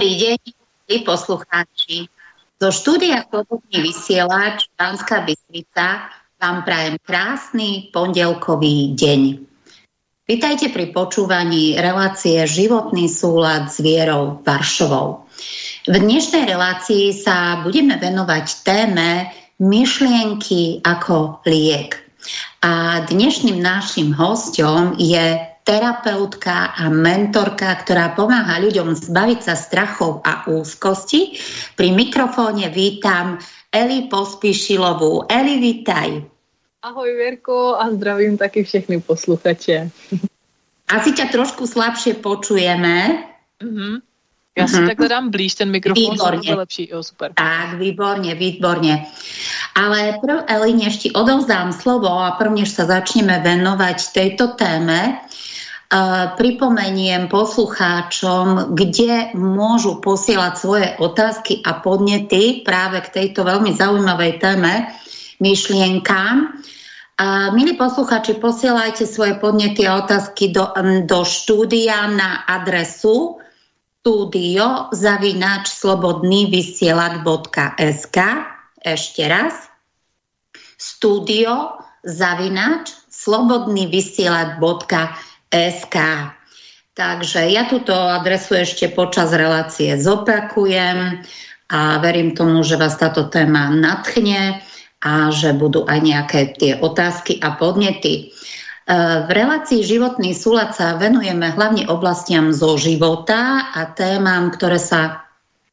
Dobrý deň, poslucháči. Zo štúdia Slobodný vysielač Banská Bystrica vám prajem krásny pondelkový deň. Vítajte pri počúvaní relácie Životný súlad s Vierou Varšovou. V dnešnej relácii sa budeme venovať téme myšlienky ako liek. A dnešným našim hostom je terapeutka a mentorka, ktorá pomáha ľuďom zbaviť sa strachov a úzkosti. Pri mikrofóne vítam Eli Pospíšilovú. Eli, vítaj. Ahoj Vierko a zdravím taky všechny posluchače. Asi ťa trošku slabšie počujeme. Mm-hmm. Já si uh-huh. takhle dám blíž ten mikrofon, výborně. lepší. Jo, super. Tak, výborně, výborně. Ale prv, Eli, než ti odovzdám slovo a prvnež sa začneme venovať tejto téme, Uh, pripomeniem poslucháčom, kde môžu posielať svoje otázky a podnety práve k tejto veľmi zaujímavej téme, myšlienkám. Uh, milí poslucháči, posielajte svoje podnety a otázky do, do štúdia na adresu studio ešte raz studio SK. Takže ja túto adresu ešte počas relácie zopakujem a verím tomu, že vás táto téma natchne a že budú aj nejaké tie otázky a podnety. E, v relácii Životný súlad sa venujeme hlavne oblastiam zo života a témam, ktoré sa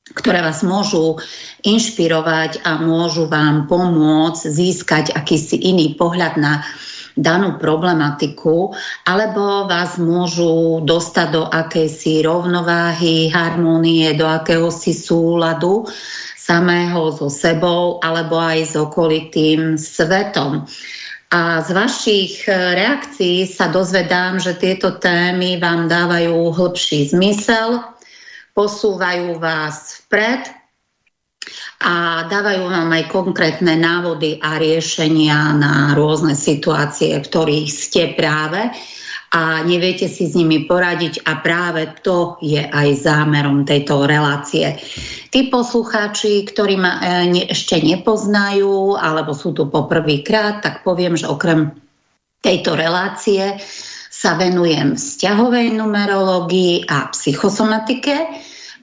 ktoré vás môžu inšpirovať a môžu vám pomôcť získať akýsi iný pohľad na danú problematiku, alebo vás môžu dostať do akejsi rovnováhy, harmonie, do akéhosi súladu samého so sebou alebo aj s okolitým svetom. A z vašich reakcií sa dozvedám, že tieto témy vám dávajú hĺbší zmysel, posúvajú vás vpred a dávajú vám aj konkrétne návody a riešenia na rôzne situácie, v ktorých ste práve a neviete si s nimi poradiť a práve to je aj zámerom tejto relácie. Tí poslucháči, ktorí ma e, ešte nepoznajú alebo sú tu poprvýkrát, tak poviem, že okrem tejto relácie sa venujem vzťahovej numerológii a psychosomatike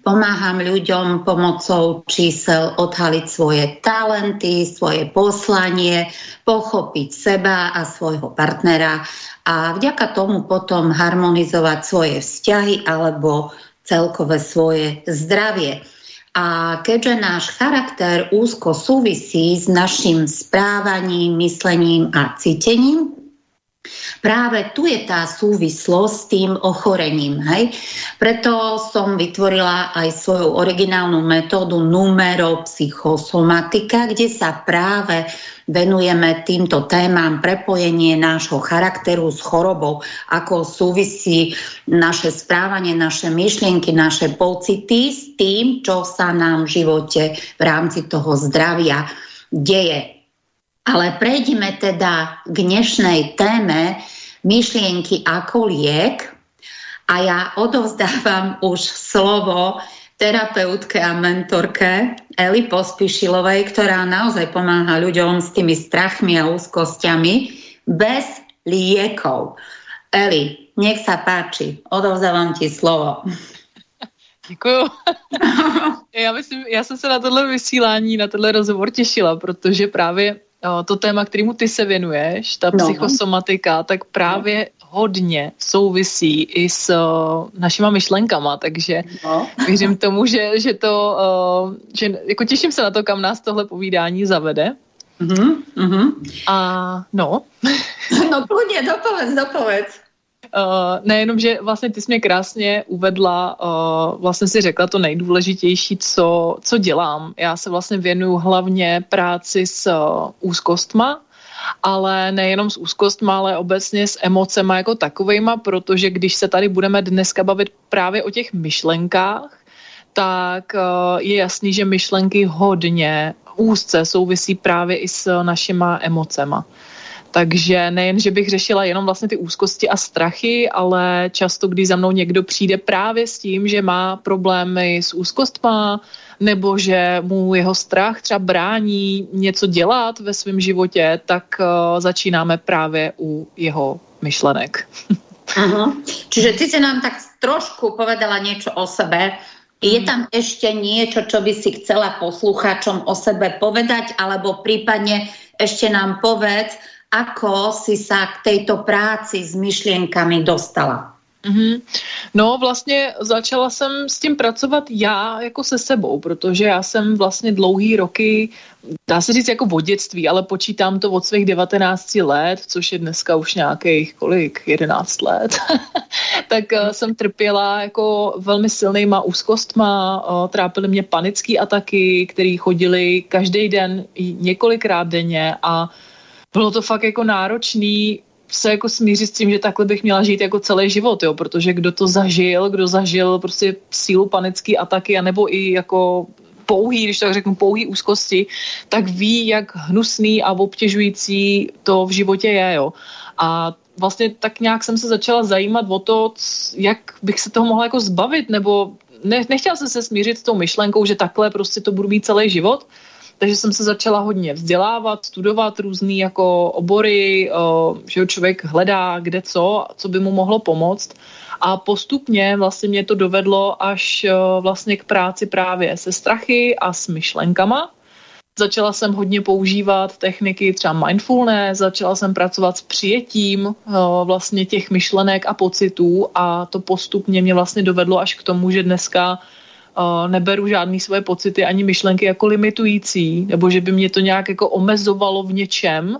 Pomáham ľuďom pomocou čísel odhaliť svoje talenty, svoje poslanie, pochopiť seba a svojho partnera a vďaka tomu potom harmonizovať svoje vzťahy alebo celkové svoje zdravie. A keďže náš charakter úzko súvisí s našim správaním, myslením a cítením, Práve tu je tá súvislosť s tým ochorením. Hej? Preto som vytvorila aj svoju originálnu metódu numeropsychosomatika, kde sa práve venujeme týmto témam prepojenie nášho charakteru s chorobou, ako súvisí naše správanie, naše myšlienky, naše pocity s tým, čo sa nám v živote v rámci toho zdravia deje. Ale prejdeme teda k dnešnej téme myšlienky ako liek a ja odovzdávam už slovo terapeutke a mentorke Eli Pospišilovej, ktorá naozaj pomáha ľuďom s tými strachmi a úzkosťami bez liekov. Eli, nech sa páči, odovzdávam ti slovo. Děkuju. já, myslím, já jsem se na tohle vysílání, na tohle rozhovor těšila, protože právě to téma, kterému ty se věnuješ, ta no. psychosomatika, tak právě hodně souvisí i s uh, našima myšlenkama, takže no. věřím tomu, že, že to, uh, že jako těším se na to, kam nás tohle povídání zavede. Mm-hmm. A no. no půjde, dopověz, dopověz. Uh, nejenom, že vlastně ty jsi mě krásně uvedla, uh, vlastně si řekla to nejdůležitější, co, co dělám. Já se vlastně věnuju hlavně práci s uh, úzkostma, ale nejenom s úzkostma, ale obecně s emocema jako takovejma, protože když se tady budeme dneska bavit právě o těch myšlenkách, tak je jasný, že myšlenky hodně úzce souvisí právě i s našima emocema. Takže nejen, že bych řešila jenom vlastně ty úzkosti a strachy, ale často, když za mnou někdo přijde právě s tím, že má problémy s úzkostma, nebo že mu jeho strach třeba brání něco dělat ve svém životě, tak uh, začínáme právě u jeho myšlenek. Aha. Čiže ty si nám tak trošku povedala niečo o sebe. Je mhm. tam ešte niečo, čo by si chcela poslucháčom o sebe povedať, alebo prípadne ešte nám povedz, ako si sa k tejto práci s myšlienkami dostala? Mm-hmm. No vlastně začala jsem s tím pracovat já jako se sebou, protože já jsem vlastně dlouhý roky, dá se říct jako od dětství, ale počítám to od svých 19 let, což je dneska už nějakých kolik, 11 let, tak uh, jsem trpěla jako velmi silnýma úzkostma, uh, trápily mě panické ataky, které chodily každý den, několikrát denně a bylo to fakt jako náročný se jako smířit s tím, že takhle bych měla žít jako celý život, jo, protože kdo to zažil, kdo zažil prostě sílu panické ataky, anebo i jako pouhý, když tak řeknu, pouhý úzkosti, tak ví, jak hnusný a obtěžující to v životě je, jo. A vlastně tak nějak jsem se začala zajímat o to, jak bych se toho mohla jako zbavit, nebo ne, nechtěla jsem se smířit s tou myšlenkou, že takhle prostě to budu mít celý život, takže jsem se začala hodně vzdělávat, studovat různé jako obory, že člověk hledá kde co, co by mu mohlo pomoct. A postupně vlastně mě to dovedlo až vlastně k práci právě se strachy a s myšlenkama. Začala jsem hodně používat techniky třeba mindfulness, začala jsem pracovat s přijetím vlastně těch myšlenek a pocitů a to postupně mě vlastně dovedlo až k tomu, že dneska neberu žádný svoje pocity ani myšlenky jako limitující, nebo že by mě to nějak jako omezovalo v něčem,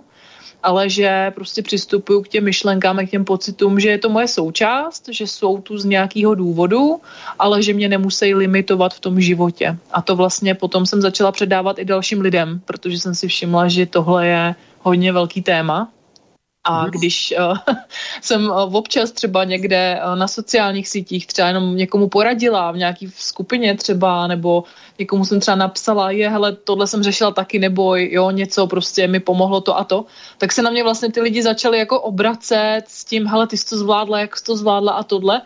ale že prostě přistupuju k těm myšlenkám a k těm pocitům, že je to moje součást, že jsou tu z nějakého důvodu, ale že mě nemusí limitovat v tom životě. A to vlastně potom jsem začala předávat i dalším lidem, protože jsem si všimla, že tohle je hodně velký téma a mhm. když uh, jsem uh, občas třeba někde uh, na sociálních sítích třeba jenom někomu poradila v nějaký skupině třeba, nebo někomu jsem třeba napsala, je, hele, tohle jsem řešila taky, nebo jo, něco prostě mi pomohlo to a to, tak se na mě vlastně ty lidi začali jako obracet s tím, hele, ty jsi to zvládla, jak jsi to zvládla a tohle.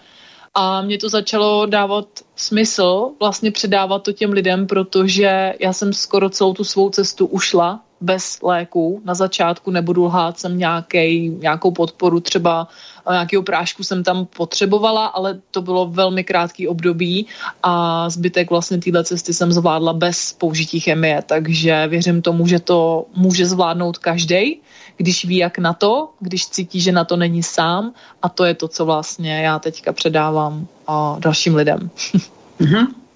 A mě to začalo dávat smysl vlastně předávat to těm lidem, protože já jsem skoro celou tu svou cestu ušla bez léku. Na začátku nebudu lhát, jsem nějaký, nějakou podporu, třeba eh, nějakého prášku jsem tam potřebovala, ale to bylo velmi krátký období a zbytek vlastně téhle cesty jsem zvládla bez použití chemie, takže věřím tomu, že to může zvládnout každý, když ví, jak na to, když cítí, že na to není sám a to je to, co vlastně já teďka předávám dalším lidem. Mm-hmm.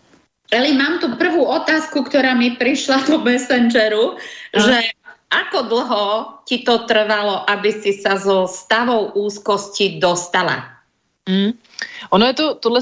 Eli, mám tu prvú otázku, ktorá mi prišla do Messengeru, a. že ako dlho ti to trvalo, aby si sa zo stavou úzkosti dostala? Mm. Ono je to, tohle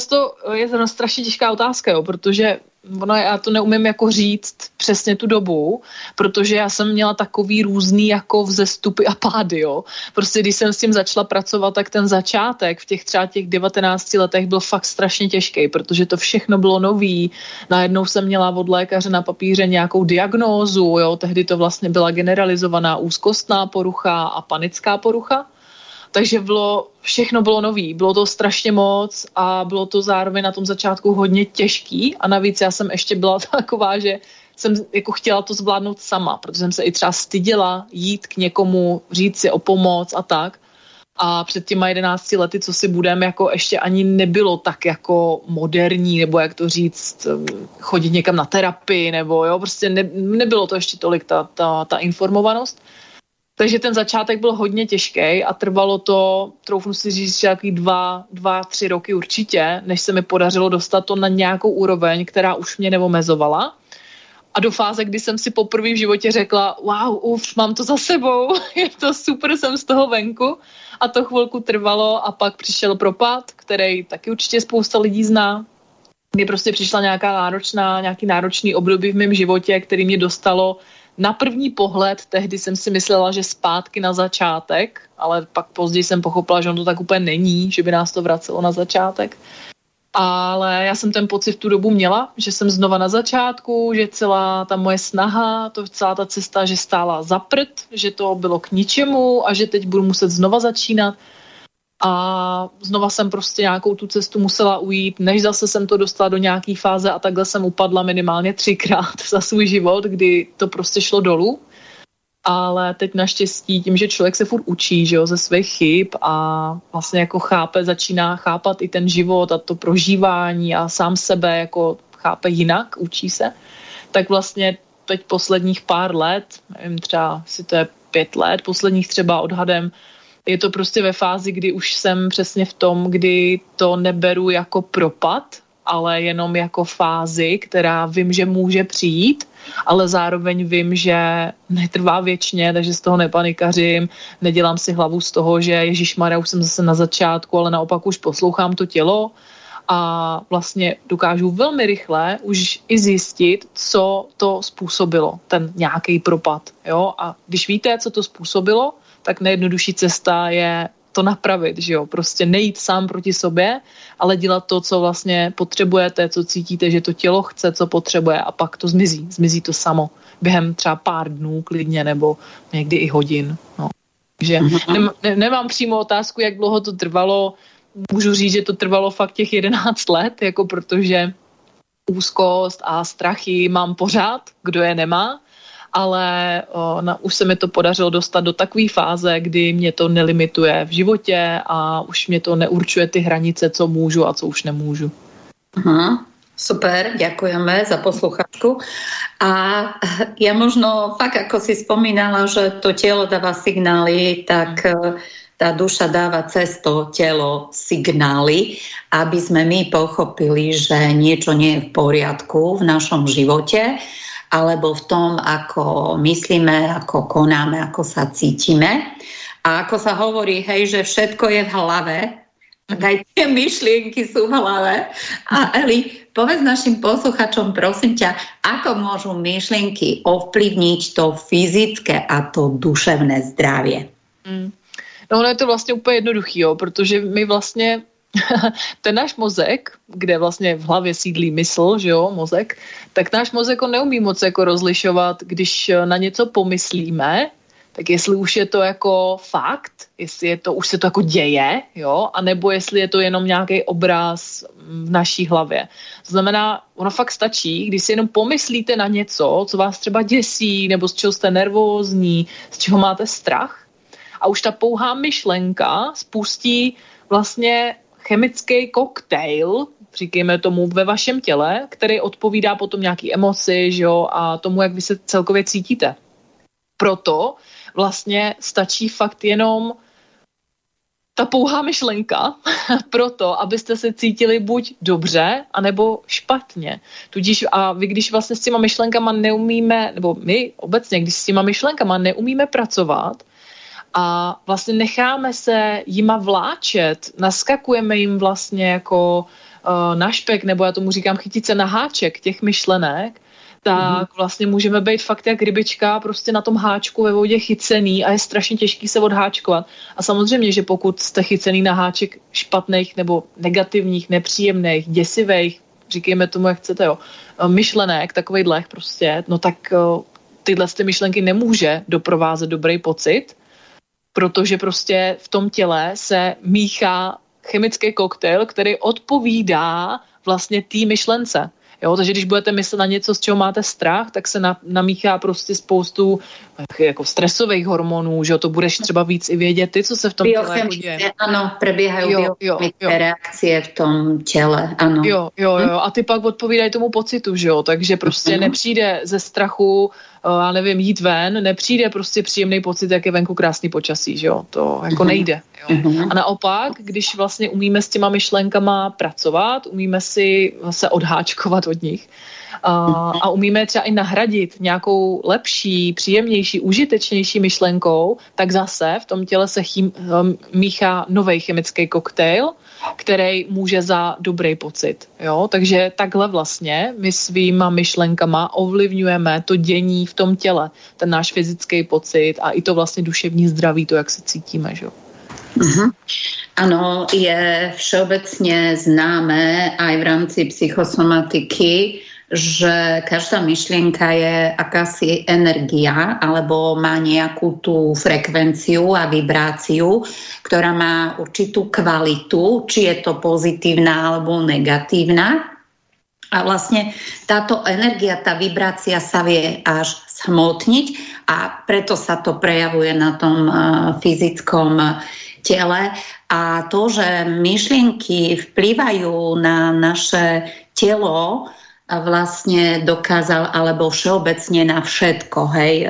je strašně těžká otázka, jo, protože ono, já to neumím jako říct přesně tu dobu, protože já jsem měla takový různý jako vzestupy a pády, jo. Prostě když jsem s tím začala pracovat, tak ten začátek v těch třeba těch 19 letech byl fakt strašně těžký, protože to všechno bylo nový. Najednou jsem měla od lékaře na papíře nějakou diagnózu, jo. Tehdy to vlastně byla generalizovaná úzkostná porucha a panická porucha. Takže bylo, všechno bylo nový, bylo to strašně moc a bylo to zároveň na tom začátku hodně těžký a navíc já jsem ještě byla taková, že jsem jako chtěla to zvládnout sama, protože jsem se i třeba styděla jít k někomu, říct si o pomoc a tak. A před těma 11 lety, co si budeme, jako ještě ani nebylo tak jako moderní, nebo jak to říct, chodit někam na terapii, nebo jo, prostě ne, nebylo to ještě tolik ta, ta, ta informovanost. Takže ten začátek byl hodně těžký a trvalo to, troufnu si říct, nějaký dva, dva, tři roky určitě, než se mi podařilo dostat to na nějakou úroveň, která už mě neomezovala. A do fáze, kdy jsem si poprvé v životě řekla, wow, uf, mám to za sebou, je to super, jsem z toho venku. A to chvilku trvalo a pak přišel propad, který taky určitě spousta lidí zná, kdy prostě přišla nějaká náročná, nějaký náročný období v mém životě, který mě dostalo na první pohled tehdy jsem si myslela, že zpátky na začátek, ale pak později jsem pochopila, že on to tak úplně není, že by nás to vracelo na začátek. ale já jsem ten pocit v tu dobu měla, že jsem znova na začátku, že celá ta moje snaha, to celá ta cesta, že stála za prd, že to bylo k ničemu a že teď budu muset znova začínat. A znova jsem prostě nějakou tu cestu musela ujít, než zase jsem to dostala do nějaké fáze a takhle jsem upadla minimálně třikrát za svůj život, kdy to prostě šlo dolů. Ale teď naštěstí tím, že člověk se furt učí že jo, ze svých chyb a vlastně jako chápe, začíná chápat i ten život a to prožívání a sám sebe jako chápe jinak, učí se, tak vlastně teď posledních pár let, nevím třeba, si to je pět let, posledních třeba odhadem, je to prostě ve fázi, kdy už jsem přesně v tom, kdy to neberu jako propad, ale jenom jako fázi, která vím, že může přijít, ale zároveň vím, že netrvá věčně, takže z toho nepanikařím, nedělám si hlavu z toho, že Ježíš Maria už jsem zase na začátku, ale naopak už poslouchám to tělo a vlastně dokážu velmi rychle už i zjistit, co to způsobilo, ten nějaký propad. Jo? A když víte, co to způsobilo, tak nejjednodušší cesta je to napravit, že jo, prostě nejít sám proti sobě, ale dělat to, co vlastně potřebujete, co cítíte, že to tělo chce, co potřebuje a pak to zmizí, zmizí to samo. Během třeba pár dnů klidně nebo někdy i hodin, no. Takže mhm. ne, nemám přímo otázku, jak dlouho to trvalo, můžu říct, že to trvalo fakt těch 11 let, jako protože úzkost a strachy mám pořád, kdo je nemá, ale o, na, už se mi to podařilo dostat do takové fáze, kdy mě to nelimituje v životě a už mě to neurčuje ty hranice, co můžu a co už nemůžu. Aha. Super, ďakujeme za posluchačku. A ja možno fakt, ako si spomínala, že to telo dáva signály, tak e, tá duša dáva cez to telo signály, aby sme my pochopili, že niečo nie je v poriadku v našom živote alebo v tom, ako myslíme, ako konáme, ako sa cítime. A ako sa hovorí, hej, že všetko je v hlave, tak aj tie myšlienky sú v hlave. A Eli, povedz našim posluchačom, prosím ťa, ako môžu myšlienky ovplyvniť to fyzické a to duševné zdravie? Mm. No ono je to vlastně úplně jednoduchý, jo, protože my vlastně ten náš mozek, kde vlastně v hlavě sídlí mysl, že jo, mozek, tak náš mozek on neumí moc jako rozlišovat, když na něco pomyslíme, tak jestli už je to jako fakt, jestli je to, už se to jako děje, jo, anebo jestli je to jenom nějaký obraz v naší hlavě. To znamená, ono fakt stačí, když si jenom pomyslíte na něco, co vás třeba děsí, nebo z čeho jste nervózní, z čeho máte strach, a už ta pouhá myšlenka spustí vlastně chemický koktejl, říkejme tomu, ve vašem těle, který odpovídá potom nějaký emoci že jo, a tomu, jak vy se celkově cítíte. Proto vlastně stačí fakt jenom ta pouhá myšlenka proto, abyste se cítili buď dobře, anebo špatně. Tudíž a vy, když vlastně s těma myšlenkama neumíme, nebo my obecně, když s těma myšlenkama neumíme pracovat, a vlastně necháme se jima vláčet, naskakujeme jim vlastně jako uh, na špek, nebo já tomu říkám chytit se na háček těch myšlenek, tak mm-hmm. vlastně můžeme být fakt jak rybička prostě na tom háčku ve vodě chycený a je strašně těžký se odháčkovat. A samozřejmě, že pokud jste chycený na háček špatných nebo negativních, nepříjemných, děsivých, říkejme tomu, jak chcete, jo, eh, myšlenek, takovejhlech prostě, no tak uh, tyhle ty myšlenky nemůže doprovázet dobrý pocit, protože prostě v tom těle se míchá chemický koktejl, který odpovídá vlastně té myšlence. Jo, takže když budete myslet na něco, z čeho máte strach, tak se na, namíchá prostě spoustu jako stresových hormonů, že jo, to budeš třeba víc i vědět, ty, co se v tom těle jako děje. Ano, probíhají biochemické reakcie v tom těle, ano. Jo, jo, jo, a ty pak odpovídají tomu pocitu, že jo, takže prostě uh-huh. nepřijde ze strachu já nevím, jít ven, nepřijde prostě příjemný pocit, jak je venku krásný počasí, že jo, to jako mhm. nejde. Jo? Mhm. A naopak, když vlastně umíme s těma myšlenkama pracovat, umíme si se odháčkovat od nich, a, umíme třeba i nahradit nějakou lepší, příjemnější, užitečnější myšlenkou, tak zase v tom těle se chým, míchá nový chemický koktejl, který může za dobrý pocit. Jo? Takže takhle vlastně my svýma myšlenkama ovlivňujeme to dění v tom těle, ten náš fyzický pocit a i to vlastně duševní zdraví, to, jak se cítíme. Že? Uh-huh. Áno, je všeobecne známe aj v rámci psychosomatiky, že každá myšlienka je akási energia alebo má nejakú tú frekvenciu a vibráciu, ktorá má určitú kvalitu, či je to pozitívna alebo negatívna. A vlastne táto energia, tá vibrácia sa vie až smotniť a preto sa to prejavuje na tom uh, fyzickom tele. A to, že myšlienky vplývajú na naše telo, vlastne dokázal, alebo všeobecne na všetko, hej, e,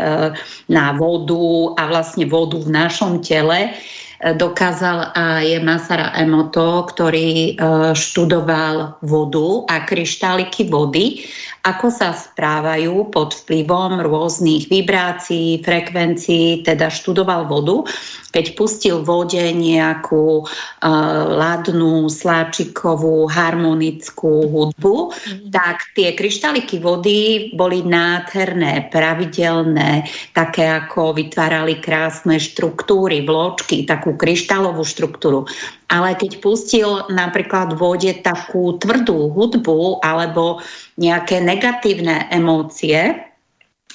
na vodu a vlastne vodu v našom tele, e, dokázal aj Masara Emoto, ktorý e, študoval vodu a kryštáliky vody, ako sa správajú pod vplyvom rôznych vibrácií, frekvencií, teda študoval vodu keď pustil vode nejakú uh, ladnú, sláčikovú, harmonickú hudbu, mm. tak tie kryštaliky vody boli nádherné, pravidelné, také ako vytvárali krásne štruktúry, vločky, takú kryštálovú štruktúru. Ale keď pustil napríklad v vode takú tvrdú hudbu alebo nejaké negatívne emócie,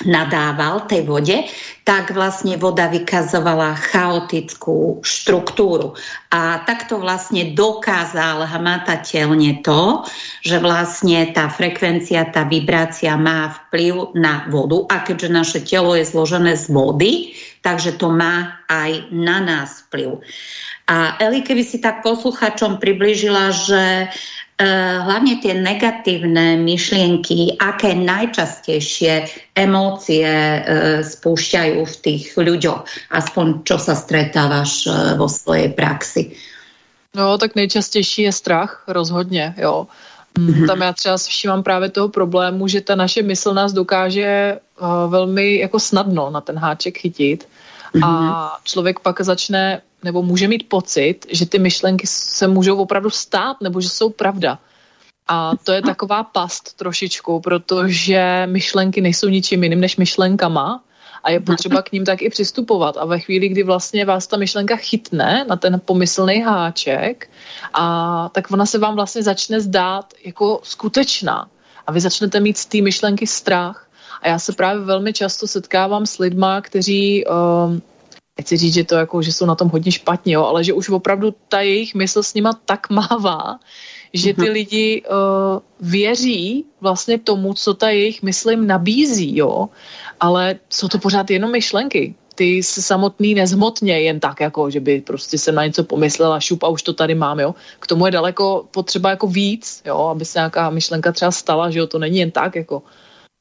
nadával tej vode, tak vlastne voda vykazovala chaotickú štruktúru. A takto vlastne dokázal hmatateľne to, že vlastne tá frekvencia, tá vibrácia má vplyv na vodu a keďže naše telo je zložené z vody, takže to má aj na nás vplyv. A Eli, keby si tak posluchačom približila, že Eh, hlavne tie negatívne myšlienky, aké najčastejšie emócie e, spúšťajú v tých ľuďoch, aspoň čo sa stretávaš e, vo svojej praxi. No, tak nejčastější je strach, rozhodně, jo. Mm-hmm. Tam já třeba všímám právě toho problému, že ta naše mysl nás dokáže velmi jako snadno na ten háček chytit a mhm. člověk pak začne nebo může mít pocit, že ty myšlenky se můžou opravdu stát nebo že jsou pravda. A to je taková past trošičku, protože myšlenky nejsou ničím jiným než myšlenkama a je potřeba k ním tak i přistupovat. A ve chvíli, kdy vlastně vás ta myšlenka chytne na ten pomyslný háček, a tak ona se vám vlastně začne zdát jako skutečná. A vy začnete mít z té myšlenky strach. A já se právě velmi často setkávám s lidma, kteří um, nechci říct, že to jako, že jsou na tom hodně špatně, jo, ale že už opravdu ta jejich mysl s nima tak mává, že ty mhm. lidi uh, věří vlastně tomu, co ta jejich mysl jim nabízí, jo, ale jsou to pořád jenom myšlenky. Ty se samotný nezhmotně jen tak, jako, že by prostě se na něco pomyslela, šup a už to tady mám, jo. K tomu je daleko potřeba jako víc, jo, aby se nějaká myšlenka třeba stala, že jo, to není jen tak, jako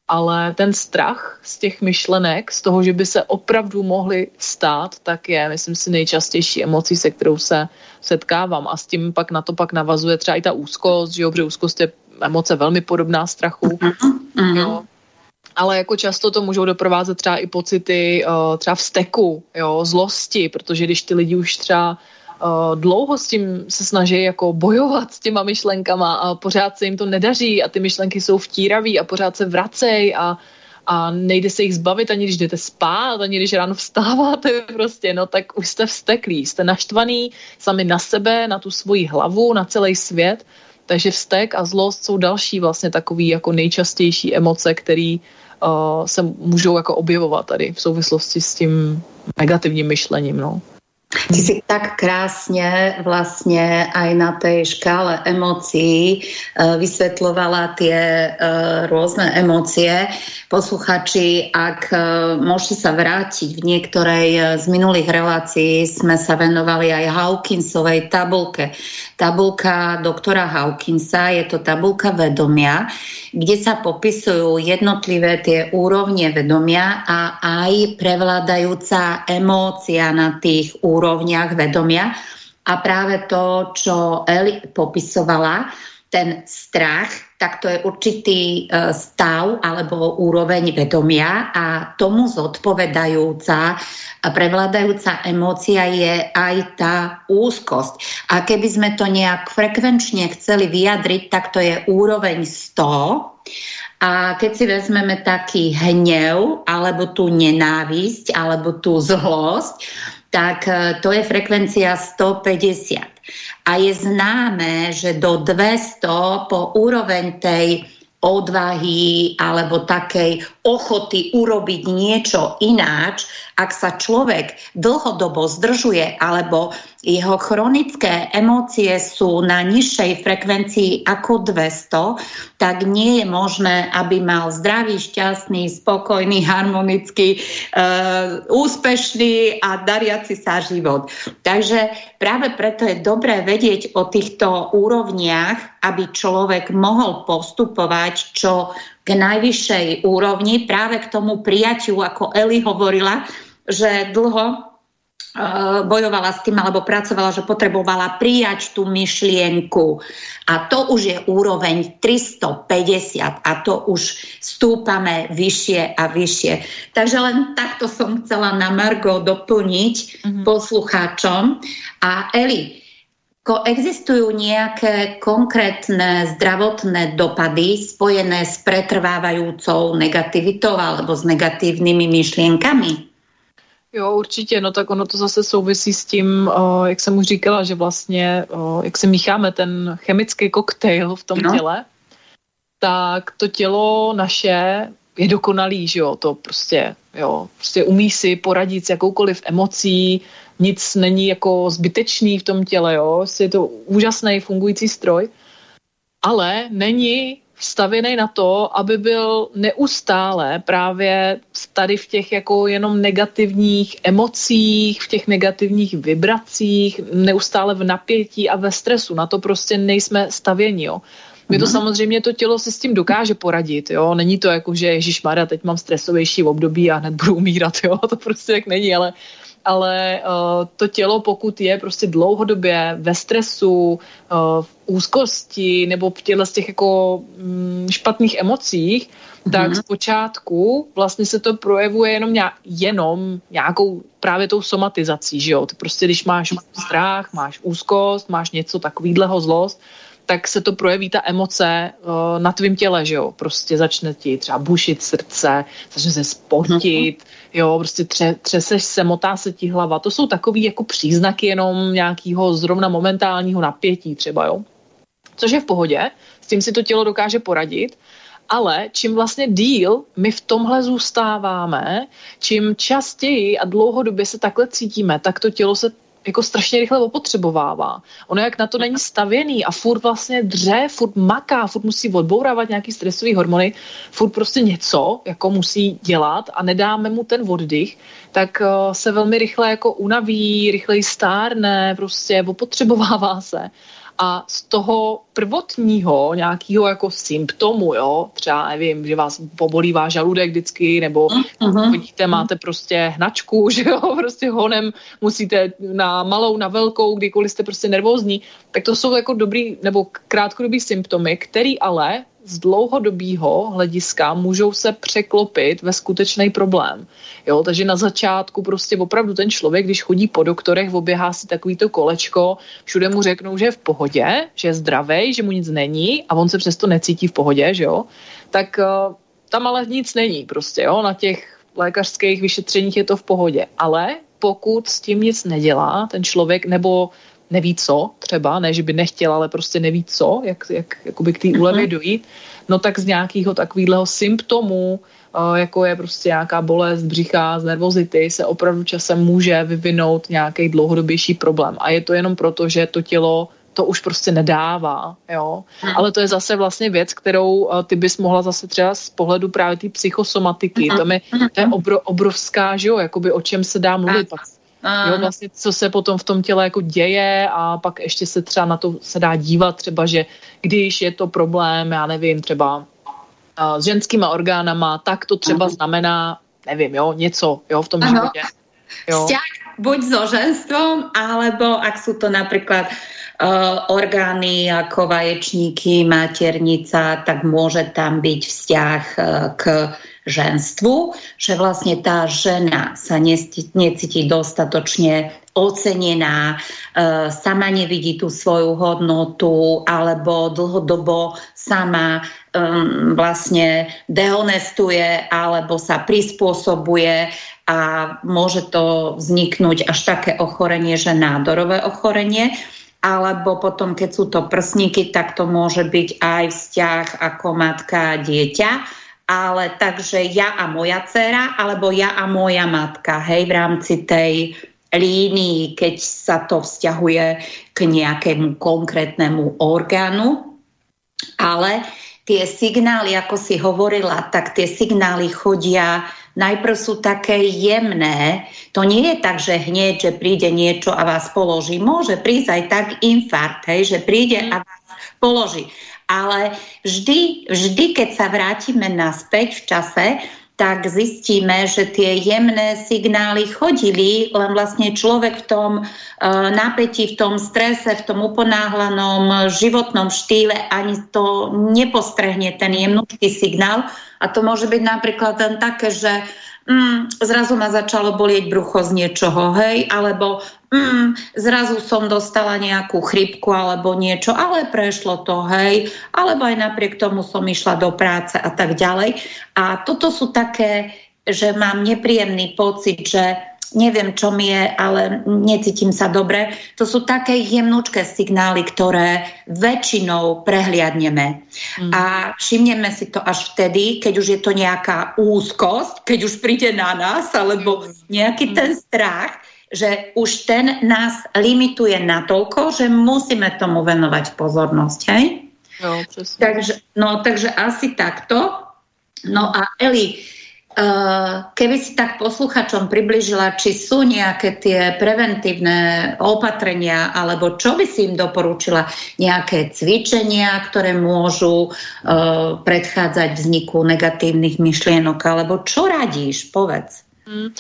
ale ten strach z těch myšlenek, z toho, že by se opravdu mohly stát, tak je, myslím si, nejčastější emocí, se kterou se setkávám a s tím pak na to pak navazuje třeba i ta úzkost, že jo, protože úzkost je emoce velmi podobná strachu, mm-hmm. jo. Ale jako často to můžou doprovázet třeba i pocity uh, třeba vzteku, jo, zlosti, protože když ty lidi už třeba dlouho s tím se snaží jako bojovat s těma myšlenkama a pořád se jim to nedaří a ty myšlenky jsou vtíraví a pořád se vracej a, a nejde se jich zbavit ani když jdete spát, ani když ráno vstáváte prostě, no tak už jste vsteklí, jste naštvaný sami na sebe, na tu svoji hlavu, na celý svět, takže vztek a zlost jsou další vlastně takový jako nejčastější emoce, které uh, se můžou jako objevovat tady v souvislosti s tím negativním myšlením, no. Ty si tak krásne vlastne aj na tej škále emócií e, vysvetlovala tie e, rôzne emócie. Posluchači, ak e, môžete sa vrátiť v niektorej z minulých relácií, sme sa venovali aj Hawkinsovej tabulke. Tabulka doktora Hawkinsa, je to tabulka vedomia, kde sa popisujú jednotlivé tie úrovne vedomia a aj prevládajúca emócia na tých úrovniach vedomia. A práve to, čo Eli popisovala, ten strach, tak to je určitý e, stav alebo úroveň vedomia a tomu zodpovedajúca a prevládajúca emócia je aj tá úzkosť. A keby sme to nejak frekvenčne chceli vyjadriť, tak to je úroveň 100 a keď si vezmeme taký hnev, alebo tú nenávisť, alebo tú zlosť, tak e, to je frekvencia 150. A je známe, že do 200 po úroveň tej odvahy alebo takej ochoty urobiť niečo ináč, ak sa človek dlhodobo zdržuje alebo jeho chronické emócie sú na nižšej frekvencii ako 200, tak nie je možné, aby mal zdravý, šťastný, spokojný, harmonický, e, úspešný a dariaci sa život. Takže práve preto je dobré vedieť o týchto úrovniach, aby človek mohol postupovať čo k najvyššej úrovni, práve k tomu prijatiu, ako Eli hovorila, že dlho bojovala s tým alebo pracovala, že potrebovala prijať tú myšlienku. A to už je úroveň 350 a to už stúpame vyššie a vyššie. Takže len takto som chcela na Margo doplniť mm-hmm. poslucháčom. A Eli, ko existujú nejaké konkrétne zdravotné dopady spojené s pretrvávajúcou negativitou alebo s negatívnymi myšlienkami? Jo, určitě, no tak ono to zase souvisí s tím, o, jak jsem už říkala, že vlastně, o, jak se mícháme ten chemický koktejl v tom no. těle, tak to tělo naše je dokonalý, že jo, to prostě, jo, prostě umí si poradit s jakoukoliv emocí, nic není jako zbytečný v tom těle, jo, prostě je to úžasný fungující stroj, ale není vstavěný na to, aby byl neustále právě tady v těch jako jenom negativních emocích, v těch negativních vibracích, neustále v napětí a ve stresu. Na to prostě nejsme stavěni, jo. My to mhm. samozřejmě to tělo si s tím dokáže poradit, jo. Není to jako, že Ježíš Maria, teď mám stresovější období a hned budu umírat, jo. To prostě tak není, ale ale uh, to tělo, pokud je prostě dlouhodobě ve stresu, uh, v úzkosti nebo v těle z těch jako mm, špatných emocích, mm-hmm. tak zpočátku vlastně se to projevuje jenom, nějak, jenom nějakou právě tou somatizací, že jo? Ty prostě, když máš strach, máš úzkost, máš něco takovýhleho zlost, tak se to projeví ta emoce uh, na tvém těle, že jo, prostě začne ti třeba bušit srdce, začne se spotit, mm-hmm. Jo, prostě tře, třeseš se, motá se ti hlava, to jsou takový jako příznaky jenom nějakého zrovna momentálního napětí třeba, jo, což je v pohodě, s tím si to tělo dokáže poradit, ale čím vlastně díl my v tomhle zůstáváme, čím častěji a dlouhodobě se takhle cítíme, tak to tělo se jako strašně rychle opotřebovává. Ono jak na to není stavěný a furt vlastně dře, furt maká, furt musí odbourávat nějaký stresový hormony, furt prostě něco jako musí dělat a nedáme mu ten oddych, tak uh, se velmi rychle jako unaví, rychleji stárne, prostě opotřebovává se a z toho prvotního nějakého jako symptomu, jo, třeba nevím, že vás pobolívá žaludek vždycky, nebo uh-huh. vidíte, máte prostě hnačku, že jo, prostě honem musíte na malou, na velkou, kdykoliv jste prostě nervózní, tak to jsou jako dobrý nebo krátkodobý symptomy, který ale z dlouhodobého hlediska můžou se překlopit ve skutečný problém. Jo, takže na začátku prostě opravdu ten člověk, když chodí po doktorech, oběhá si takovýto kolečko, všude mu řeknou, že je v pohodě, že je zdravý, že mu nic není a on se přesto necítí v pohodě, že jo, tak uh, tam ale nic není prostě, jo, na těch lékařských vyšetřeních je to v pohodě, ale pokud s tím nic nedělá ten člověk, nebo neví co třeba, ne, že by nechtěl, ale prostě neví co, jak, jak jakoby k té úlevě mhm. dojít, no tak z nějakého takového symptomu, jako je prostě nějaká bolest břicha z nervozity, se opravdu časem může vyvinout nějaký dlouhodobější problém. A je to jenom proto, že to tělo to už prostě nedává, jo. Mhm. Ale to je zase vlastně věc, kterou ty bys mohla zase třeba z pohledu právě té psychosomatiky, mhm. to je, to je obro, obrovská, že jo, jakoby o čem se dá mluvit. Pak Jo, vlastně, co se potom v tom těle jako děje a pak ještě se třeba na to se dá dívat třeba, že když je to problém, já nevím, třeba uh, s ženskýma orgánama, tak to třeba znamená, nevím, jo, něco, jo, v tom životě. Jo. Vzťah buď so ženstvom, alebo ak sú to napríklad orgány ako vaječníky, maternica, tak môže tam byť vzťah uh, k ženstvu, že vlastne tá žena sa necíti dostatočne ocenená, uh, sama nevidí tú svoju hodnotu alebo dlhodobo sama um, vlastne dehonestuje alebo sa prispôsobuje a môže to vzniknúť až také ochorenie, že nádorové ochorenie alebo potom, keď sú to prsníky, tak to môže byť aj vzťah ako matka a dieťa, ale takže ja a moja dcera, alebo ja a moja matka, hej, v rámci tej línii, keď sa to vzťahuje k nejakému konkrétnemu orgánu. Ale tie signály, ako si hovorila, tak tie signály chodia najprv sú také jemné. To nie je tak, že hneď, že príde niečo a vás položí. Môže prísť aj tak infarkt, hej, že príde a vás položí. Ale vždy, vždy, keď sa vrátime naspäť v čase, tak zistíme, že tie jemné signály chodili, len vlastne človek v tom uh, napätí, v tom strese, v tom uponáhlanom životnom štýle ani to nepostrehne ten jemnúčky signál. A to môže byť napríklad len také, že mm, zrazu ma začalo bolieť brucho z niečoho, hej, alebo mm, zrazu som dostala nejakú chrypku alebo niečo, ale prešlo to, hej, alebo aj napriek tomu som išla do práce a tak ďalej. A toto sú také, že mám nepríjemný pocit, že neviem, čo mi je, ale necítim sa dobre. To sú také jemnúčké signály, ktoré väčšinou prehliadneme. Mm. A všimneme si to až vtedy, keď už je to nejaká úzkosť, keď už príde na nás, alebo nejaký mm. ten strach, že už ten nás limituje natoľko, že musíme tomu venovať pozornosť. Hej? No, takže, no, takže asi takto. No a Eli, Eh, keby si tak posluchačom približila, či sú nejaké tie preventívne opatrenia, alebo čo by si im doporučila, nejaké cvičenia, ktoré môžu uh, predchádzať vzniku negatívnych myšlienok, alebo čo radíš, povedz. Mm,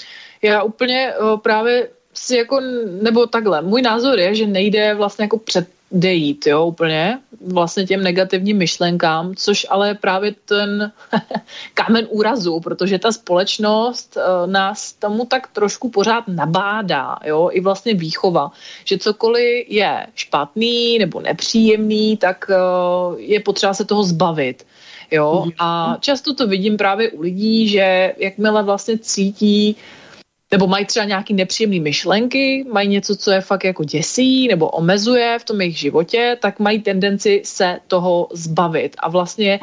já úplně uh, právě si jako, nebo takhle, můj názor je, že nejde vlastně jako před dejít, jo, úplně, vlastně těm negativním myšlenkám, což ale je právě ten kámen úrazu, protože ta společnost uh, nás tomu tak trošku pořád nabádá, jo, i vlastně výchova, že cokoliv je špatný nebo nepříjemný, tak uh, je potřeba se toho zbavit. Jo, mhm. a často to vidím právě u lidí, že jakmile vlastně cítí uh, nebo mají třeba nějaký nepříjemné myšlenky, mají něco, co je fakt jako děsí nebo omezuje v tom jejich životě, tak mají tendenci se toho zbavit. A vlastně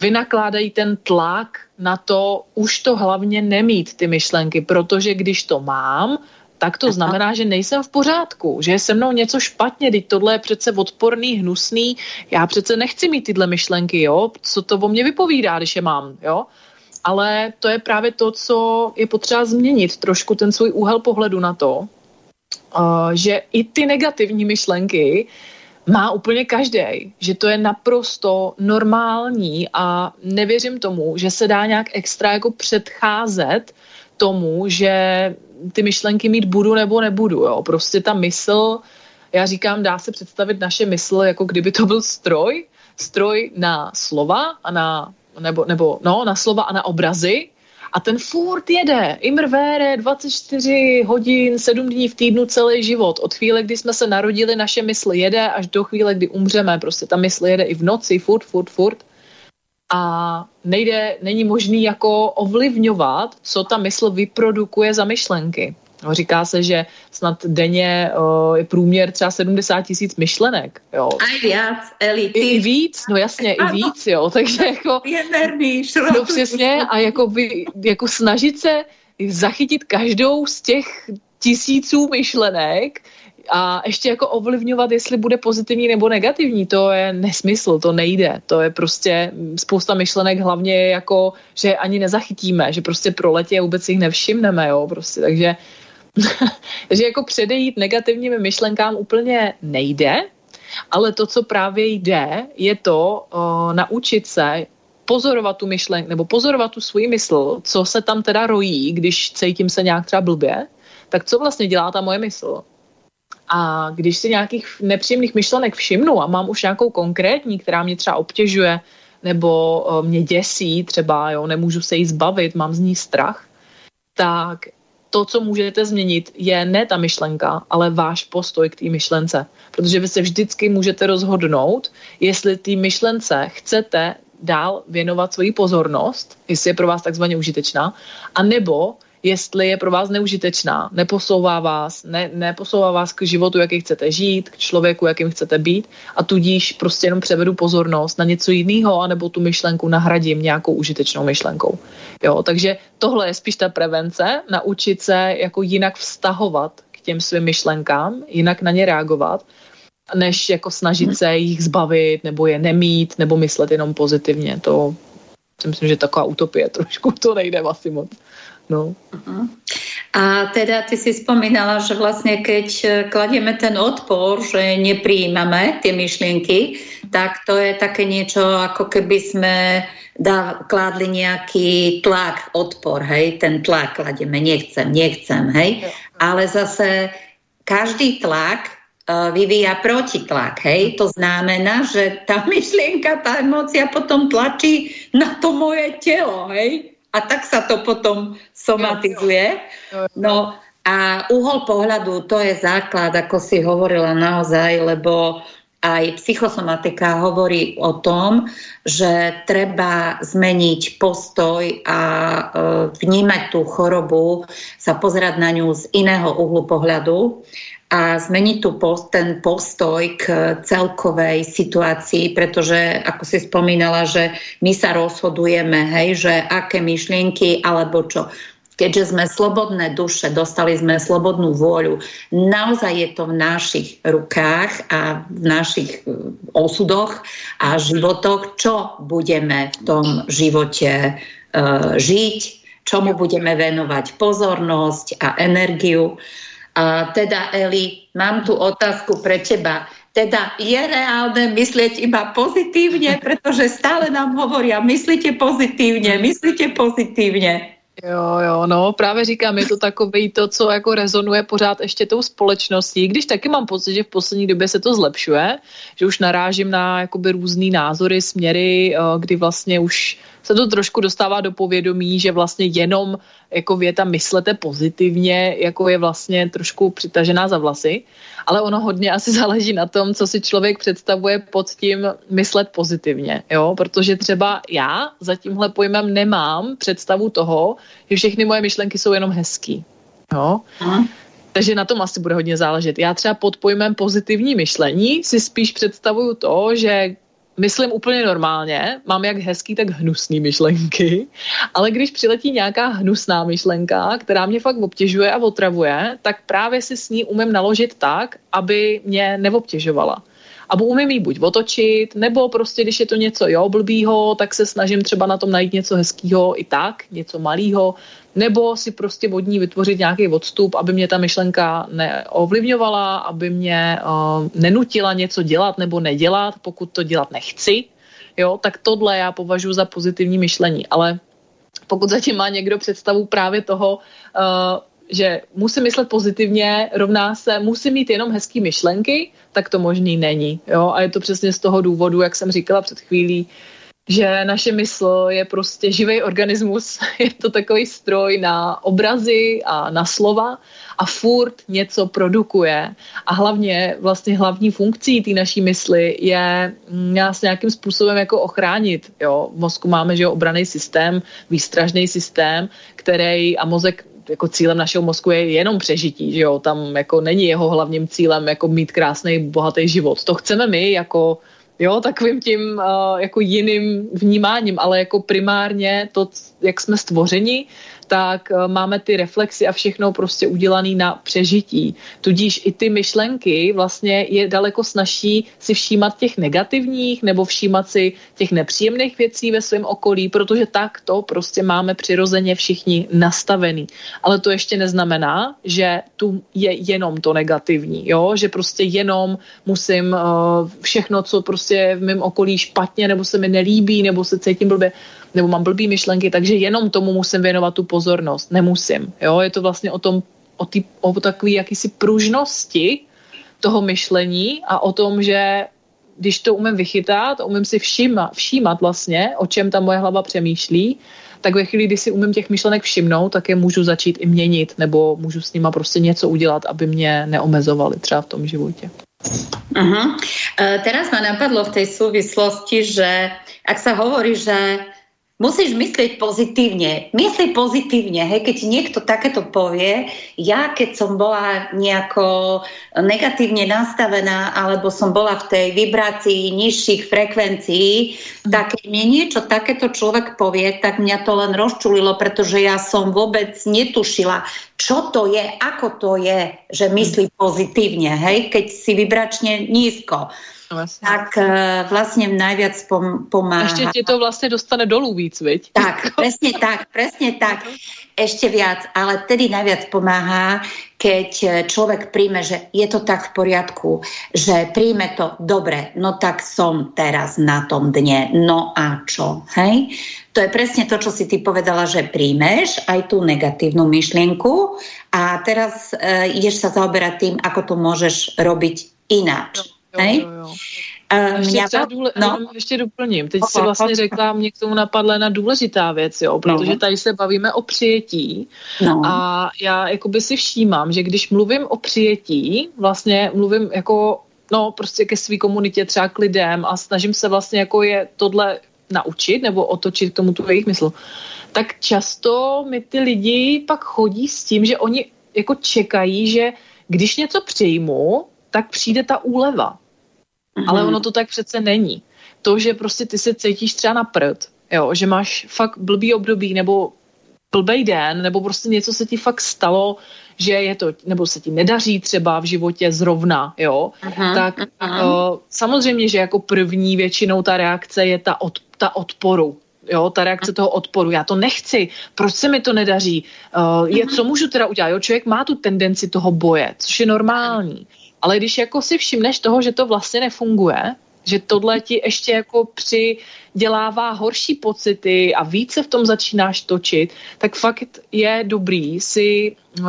vynakládají ten tlak na to už to hlavně nemít ty myšlenky, protože když to mám, tak to znamená, že nejsem v pořádku, že je se mnou něco špatně, teď tohle je přece odporný, hnusný, já přece nechci mít tyhle myšlenky, jo, co to o mě vypovídá, když je mám, jo ale to je právě to, co je potřeba změnit, trošku ten svůj úhel pohledu na to, uh, že i ty negativní myšlenky má úplně každý, že to je naprosto normální a nevěřím tomu, že se dá nějak extra jako předcházet tomu, že ty myšlenky mít budu nebo nebudu. Jo. Prostě ta mysl, já říkám, dá se představit naše mysl, jako kdyby to byl stroj, stroj na slova a na nebo, nebo no, na slova a na obrazy a ten furt jede, imrvére, 24 hodin, 7 dní v týdnu celý život. Od chvíle, kdy jsme se narodili, naše mysl jede až do chvíle, kdy umřeme. Prostě ta mysl jede i v noci, furt, furt, furt. A nejde, není možný jako ovlivňovat, co ta mysl vyprodukuje za myšlenky. No, říká se, že snad denně je průměr třeba 70 tisíc myšlenek. Jo. A víc, Eli, ty. I, I víc, no jasně, ano. i víc, jo. Takže jako... Věrný, no přesně a jako, by, jako snažit se zachytit každou z těch tisíců myšlenek a ještě jako ovlivňovat, jestli bude pozitivní nebo negativní, to je nesmysl, to nejde. To je prostě spousta myšlenek, hlavně jako, že ani nezachytíme, že prostě proletí a vůbec jich nevšimneme, jo, prostě, takže že jako předejít negativním myšlenkám úplně nejde, ale to, co právě jde, je to uh, naučit se pozorovat tu myšlenku, nebo pozorovat tu svůj mysl, co se tam teda rojí, když cítím se nějak třeba blbě, tak co vlastně dělá ta moje mysl. A když si nějakých nepříjemných myšlenek všimnu a mám už nějakou konkrétní, která mě třeba obtěžuje, nebo mě děsí třeba, jo, nemůžu se jí zbavit, mám z ní strach, tak to, co můžete změnit, je ne ta myšlenka, ale váš postoj k té myšlence. Protože vy se vždycky můžete rozhodnout, jestli té myšlence chcete dál věnovat svoji pozornost, jestli je pro vás takzvaně užitečná, a nebo jestli je pro vás neužitečná, neposouvá vás, ne, neposouvá vás k životu, jaký chcete žít, k člověku, jakým chcete být a tudíž prostě jenom převedu pozornost na něco jiného, anebo tu myšlenku nahradím nějakou užitečnou myšlenkou. Jo, takže tohle je spíš ta prevence, naučit se jako jinak vztahovat k těm svým myšlenkám, jinak na ně reagovat, než jako snažit se jich zbavit, nebo je nemít, nebo myslet jenom pozitivně. To si myslím, že taková utopie trošku, to nejde asi moc. No. Uh-huh. A teda ty si spomínala, že vlastne keď e, kladieme ten odpor, že nepríjmame tie myšlienky, tak to je také niečo, ako keby sme dá, kládli nejaký tlak, odpor, hej, ten tlak kladieme, nechcem, nechcem, hej. Ale zase každý tlak uh, vyvíja protitlak, hej. To znamená, že tá myšlienka, tá emócia potom tlačí na to moje telo, hej a tak sa to potom somatizuje. No a uhol pohľadu, to je základ, ako si hovorila naozaj, lebo aj psychosomatika hovorí o tom, že treba zmeniť postoj a e, vnímať tú chorobu, sa pozerať na ňu z iného uhlu pohľadu a zmeniť tu post, ten postoj k celkovej situácii, pretože ako si spomínala, že my sa rozhodujeme, hej, že aké myšlienky alebo čo. Keďže sme slobodné duše, dostali sme slobodnú vôľu, naozaj je to v našich rukách a v našich e, osudoch a životoch, čo budeme v tom živote uh, žiť, čomu budeme venovať pozornosť a energiu. A teda, Eli, mám tu otázku pre teba. Teda je reálne myslieť iba pozitívne, pretože stále nám hovoria, myslíte pozitívne, myslíte pozitívne. Jo, jo, no, právě říkám, je to takový to, co jako rezonuje pořád ještě tou společností, když taky mám pocit, že v poslední době se to zlepšuje, že už narážím na jakoby různý názory, směry, eh, kdy vlastně už se to trošku dostává do povědomí, že vlastně jenom jako věta myslete pozitivně, jako je vlastně trošku přitažená za vlasy, ale ono hodně asi záleží na tom, co si člověk představuje pod tím myslet pozitivně, jo, protože třeba já za tímhle pojmem nemám představu toho, že všechny moje myšlenky jsou jenom hezký, jo. Aha. Takže na tom asi bude hodně záležet. Já třeba pod pojmem pozitivní myšlení si spíš představuju to, že myslím úplně normálně, mám jak hezký, tak hnusný myšlenky, ale když přiletí nějaká hnusná myšlenka, která mě fakt obtěžuje a otravuje, tak právě si s ní umím naložit tak, aby mě neobtěžovala. A umím ji buď otočit, nebo prostě, když je to něco jo, blbýho, tak se snažím třeba na tom najít něco hezkého i tak, něco malého, nebo si prostě od ní vytvořit nějaký odstup, aby mě ta myšlenka neovlivňovala, aby mě uh, nenutila něco dělat nebo nedělat, pokud to dělat nechci, jo, tak tohle já považuji za pozitivní myšlení, ale pokud zatím má někdo představu právě toho, uh, že musím myslet pozitivně, rovná se, musím mít jenom hezký myšlenky, tak to možný není. Jo? A je to přesně z toho důvodu, jak jsem říkala před chvílí, že naše mysl je prostě živý organismus, je to takový stroj na obrazy a na slova a furt něco produkuje. A hlavně vlastně hlavní funkcí té naší mysli je nás nějakým způsobem jako ochránit. Jo? V mozku máme že obraný systém, výstražný systém, který a mozek jako cílem našeho mozku je jenom přežití, že jo, tam jako není jeho hlavním cílem jako mít krásný, bohatý život. To chceme my jako jo, takovým tím uh, jako jiným vnímáním, ale jako primárně to, jak jsme stvořeni, tak eh, máme ty reflexy a všechno prostě udělané na přežití. Tudíž i ty myšlenky vlastně je daleko snažší si všímat těch negativních nebo všímat si těch nepříjemných věcí ve svém okolí, protože tak to prostě máme přirozeně všichni nastavený. Ale to ještě neznamená, že tu je jenom to negativní, jo? že prostě jenom musím uh, všechno, co prostě v mém okolí špatně nebo se mi nelíbí nebo se cítím blbě, nebo mám blbý myšlenky, takže jenom tomu musím věnovat tu pozornost. Nemusím. Jo? Je to vlastně o tom, o, tý, o takové jakýsi pružnosti toho myšlení a o tom, že když to umím vychytat, umím si všímat, všímat vlastně, o čem ta moje hlava přemýšlí, tak ve chvíli, kdy si umím těch myšlenek všimnout, tak je můžu začít i měnit, nebo můžu s nima prostě něco udělat, aby mě neomezovali třeba v tom životě. Uh-huh. Teraz ma napadlo v tej súvislosti, že ak sa hovorí, že musíš myslieť pozitívne. Myslí pozitívne, hej, keď ti niekto takéto povie, ja keď som bola nejako negatívne nastavená, alebo som bola v tej vibrácii nižších frekvencií, mm. tak keď mi niečo takéto človek povie, tak mňa to len rozčulilo, pretože ja som vôbec netušila, čo to je, ako to je, že myslí pozitívne, hej, keď si vybračne nízko. Vlastně. Tak uh, vlastně najviac pom- pomáha. Ještě tě to vlastně dostane dolů víc, viď? Tak, presne tak, presne tak. Ešte viac, ale tedy najviac pomáha, keď eh, človek príjme, že je to tak v poriadku, že príjme to dobre, no tak som teraz na tom dne, no a čo, hej? To je presne to, čo si ty povedala, že príjmeš aj tú negatívnu myšlienku a teraz uh, ideš sa zaoberať tým, ako to môžeš robiť ináč. Hej? Jo, jo, jo. Uh, ještě, třeba důle, no. ještě doplním. Teď si vlastně řekla, mě k tomu napadla na důležitá věc, jo, protože no. tady se bavíme o přijetí no. a já jakoby si všímám, že když mluvím o přijetí, vlastně mluvím jako no prostě ke své komunitě, třeba k lidem a snažím se vlastně jako je tohle naučit nebo otočit k tomu tu jejich mysl, tak často mi ty lidi pak chodí s tím, že oni jako čekají, že když něco přijmu, tak přijde ta úleva. Mm-hmm. Ale ono to tak přece není. To, že prostě ty se cítíš třeba na prd, jo, že máš fakt blbý období nebo blbej den, nebo prostě něco se ti fakt stalo, že je to, nebo se ti nedaří třeba v životě zrovna, jo, uh-huh, tak uh-huh. Uh, samozřejmě, že jako první většinou ta reakce je ta, od, ta odporu, jo, ta reakce toho odporu, já to nechci, proč se mi to nedaří, uh, je, co můžu teda udělat, jo, člověk má tu tendenci toho boje, což je normální, ale když jako si všimneš toho, že to vlastně nefunguje, že tohle ti ještě jako přidělává horší pocity a více v tom začínáš točit, tak fakt je dobrý si, uh,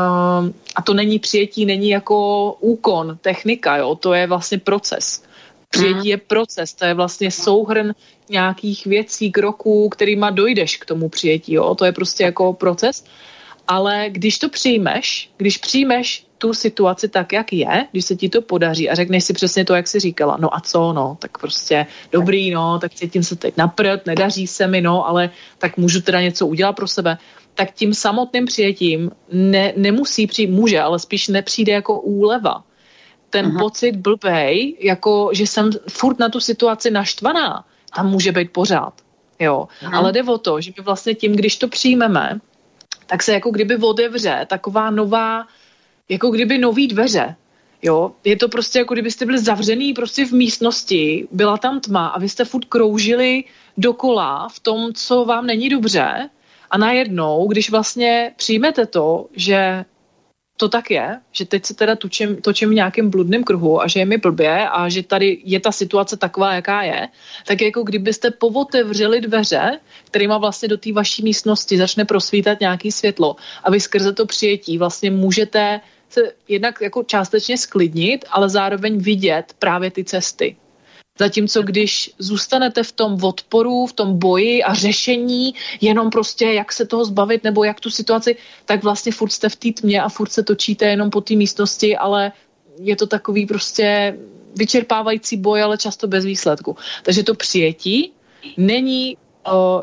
a to není přijetí, není jako úkon, technika, jo, to je vlastně proces. Přijetí je proces, to je vlastně souhrn nějakých věcí, kroků, kterýma dojdeš k tomu přijetí, jo, to je prostě jako proces. Ale když to přijmeš, když přijmeš tu situaci tak, jak je, když se ti to podaří a řekneš si přesně to, jak jsi říkala, no a co, no, tak prostě dobrý, no, tak cítím se teď napřed, nedaří se mi, no, ale tak můžu teda něco udělat pro sebe, tak tím samotným přijetím ne, nemusí přijít, může, ale spíš nepřijde jako úleva. Ten Aha. pocit blbej, jako že jsem furt na tu situaci naštvaná, tam může být pořád. Jo, Aha. ale jde o to, že my vlastně tím, když to přijmeme, tak se jako kdyby otevře taková nová jako kdyby nový dveře. Jo, je to prostě jako kdybyste byli zavřený prostě v místnosti, byla tam tma a vy jste furt kroužili dokola v tom, co vám není dobře a najednou, když vlastně přijmete to, že to tak je, že teď se teda točím, točím v nějakém bludném kruhu a že je mi blbě a že tady je ta situace taková, jaká je, tak jako kdybyste povotevřeli dveře, kterýma vlastně do té vaší místnosti začne prosvítat nějaký světlo a vy skrze to přijetí vlastně můžete se jednak jako částečně sklidnit, ale zároveň vidět právě ty cesty. Zatímco když zůstanete v tom odporu, v tom boji a řešení, jenom prostě jak se toho zbavit nebo jak tu situaci, tak vlastně furt jste v té tmě a furt se točíte jenom po té místnosti, ale je to takový prostě vyčerpávající boj, ale často bez výsledku. Takže to přijetí není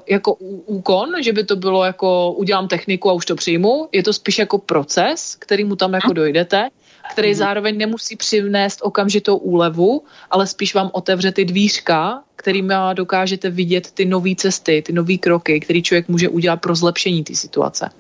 jako úkon, že by to bylo jako udělám techniku a už to přijmu. Je to spíš jako proces, který mu tam jako dojdete, který mhm. zároveň nemusí přivnést okamžitou úlevu, ale spíš vám otevře ty dvířka, kterými dokážete vidět ty nové cesty, ty nové kroky, který člověk může udělat pro zlepšení té situace.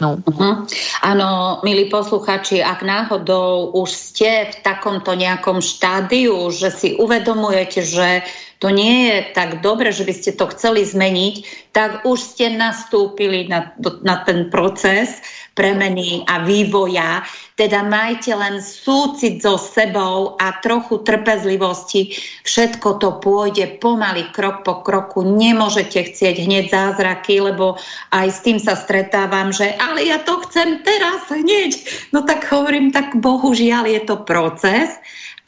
No. Uh-huh. Áno, milí posluchači, ak náhodou už ste v takomto nejakom štádiu, že si uvedomujete, že to nie je tak dobre, že by ste to chceli zmeniť, tak už ste nastúpili na, na ten proces premeny a vývoja. Teda majte len súcit so sebou a trochu trpezlivosti. Všetko to pôjde pomaly, krok po kroku. Nemôžete chcieť hneď zázraky, lebo aj s tým sa stretávam, že ale ja to chcem teraz hneď. No tak hovorím, tak bohužiaľ je to proces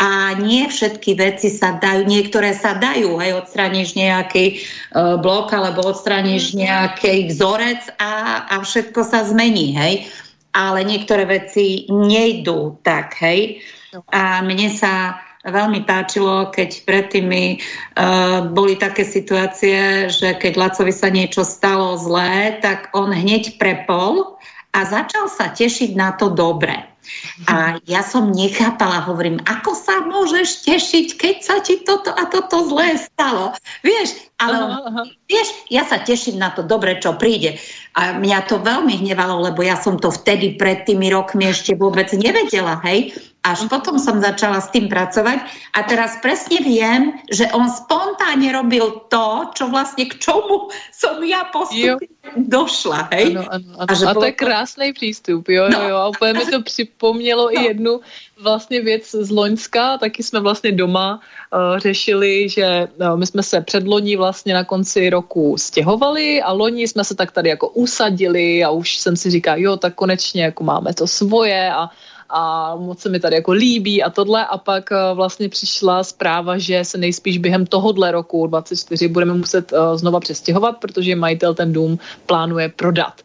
a nie všetky veci sa dajú, niektoré sa dajú, hej, odstraníš nejaký uh, blok alebo odstraníš mhm. nejaký vzorec a, a všetko sa zmení, hej. Ale niektoré veci nejdú tak, hej. A mne sa veľmi páčilo, keď predtým mi uh, boli také situácie, že keď Lacovi sa niečo stalo zlé, tak on hneď prepol a začal sa tešiť na to dobre. A ja som nechápala, hovorím, ako sa môžeš tešiť, keď sa ti toto a toto zlé stalo. Vieš, ale aha, aha. vieš, ja sa teším na to dobre, čo príde. A mňa to veľmi hnevalo, lebo ja som to vtedy pred tými rokmi ešte vôbec nevedela, hej. Až potom som začala s tým pracovať a teraz presne viem, že on spontánne robil to, čo vlastne k čomu som ja postupne došla. Hej? Ano, ano, ano. A, že a to je krásný přístup, jo, no. jo, jo. A úplně mi to připomnělo no. i jednu vlastně věc z Loňska, taky jsme vlastně doma uh, řešili, že uh, my jsme se předloní vlastně na konci roku stěhovali a loni jsme se tak tady jako usadili a už jsem si říkal, jo, tak konečně jako máme to svoje a a moc se mi tady jako líbí a tohle a pak eh, vlastně přišla zpráva, že se nejspíš během tohohle roku 24 budeme muset uh, znova přestěhovat, protože majitel ten dům plánuje prodat.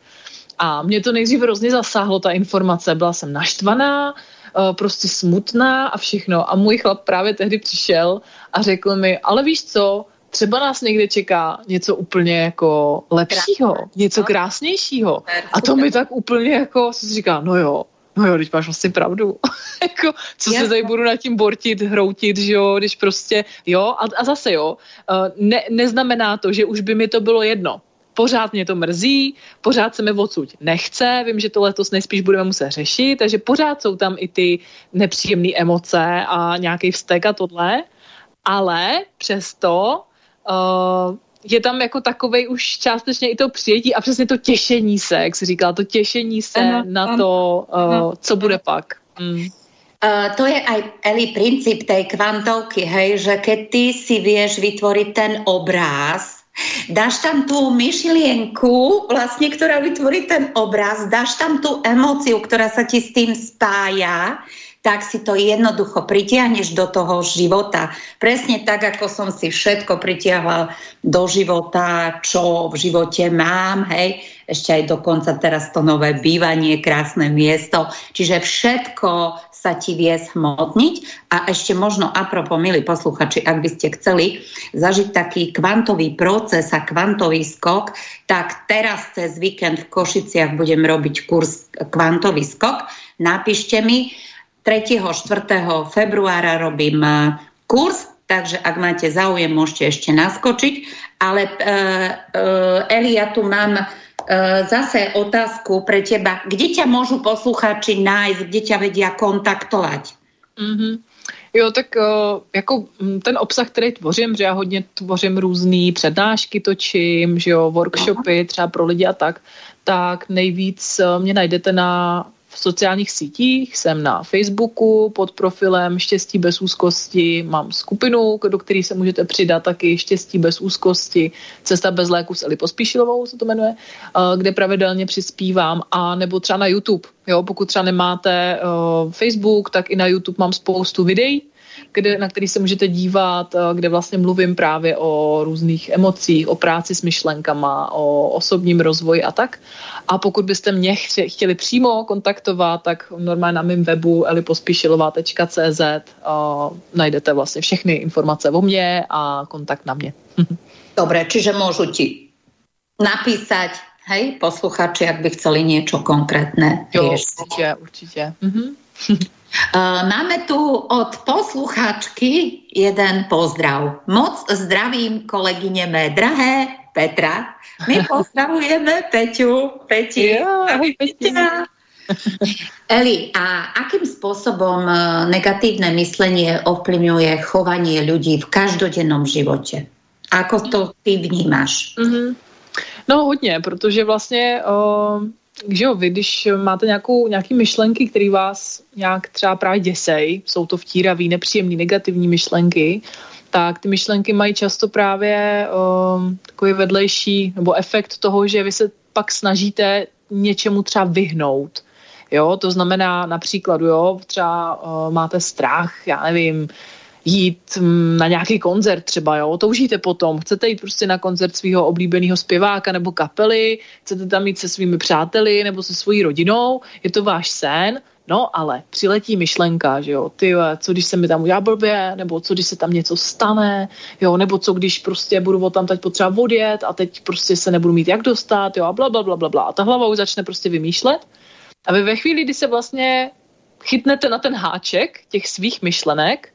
A mě to nejdřív hrozně zasáhlo, ta informace. Byla jsem naštvaná, uh, prostě smutná a všechno. A můj chlap právě tehdy přišel a řekl mi, ale víš co, třeba nás někde čeká něco úplně jako lepšího, něco krásnějšího. A to mi tak úplně jako, co si říká, no jo, no jo, teď máš vlastně pravdu. jako, co Jasne. se tady budu nad tím bortit, hroutit, že jo, když prostě, jo, a, a zase jo, uh, ne, neznamená to, že už by mi to bylo jedno. Pořád mě to mrzí, pořád se mi odsud nechce, vím, že to letos nejspíš budeme muset řešit, takže pořád jsou tam i ty nepříjemné emoce a nějaký vztek a tohle, ale přesto uh, je tam jako takovej už částečně i to přijetí a přesně to těšení se, jak jsi říkala, to těšení se ano, na ano, to, ano, uh, co ano. bude pak. Mm. Uh, to je aj Eli princíp tej kvantovky, hej, že keď ty si vieš vytvoriť ten obráz, dáš tam tú myšlienku, vlastne, ktorá vytvorí ten obraz, dáš tam tú emóciu, ktorá sa ti s tým spája, tak si to jednoducho pritiahneš do toho života. Presne tak, ako som si všetko pritiahla do života, čo v živote mám, hej, ešte aj dokonca teraz to nové bývanie, krásne miesto. Čiže všetko sa ti vie smotniť a ešte možno apropo, milí posluchači, ak by ste chceli zažiť taký kvantový proces a kvantový skok, tak teraz cez víkend v Košiciach budem robiť kurz kvantový skok. Napíšte mi, 3. 4. februára robím e, kurz, takže ak máte záujem, môžete ešte naskočiť. Ale uh, uh, Eli, ja tu mám uh, zase otázku pre teba. Kde ťa môžu posluchači nájsť, kde ťa vedia kontaktovať? Mm-hmm. Jo, tak uh, jako ten obsah, který tvořím, že já hodně tvořím různé přednášky, točím, že jo, workshopy třeba pro lidi a tak, tak nejvíc mě najdete na v sociálních sítích, jsem na Facebooku pod profilem Štěstí bez úzkosti, mám skupinu, do které se můžete přidat taky Štěstí bez úzkosti, Cesta bez léku s Eli Pospíšilovou se to jmenuje, eh, kde pravidelně přispívám a nebo třeba na YouTube. Jo, pokud třeba nemáte uh, Facebook, tak i na YouTube mám spoustu videí, kde, na který se můžete dívat, eh, kde vlastně mluvím právě o různých emocích, o práci s myšlenkama, o osobním rozvoji a tak. A pokud byste mě chtěli přímo kontaktovat, tak normálně na mém webu elipospíšilová.cz uh, najdete vlastně všechny informace o mně a kontakt na mě. Dobre, čiže môžu ti napísať, hej, posluchači, ak by chceli niečo konkrétne. Jo, určitě, určitě. Mhm. Máme tu od posluchačky jeden pozdrav. Moc zdravím kolegyne mé drahé Petra. My pozdravujeme Peťu. Peti. Jo, ahoj, Peťa. Eli, a akým spôsobom e, negatívne myslenie ovplyvňuje chovanie ľudí v každodennom živote? Ako to ty vnímáš? Mm-hmm. No hodně, protože vlastně uh, že jo, vy, když máte nějakou, nějaký myšlenky, které vás nějak třeba právě děsej, jsou to vtíravý, nepříjemný, negativní myšlenky, tak ty myšlenky mají často právě um, takový vedlejší nebo efekt toho, že vy se pak snažíte něčemu třeba vyhnout. Jo, to znamená například, jo, třeba uh, máte strach, já nevím, jít mm, na nějaký koncert třeba, jo, toužíte potom, chcete jít prostě na koncert svého oblíbeného zpěváka nebo kapely, chcete tam jít se svými přáteli nebo se svojí rodinou, je to váš sen, No, ale přiletí myšlenka, že jo, ty, co když se mi tam udělá blbě, nebo co když se tam něco stane, jo, nebo co když prostě budu o tam teď potřeba odjet a teď prostě se nebudu mít jak dostat, jo, a bla, bla, bla, bla, bla. A ta hlava už začne prostě vymýšlet. A vy ve chvíli, kdy se vlastně chytnete na ten háček těch svých myšlenek,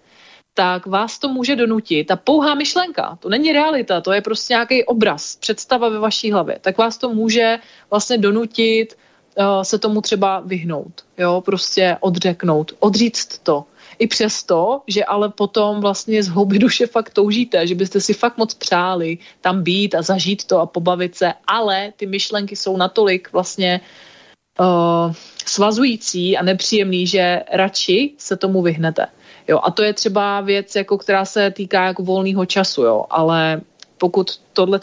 tak vás to může donutit, ta pouhá myšlenka, to není realita, to je prostě nějaký obraz, představa ve vaší hlavě, tak vás to může vlastně donutit uh, se tomu třeba vyhnout, jo, prostě odřeknout, odříct to. I přesto, že ale potom vlastně z houby duše fakt toužíte, že byste si fakt moc přáli tam být a zažít to a pobavit se, ale ty myšlenky jsou natolik vlastně uh, svazující a nepříjemný, že radši se tomu vyhnete. Jo, a to je třeba věc, jako, která se týká jako volného času, jo, ale pokud tohle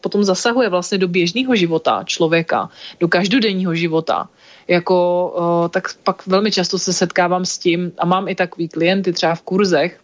potom zasahuje vlastně do běžného života člověka, do každodenního života, jako, uh, tak pak velmi často se setkávám s tím a mám i takový klienty třeba v kurzech,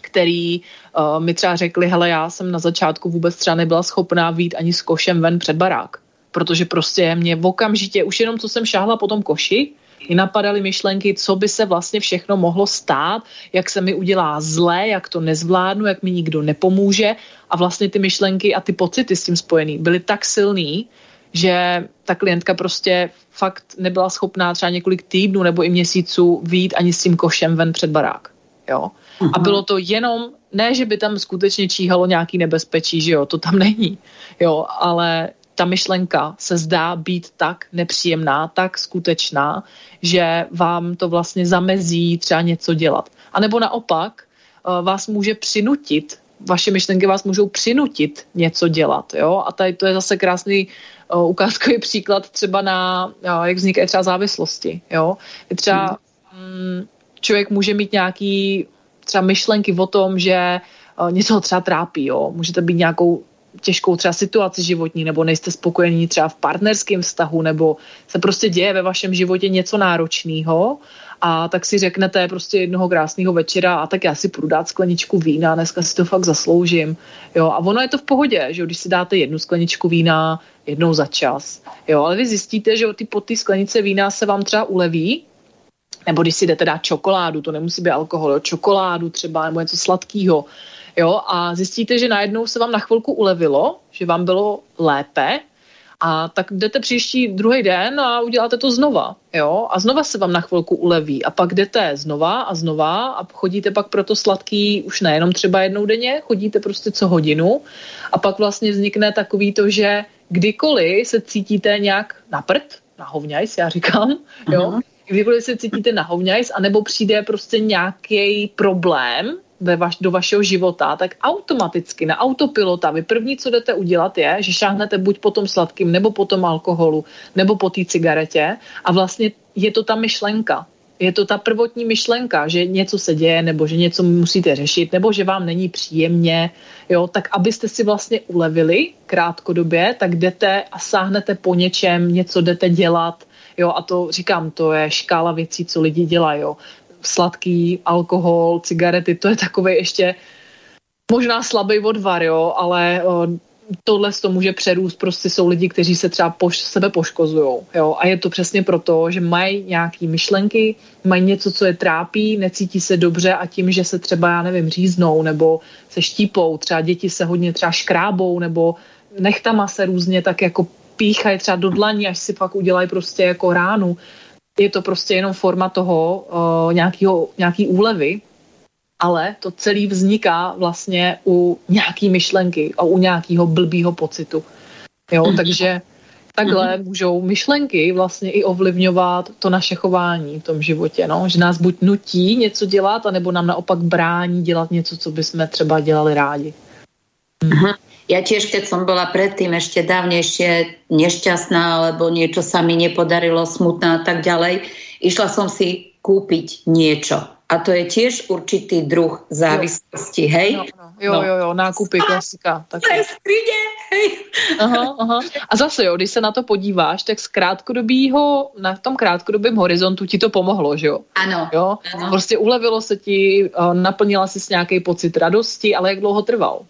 který uh, mi třeba řekli, hele, já jsem na začátku vůbec třeba nebyla schopná vít ani s košem ven před barák, protože prostě mě v okamžitě, už jenom co jsem šáhla po tom koši, i napadaly myšlenky, co by se vlastně všechno mohlo stát, jak se mi udělá zlé, jak to nezvládnu, jak mi nikdo nepomůže a vlastně ty myšlenky a ty pocity s tím spojený byly tak silný, že ta klientka prostě fakt nebyla schopná třeba několik týdnů nebo i měsíců výjít ani s tím košem ven před barák. Jo? A mhm. bylo to jenom, ne, že by tam skutečně číhalo nějaký nebezpečí, že jo, to tam není, jo, ale ta myšlenka se zdá být tak nepříjemná, tak skutečná, že vám to vlastně zamezí třeba něco dělat. A nebo naopak eh, vás může přinutit, vaše myšlenky vás můžou přinutit něco dělat. Jo? A tady to je zase krásný uh, ukázkový příklad třeba na, uh, jak vznikají třeba závislosti. Jo? Třeba um, člověk může mít nějaký třeba myšlenky o tom, že něco ho třeba trápí. Jo? Můžete být nějakou těžkou třeba situaci životní, nebo nejste spokojení třeba v partnerském vztahu, nebo se prostě děje ve vašem životě něco náročného a tak si řeknete prostě jednoho krásného večera a tak já si půjdu dát skleničku vína, dneska si to fakt zasloužím. Jo, a ono je to v pohodě, že když si dáte jednu skleničku vína jednou za čas. Jo, ale vy zjistíte, že ty po té sklenice vína se vám třeba uleví, nebo když si jdete dát čokoládu, to nemusí být alkohol, jo, čokoládu třeba, nebo něco sladkého, Jo, a zjistíte, že najednou se vám na chvilku ulevilo, že vám bylo lépe, a tak jdete příští druhý den a uděláte to znova, jo, a znova se vám na chvilku uleví. A pak jdete znova a znova a chodíte pak pro to sladký už nejenom třeba jednou denně, chodíte prostě co hodinu. A pak vlastně vznikne takový to, že kdykoliv se cítíte nějak na prd, na hovňajs, já říkám, jo, uh-huh. kdykoliv se cítíte na hovňajs, anebo přijde prostě nějaký problém, ve vaš, do vašeho života, tak automaticky na autopilota vy první, co jdete udělat, je, že šáhnete buď po tom sladkým, nebo po tom alkoholu, nebo po té cigaretě a vlastně je to ta myšlenka. Je to ta prvotní myšlenka, že něco se děje, nebo že něco musíte řešit, nebo že vám není příjemně, jo, tak abyste si vlastně ulevili krátkodobě, tak jdete a sáhnete po něčem, něco jdete dělat, Jo, a to říkám, to je škála věcí, co lidi dělají. Jo sladký, alkohol, cigarety, to je takový ještě možná slabý odvar, jo, ale tohle to může přerůst, prostě jsou lidi, kteří se třeba poš, sebe poškozují. Jo? A je to přesně proto, že mají nějaké myšlenky, mají něco, co je trápí, necítí se dobře a tím, že se třeba, já nevím, říznou nebo se štípou, třeba děti se hodně třeba škrábou nebo nechtama se různě tak jako píchají třeba do dlaní, až si pak udělají prostě jako ránu je to prostě jenom forma toho uh, nějakýho, nějaký úlevy, ale to celý vzniká vlastně u nějaký myšlenky a u nějakého blbýho pocitu. Jo, mm. takže takhle mm-hmm. můžou myšlenky vlastně i ovlivňovat to naše chování v tom životě, no? že nás buď nutí něco dělat, anebo nám naopak brání dělat něco, co bychom třeba dělali rádi. Mm-hmm. Ja tiež, keď som bola predtým ešte dávnejšie nešťastná, alebo niečo sa mi nepodarilo, smutná a tak ďalej, išla som si kúpiť niečo. A to je tiež určitý druh závislosti, hej? No, no. Jo, no. jo, jo, nákupy, klasika. Tak. Skryně, hej. Aha, aha. A zase jo, když se na to podíváš, tak z krátkodobího, na tom krátkodobém horizontu ti to pomohlo, že jo? Ano. Jo? ano. Prostě ulevilo se ti, naplnila si s nějaký pocit radosti, ale jak dlouho trval?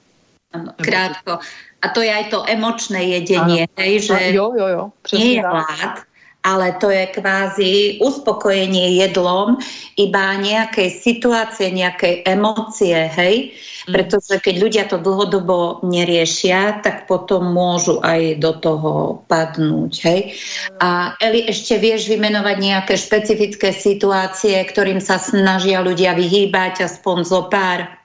Ano, krátko. A to je aj to emočné jedenie, hej, že jo, jo, jo, nie je hlad, ale to je kvázi uspokojenie jedlom iba nejakej situácie, nejakej emócie, hej? Mm. Pretože keď ľudia to dlhodobo neriešia, tak potom môžu aj do toho padnúť, hej? A Eli, ešte vieš vymenovať nejaké špecifické situácie, ktorým sa snažia ľudia vyhýbať, aspoň zo pár?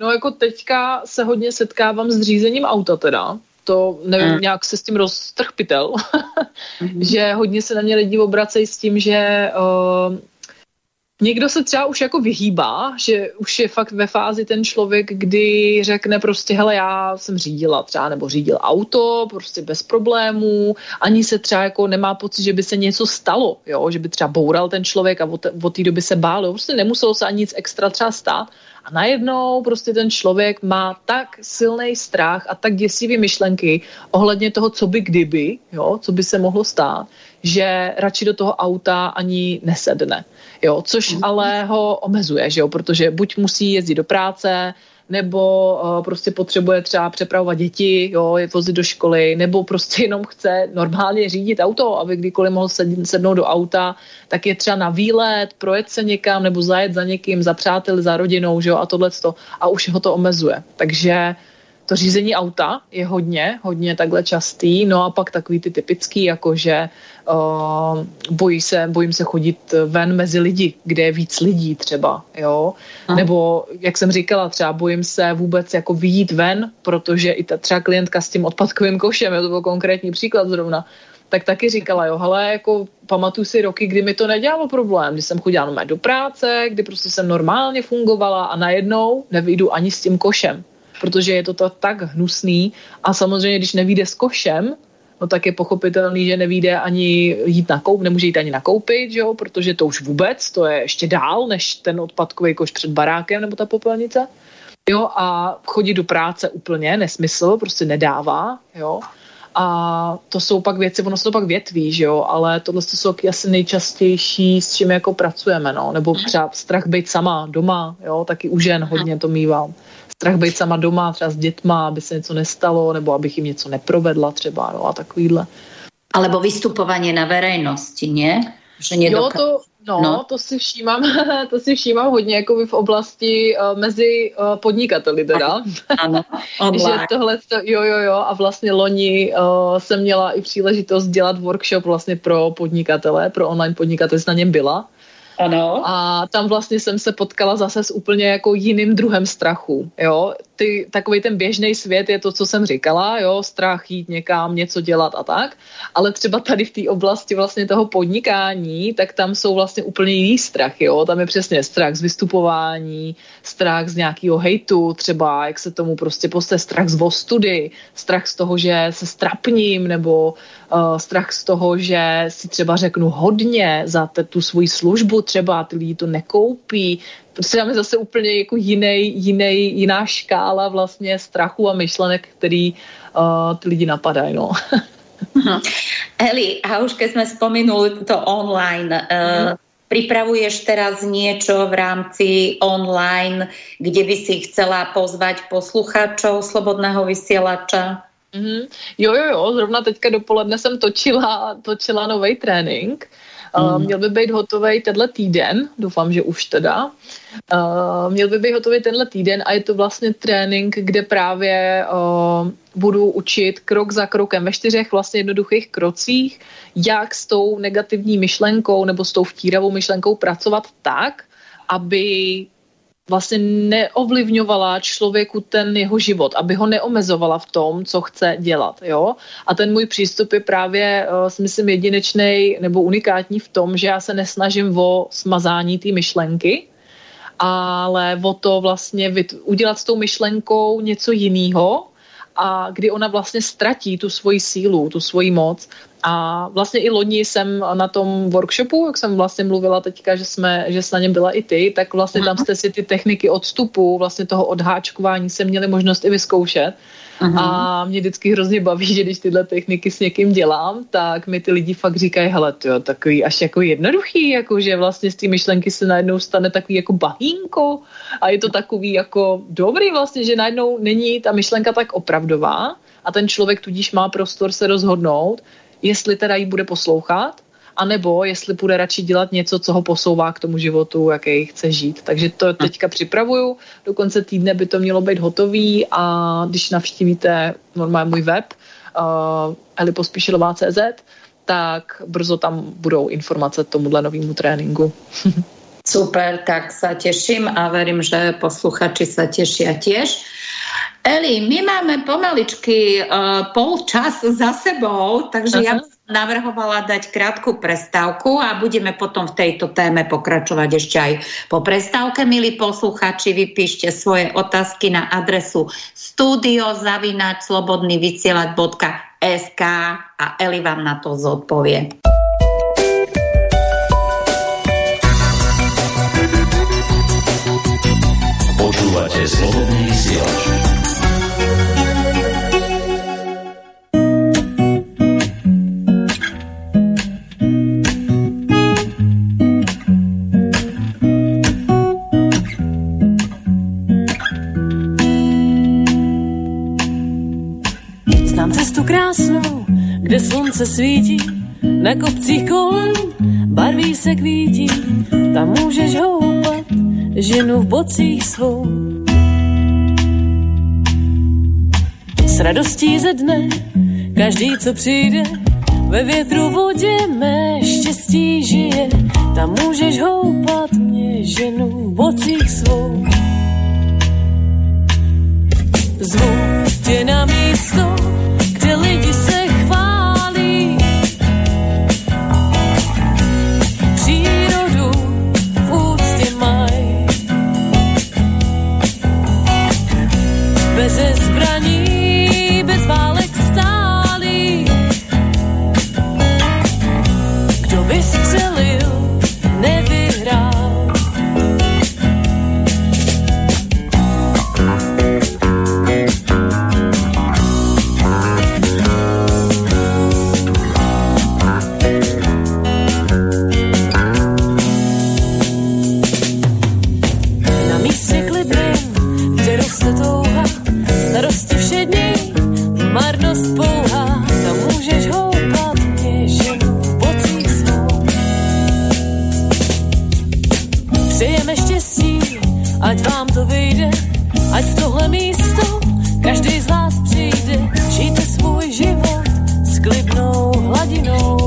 No jako teďka se hodně setkávám s řízením auta teda. To nevím, mm. nějak se s tím roztrhpitel, mm. že hodně se na mě lidi obracejí s tím, že uh, Někdo se třeba už jako vyhýbá, že už je fakt ve fázi ten člověk, kdy řekne prostě, hele, já jsem řídila třeba, nebo řídil auto, prostě bez problémů, ani se třeba jako nemá pocit, že by se něco stalo, jo, že by třeba boural ten člověk a od, od té doby se bál, jo, prostě nemuselo se ani nic extra třeba stát, a najednou prostě ten člověk má tak silný strach a tak děsivý myšlenky ohledně toho, co by kdyby, jo, co by se mohlo stát, že radši do toho auta ani nesedne. Jo, což mhm. ale ho omezuje, že jo, protože buď musí jezdit do práce, nebo uh, prostě potřebuje třeba přepravovat děti, jo, je vozit do školy, nebo prostě jenom chce normálně řídit auto, aby kdykoliv mohl sednout do auta, tak je třeba na výlet, projet se někam, nebo zajet za někým, za přáteli, za rodinou, že jo, a tohle a už ho to omezuje. Takže to řízení auta je hodně, hodně takhle častý, no a pak takový ty typický, jako že uh, bojí se, bojím se chodit ven mezi lidi, kde je víc lidí třeba, jo, Aha. nebo jak jsem říkala, třeba bojím se vůbec jako vyjít ven, protože i ta třeba klientka s tím odpadkovým košem, je to byl konkrétní příklad zrovna, tak taky říkala, jo, hele, jako pamatuju si roky, kdy mi to nedělalo problém, kdy jsem chodila do práce, kdy prostě jsem normálně fungovala a najednou nevyjdu ani s tím košem protože je to, to tak hnusný. A samozřejmě, když nevíde s košem, no tak je pochopitelný, že nevíde ani jít na koup, nemůže jít ani nakoupit, jo, protože to už vůbec, to je ještě dál, než ten odpadkový koš před barákem nebo ta popelnice. Jo, a chodit do práce úplně nesmysl, prostě nedává, jo. A to jsou pak věci, ono se to pak větví, že jo, ale tohle jsou asi nejčastější, s čím jako pracujeme, no, nebo třeba strach být sama doma, jo, taky u žen hodně to mývám strach být sama doma, třeba s dětma, aby se něco nestalo, nebo abych jim něco neprovedla třeba, no a takovýhle. Alebo vystupování na verejnosti, ne? Že nedokáže... Jo, to, no, no, to si všímám, to si všímám hodně jako v oblasti uh, mezi uh, podnikateli teda. Ano, že tohle, to, jo, jo, jo, a vlastně loni uh, jsem měla i příležitost dělat workshop vlastně pro podnikatele, pro online podnikatele, na něm byla. Ano. A tam vlastně jsem se potkala zase s úplně jako jiným druhem strachu, jo. Ty, takový ten běžný svět je to, co jsem říkala, jo, strach jít někam, něco dělat a tak, ale třeba tady v té oblasti vlastně toho podnikání, tak tam jsou vlastně úplně jiný strach, jo, tam je přesně strach z vystupování, strach z nějakého hejtu, třeba, jak se tomu prostě poste, strach z vostudy, strach z toho, že se strapním, nebo uh, strach z toho, že si třeba řeknu hodně za te, tu svoji službu třeba, ty lidi to nekoupí. Prostě tam je zase úplně jako jiný, jiný, jiná škála vlastně strachu a myšlenek, který uh, ty lidi napadají. No. Eli, a už keď sme spomenuli to online, uh, pripravuješ teraz niečo v rámci online, kde by si chcela pozvať posluchačov Slobodného vysielača? Mm-hmm. Jo, jo, jo, zrovna teďka dopoledne jsem točila, točila nový trénink. Uh, měl by být hotový tenhle týden, doufám, že už teda. Uh, měl by být hotový tenhle týden a je to vlastně trénink, kde právě uh, budu učit krok za krokem ve čtyřech vlastně jednoduchých krocích, jak s tou negativní myšlenkou nebo s tou vtíravou myšlenkou pracovat tak, aby vlastně neovlivňovala člověku ten jeho život, aby ho neomezovala v tom, co chce dělat. Jo? A ten můj přístup je právě, uh, si myslím, jedinečný nebo unikátní v tom, že já se nesnažím o smazání té myšlenky, ale o to vlastně udělat s tou myšlenkou něco jiného, a kdy ona vlastně ztratí tu svoji sílu, tu svoji moc. A vlastně i loni jsem na tom workshopu, jak jsem vlastně mluvila teďka, že, jsme, že jsi na něm byla i ty, tak vlastně tam jste si ty techniky odstupu, vlastně toho odháčkování se měli možnost i vyzkoušet. Uhum. A mě vždycky hrozně baví, že když tyhle techniky s někým dělám, tak mi ty lidi fakt říkají, hele, to je takový až jako jednoduchý, jako že vlastně z té myšlenky se najednou stane takový jako bahínko a je to takový jako dobrý vlastně, že najednou není ta myšlenka tak opravdová a ten člověk tudíž má prostor se rozhodnout, jestli teda jí bude poslouchat anebo jestli bude radši dělat něco, co ho posouvá k tomu životu, jaký chce žít. Takže to teďka připravuju, do konce týdne by to mělo být hotový a když navštívíte normálně můj web uh, elipospíšilová.cz, tak brzo tam budou informace tomuhle novému tréninku. Super, tak sa teším a verím, že posluchači sa tešia tiež. Eli, my máme pomaličky uh, pol čas za sebou, takže uh-huh. ja navrhovala dať krátku prestávku a budeme potom v tejto téme pokračovať ešte aj po prestávke. Milí posluchači, vypíšte svoje otázky na adresu studiozavinačslobodnyvysielať.sk a Eli vám na to zodpovie. Počúvate slobodný vysielač. kde slunce svítí, na kopcích kolem barví se kvítí, tam můžeš houpat ženu v bocích svou. S radostí ze dne, každý, co přijde, ve větru vodě mé štěstí žije, tam můžeš houpat mě ženu v bocích svou. Zvu tě na místo, Přejeme štěstí, ať vám to vyjde, ať v tohle místo každý z vás přijde. Žijte svůj život s klidnou hladinou.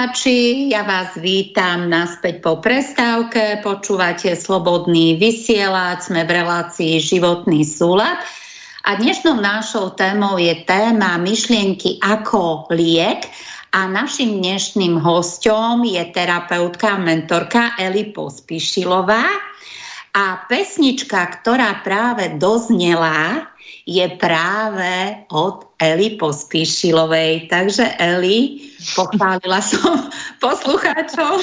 Poslucháči, ja vás vítam naspäť po prestávke. Počúvate Slobodný vysielač, sme v relácii Životný súlad. A dnešnou našou témou je téma myšlienky ako liek. A našim dnešným hostom je terapeutka mentorka Eli Pospišilová. A pesnička, ktorá práve doznela, je práve od Eli Pospíšilovej. Takže Eli, pochválila som poslucháčov,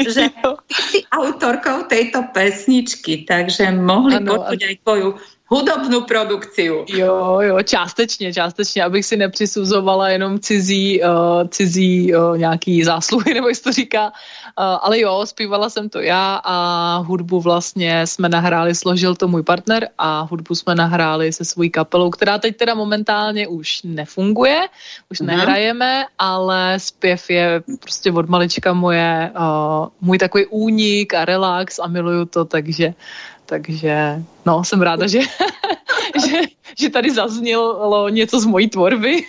že ty si autorkou tejto pesničky, takže mohli ano, počuť aj tvoju hudobnou produkciu. Jo, jo, částečně, částečně, abych si nepřisuzovala jenom cizí, uh, cizí uh, nějaký zásluhy, nebo jak to říká. Uh, ale jo, zpívala jsem to já a hudbu vlastně jsme nahráli, složil to můj partner a hudbu jsme nahráli se svojí kapelou, která teď teda momentálně už nefunguje, už uh-huh. nehrajeme, ale zpěv je prostě od malička moje, uh, můj takový únik a relax a miluju to, takže takže no, jsem ráda, že, že, že tady zaznělo něco z mojí tvorby.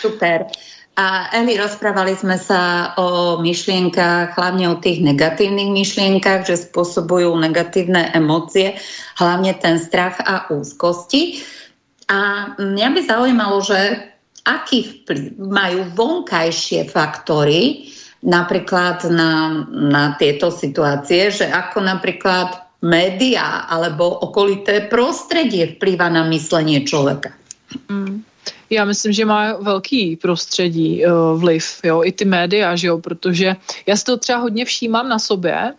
Super. A Eli, rozprávali sme sa o myšlienkach, hlavne o tých negatívnych myšlienkach, že spôsobujú negatívne emócie, hlavne ten strach a úzkosti. A mňa by zaujímalo, že aký vplyv majú vonkajšie faktory napríklad na, na tieto situácie, že ako napríklad média alebo okolité prostředí vplývá na myslení člověka. Mm. Já myslím, že má velký prostředí uh, vliv, jo, i ty média, že jo, protože já si to třeba hodně všímám na sobě,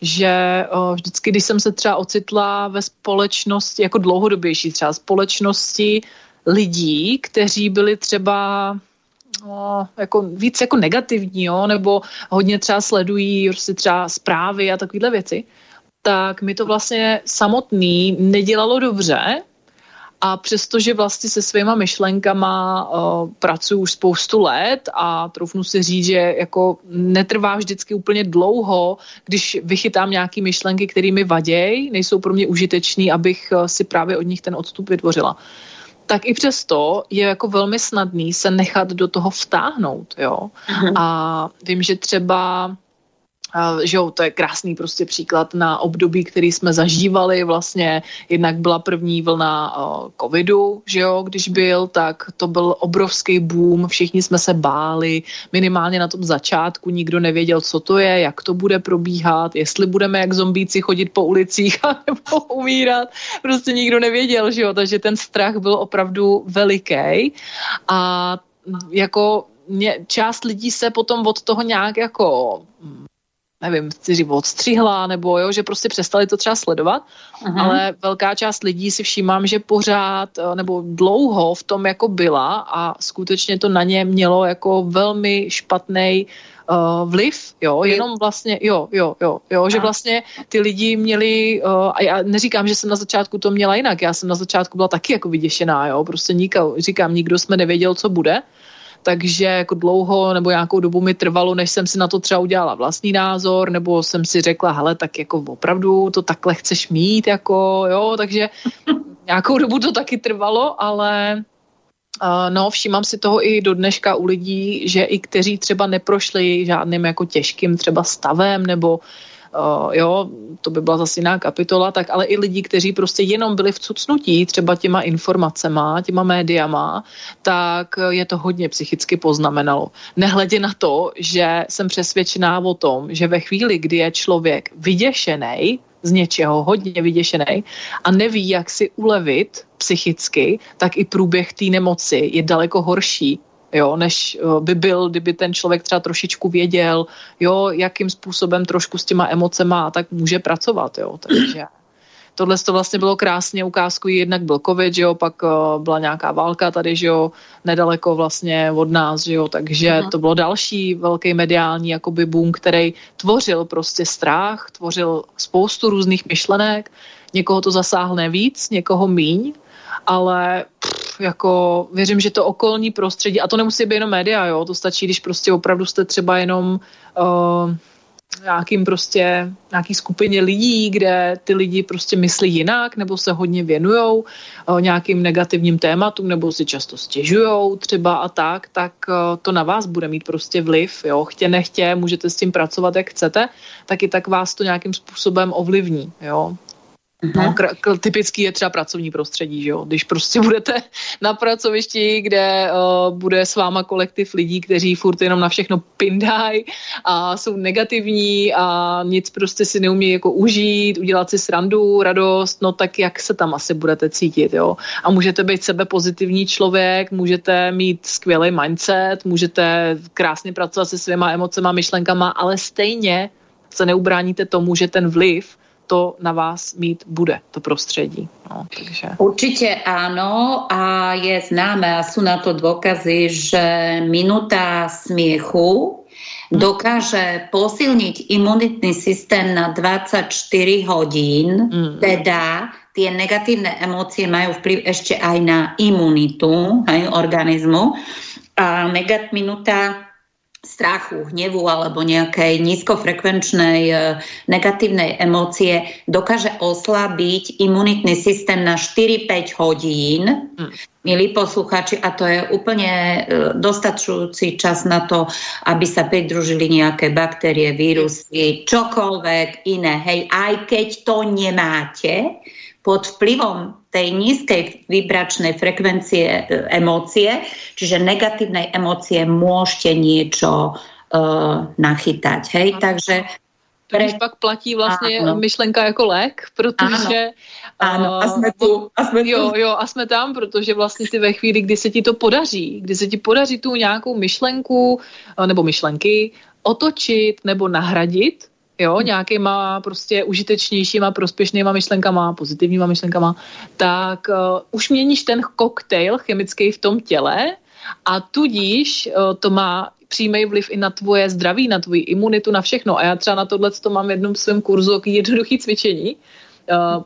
že uh, vždycky, když jsem se třeba ocitla ve společnosti, jako dlouhodobější třeba společnosti lidí, kteří byli třeba no, jako víc jako negativní, jo, nebo hodně třeba sledují prostě třeba zprávy a takovéhle věci, tak mi to vlastně samotný nedělalo dobře, a přestože vlastně se svýma myšlenkama uh, pracuji už spoustu let a troufnu si říct, že jako netrvá vždycky úplně dlouho, když vychytám nějaký myšlenky, které mi vadějí, nejsou pro mě užitečný, abych uh, si právě od nich ten odstup vytvořila. Tak i přesto je jako velmi snadný se nechat do toho vtáhnout, jo. Mhm. A vím, že třeba že jo, to je krásný prostě příklad na období, který jsme zažívali vlastně. Jednak byla první vlna uh, covidu, že jo, když byl, tak to byl obrovský boom, všichni jsme se báli, minimálně na tom začátku nikdo nevěděl, co to je, jak to bude probíhat, jestli budeme jak zombíci chodit po ulicích a nebo umírat. Prostě nikdo nevěděl, že jo, takže ten strach byl opravdu veliký a jako část lidí se potom od toho nějak jako nevím, chci odstřihla, nebo jo, že prostě přestali to třeba sledovat, Aha. ale velká část lidí si všímám, že pořád eh, nebo dlouho v tom jako byla a skutečně to na ně mělo jako velmi špatný uh, eh, vliv, jo, jenom vlastně, jo, jo, jo, jo, že vlastně ty lidi měli, uh, a já neříkám, že jsem na začátku to měla jinak, já jsem na začátku byla taky jako vyděšená, jo, prostě nikdo, říkám, nikdo jsme nevěděl, co bude, takže jako dlouho nebo nějakou dobu mi trvalo, než jsem si na to třeba udělala vlastní názor, nebo jsem si řekla, hele, tak jako opravdu to takhle chceš mít, jako jo, takže nějakou dobu to taky trvalo, ale Uh, no, všímám si toho i do dneška u lidí, že i kteří třeba neprošli žádným jako těžkým třeba stavem nebo uh, jo, to by byla zase jiná kapitola, tak ale i lidi, kteří prostě jenom byli v cucnutí třeba těma informacema, těma médiama, tak je to hodně psychicky poznamenalo. Nehledě na to, že jsem přesvědčená o tom, že ve chvíli, kdy je člověk vyděšený, z něčeho hodně vyděšený a neví, jak si ulevit psychicky, tak i průběh té nemoci je daleko horší, jo, než eh, by byl, kdyby ten člověk třeba trošičku věděl, jo, jakým způsobem trošku s těma emocema tak může pracovat, jo, takže tohle to vlastně bylo krásně ukázku, jednak byl covid, že jo, pak uh, byla nějaká válka tady, že jo, nedaleko vlastně od nás, že jo, takže uh-huh. to bylo další velký mediální jakoby boom, který tvořil prostě strach, tvořil spoustu různých myšlenek, někoho to zasáhne víc, někoho míň, ale pff, jako věřím, že to okolní prostředí, a to nemusí být jenom média, jo, to stačí, když prostě opravdu jste třeba jenom uh, nějakým prostě, nějaký skupině lidí, kde ty lidi prostě myslí jinak, nebo se hodně věnujou o, nějakým negativním tématům, nebo si často stěžujou třeba a tak, tak o, to na vás bude mít prostě vliv, jo, chtě nechtě, můžete s tím pracovat, jak chcete, tak i tak vás to nějakým způsobem ovlivní, jo. No, kr- typický je třeba pracovní prostředí, že jo? Když prostě budete na pracovišti, kde uh, bude s váma kolektiv lidí, kteří furt jenom na všechno pindají a jsou negativní a nic prostě si neumí jako užít, udělat si srandu, radost, no tak jak se tam asi budete cítit, jo? A můžete být sebe pozitivní člověk, můžete mít skvělý mindset, můžete krásně pracovat se svýma emocema, myšlenkama, ale stejně se neubráníte tomu, že ten vliv to na vás mít bude, to prostředí. No, takže. Určitě ano a je známe a jsou na to dôkazy, že minuta smiechu hm. dokáže posilniť imunitný systém na 24 hodín, mm. teda tie negatívne emócie majú vplyv ešte aj na imunitu aj organizmu. A negat minuta strachu, hnevu alebo nejakej nízkofrekvenčnej e, negatívnej emócie dokáže oslabiť imunitný systém na 4-5 hodín. Mm. Milí posluchači, a to je úplne e, dostačujúci čas na to, aby sa pridružili nejaké baktérie, vírusy, čokoľvek iné. Hej, aj keď to nemáte, pod vplyvom tej nízkej vibračnej frekvencie e, emócie, čiže negatívnej emócie, môžete niečo uh, nachytať. Hej? Takže pre... pak platí vlastně ano. myšlenka jako lék, protože... Ano, ano. a jsme tu. A jsme jo, tu. jo, a jsme tam, protože vlastně ty ve chvíli, kdy se ti to podaří, kdy se ti podaří tu nějakou myšlenku nebo myšlenky otočit nebo nahradit jo, nějakýma prostě užitečnějšíma, prospěšnýma myšlenkama, pozitivníma myšlenkama, tak uh, už měníš ten koktejl chemický v tom těle a tudíž uh, to má přímý vliv i na tvoje zdraví, na tvoji imunitu, na všechno. A já třeba na tohle to mám v jednom svém kurzu jednoduché cvičení,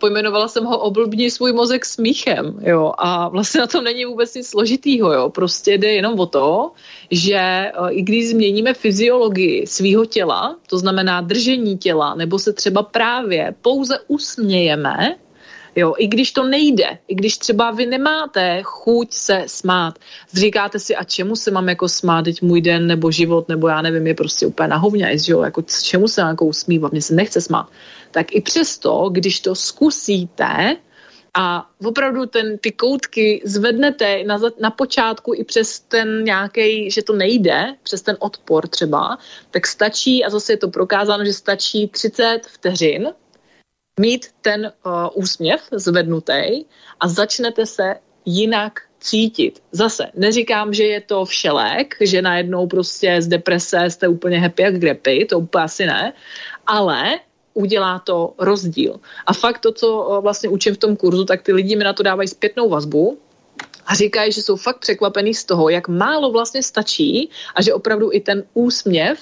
pojmenovala jsem ho oblbni svůj mozek smíchem, jo, a vlastně na tom není vůbec nic složitýho, jo, prostě jde jenom o to, že uh, i když změníme fyziologii svého těla, to znamená držení těla, nebo se třeba právě pouze usmějeme, Jo, i když to nejde, i když třeba vy nemáte chuť se smát, říkáte si, a čemu se mám jako smát, teď můj den nebo život, nebo já nevím, je prostě úplně na hovně, jo, jako čemu se jako usmívat, mně se nechce smát tak i přesto, když to zkusíte, a opravdu ten, ty koutky zvednete na, na počátku i přes ten nějaký, že to nejde, přes ten odpor třeba, tak stačí, a zase je to prokázáno, že stačí 30 vteřin mít ten uh, úsměv zvednutý a začnete se jinak cítit. Zase, neříkám, že je to všelek, že najednou prostě z deprese jste úplně happy jak grepy, to úplně asi ne, ale udělá to rozdíl. A fakt to, co eh, vlastně učím v tom kurzu, tak ty lidi mi na to dávají zpětnou vazbu, a říkají, že jsou fakt překvapení z toho, jak málo vlastně stačí a že opravdu i ten úsměv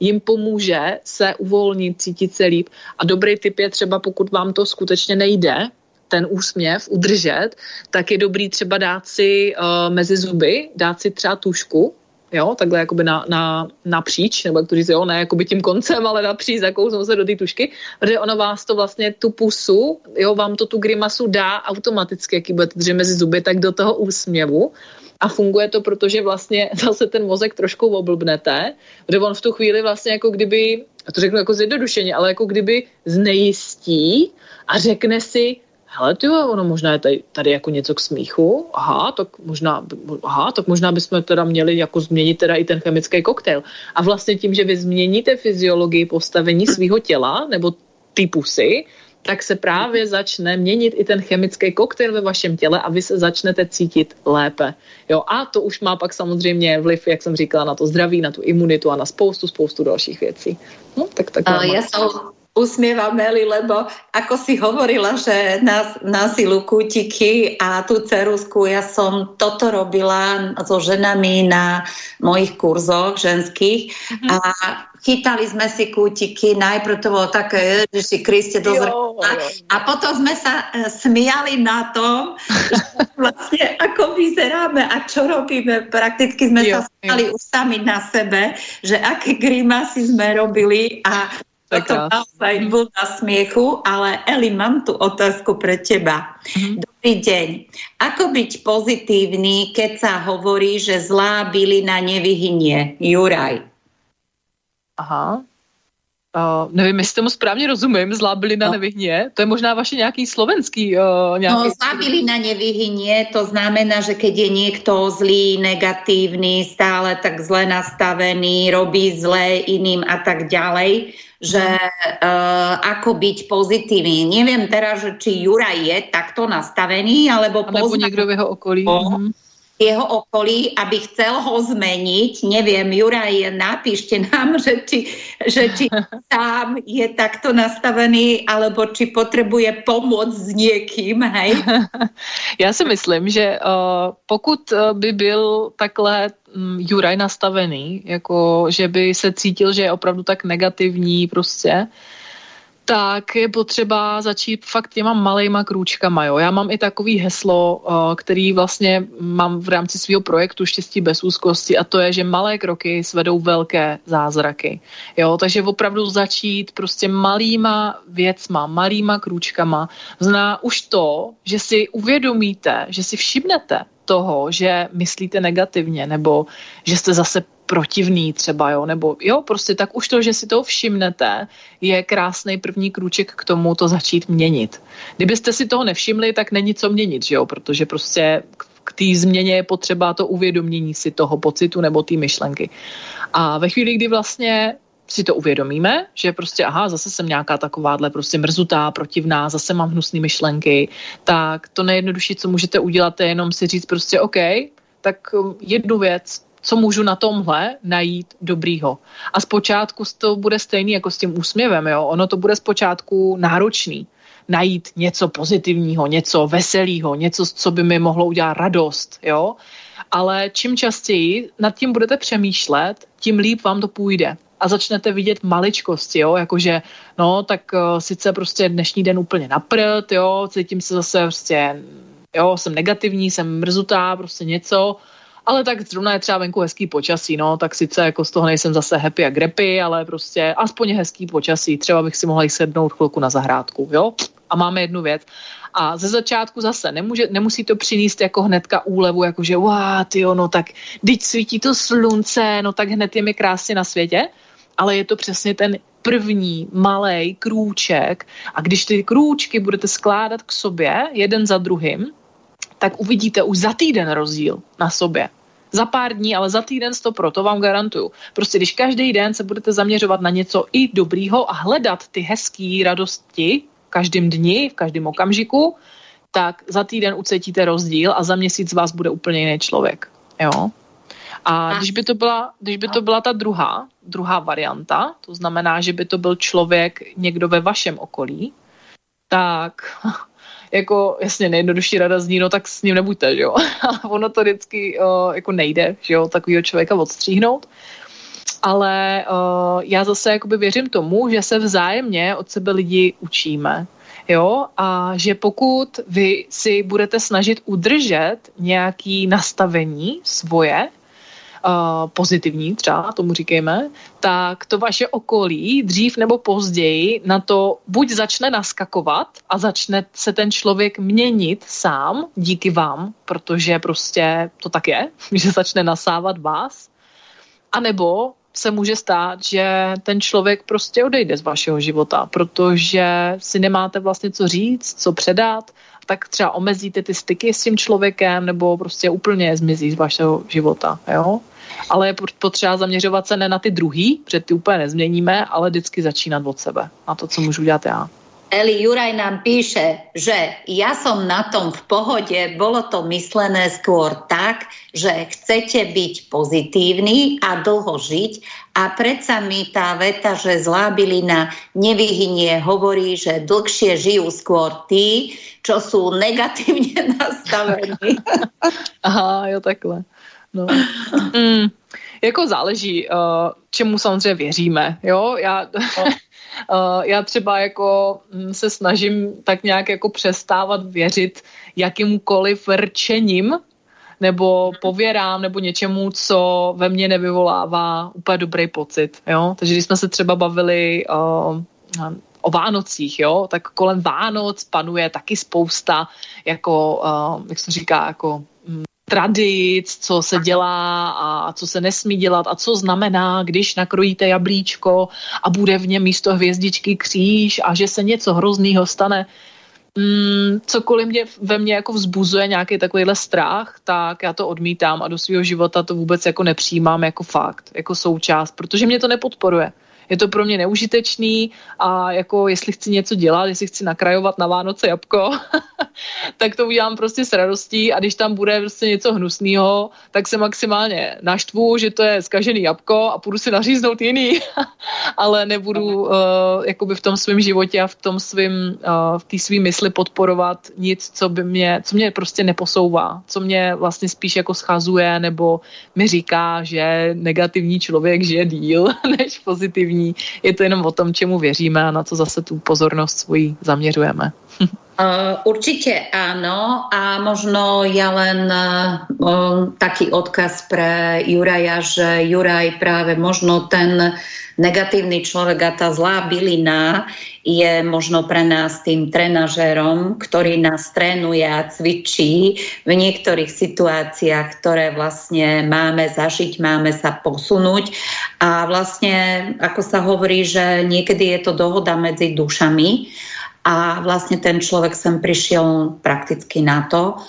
jim pomůže se uvolnit, cítit se líp. A dobrý tip je třeba, pokud vám to skutečně nejde, ten úsměv udržet, tak je dobrý třeba dát si uh, mezi zuby, dát si třeba tušku, jo, takhle jakoby na, na, napříč, nebo jak to říct, jo, ne jakoby tím koncem, ale napříč, zakousnou se do té tušky, protože ono vás to vlastně tu pusu, jo, vám to tu grimasu dá automaticky, jaký budete držet mezi zuby, tak do toho úsměvu. A funguje to, protože vlastně zase ten mozek trošku oblbnete, kde on v tu chvíli vlastně jako kdyby, a to řeknu jako zjednodušeně, ale jako kdyby znejistí a řekne si, hele, ty ono možná je tady, tady jako něco k smíchu, aha, tak možná, aha, tak možná bychom teda měli jako změnit teda i ten chemický koktejl. A vlastně tím, že vy změníte fyziologii postavení svého těla, nebo ty pusy, tak se právě začne měnit i ten chemický koktejl ve vašem těle a vy se začnete cítit lépe. Jo, a to už má pak samozřejmě vliv, jak jsem říkala, na to zdraví, na tu imunitu a na spoustu, spoustu dalších věcí. No, tak, tak uh, ja som usmievame, lebo ako si hovorila, že na, na silu kútiky a tú cerusku, ja som toto robila so ženami na mojich kurzoch ženských mm-hmm. a chytali sme si kútiky, najprv to bolo také, že si Kriste do a potom sme sa e, smiali na tom, že vlastne ako vyzeráme a čo robíme. Prakticky sme jo, sa smiali už sami na sebe, že aké grimasy sme robili a Toto naozaj na smiechu, ale Eli, mám tu otázku pre teba. Mm-hmm. Dobrý deň. Ako byť pozitívny, keď sa hovorí, že zlá bylina nevyhynie? Juraj. Aha. Uh, nevím, jestli tomu správně rozumím, zlá bylina no. nevyhnie. To je možná vaše nějaký slovenský... Uh, nějaký... No, zlá bylina nevyhynie, to znamená, že keď je niekto zlý, negatívny, stále tak zle nastavený, robí zlé iným a tak ďalej, že uh, ako byť pozitívny. Neviem teraz, že či Juraj je takto nastavený, alebo... Alebo niekto v jeho okolí. Oh, jeho okolí, aby chcel ho zmeniť. Neviem, Juraj, napíšte nám, že či, že či sám je takto nastavený, alebo či potřebuje pomoc s někým, hej? Já si myslím, že uh, pokud eh, by byl takhle um, Juraj nastavený, jako že by se cítil, že je opravdu tak negativní prostě, tak je potřeba začít fakt těma malejma krůčkama. Jo. Já mám i takový heslo, eh, který vlastně mám v rámci svého projektu Štěstí bez úzkosti a to je, že malé kroky svedou velké zázraky. Jo. Takže opravdu začít prostě malýma věcma, malýma krůčkama. Zná už to, že si uvědomíte, že si všimnete toho, že myslíte negativně nebo že jste zase protivný třeba, jo, nebo jo, prostě tak už to, že si to všimnete, je krásný první krůček k tomu to začít měnit. Kdybyste si toho nevšimli, tak není co měnit, že jo, protože prostě k té změně je potřeba to uvědomění si toho pocitu nebo té myšlenky. A ve chvíli, kdy vlastně si to uvědomíme, že prostě aha, zase jsem nějaká takováhle prostě mrzutá, protivná, zase mám hnusné myšlenky, tak to nejjednodušší, co můžete udělat, je jenom si říct prostě OK, tak jednu věc co můžu na tomhle najít dobrýho. A zpočátku to bude stejný jako s tím úsměvem, jo? ono to bude zpočátku náročný najít něco pozitivního, něco veselého, něco, co by mi mohlo udělat radost, jo. Ale čím častěji nad tím budete přemýšlet, tím líp vám to půjde. A začnete vidět maličkosti, jo, jakože, no, tak uh, sice prostě dnešní den úplně naprt, jo, cítím se zase prostě, jo, jsem negativní, jsem mrzutá, prostě něco, ale tak zrovna je třeba venku hezký počasí, no, tak sice jako z toho nejsem zase happy a grepy, ale prostě aspoň hezký počasí, třeba bych si mohla jít sednout chvilku na zahrádku, jo, a máme jednu věc. A ze začátku zase nemůže, nemusí to přinést jako hnedka úlevu, jakože wow, tyjo, no tak teď svítí to slunce, no tak hned je mi krásně na světě, ale je to přesně ten první malý krůček a když ty krůčky budete skládat k sobě jeden za druhým, tak uvidíte už za týden rozdíl na sobě. Za pár dní, ale za týden to pro, to vám garantuju. Prostě když každý den se budete zaměřovat na něco i dobrýho a hledat ty hezké radosti v každém dni, v každém okamžiku, tak za týden ucítíte rozdíl a za měsíc vás bude úplně jiný člověk. Jo? A když by to byla, když by to byla ta druhá, druhá varianta, to znamená, že by to byl člověk někdo ve vašem okolí, tak jako jasně nejjednodušší rada zní, no tak s ním nebuďte, že jo. Ale ono to vždycky uh, jako nejde, že jo, takového člověka odstříhnout. Ale uh, já zase jakoby věřím tomu, že se vzájemně od sebe lidi učíme. Jo, a že pokud vy si budete snažit udržet nějaký nastavení svoje, pozitivní třeba, tomu říkejme, tak to vaše okolí dřív nebo později na to buď začne naskakovat a začne se ten člověk měnit sám díky vám, protože prostě to tak je, že začne nasávat vás, anebo se může stát, že ten člověk prostě odejde z vašeho života, protože si nemáte vlastně co říct, co předat, tak třeba omezíte ty styky s tím člověkem nebo prostě úplně zmizí z vašeho života, jo? Ale je potřeba zaměřovat se ne na ty druhý, protože ty úplně nezměníme, ale vždycky začínat od sebe, na to, co můžu dělat já. Eli Juraj nám píše, že ja som na tom v pohode, bolo to myslené skôr tak, že chcete byť pozitívny a dlho žiť a predsa mi tá veta, že zlá bylina nevyhynie, hovorí, že dlhšie žijú skôr tí, čo sú negatívne nastavení. Aha, jo takhle. No. Mm, jako záleží, uh, čemu samozřejmě věříme. Jo, já, uh, já třeba jako mm, se snažím tak nějak jako přestávat věřit jakýmkoliv rčením, nebo pověrám, nebo něčemu, co ve mně nevyvolává úplně dobrý pocit. Jo? Takže když jsme se třeba bavili uh, o Vánocích, jo, tak kolem Vánoc panuje taky spousta, jako, uh, jak se říká, jako tradic, co se dělá a co se nesmí dělat a co znamená, když nakrojíte jablíčko a bude v něm místo hvězdičky kříž a že se něco hroznýho stane. Mm, cokoliv mě ve mně jako vzbuzuje nějaký takovýhle strach, tak já to odmítám a do svého života to vůbec jako nepřijímám jako fakt, jako součást, protože mě to nepodporuje je to pro mě neužitečný a jako jestli chci něco dělat, jestli chci nakrajovat na Vánoce jabko, tak to udělám prostě s radostí a když tam bude prostě něco hnusného, tak se maximálně naštvu, že to je zkažený jabko a půjdu si naříznout jiný, ale nebudu uh, jakoby v tom svém životě a v tom svým, uh, v té svým mysli podporovat nic, co by mě, co mě prostě neposouvá, co mě vlastně spíš jako schazuje nebo mi říká, že negativní člověk žije díl než pozitivní pozitivní. Je to jenom o tom, čemu věříme a na co zase tu pozornost svoji zaměřujeme. Uh, určite áno a možno ja len uh, taký odkaz pre Juraja, že Juraj práve možno ten negatívny človek a tá zlá bylina je možno pre nás tým trenažérom, ktorý nás trénuje a cvičí v niektorých situáciách, ktoré vlastne máme zažiť, máme sa posunúť. A vlastne, ako sa hovorí, že niekedy je to dohoda medzi dušami a vlastne ten človek sem prišiel prakticky na to,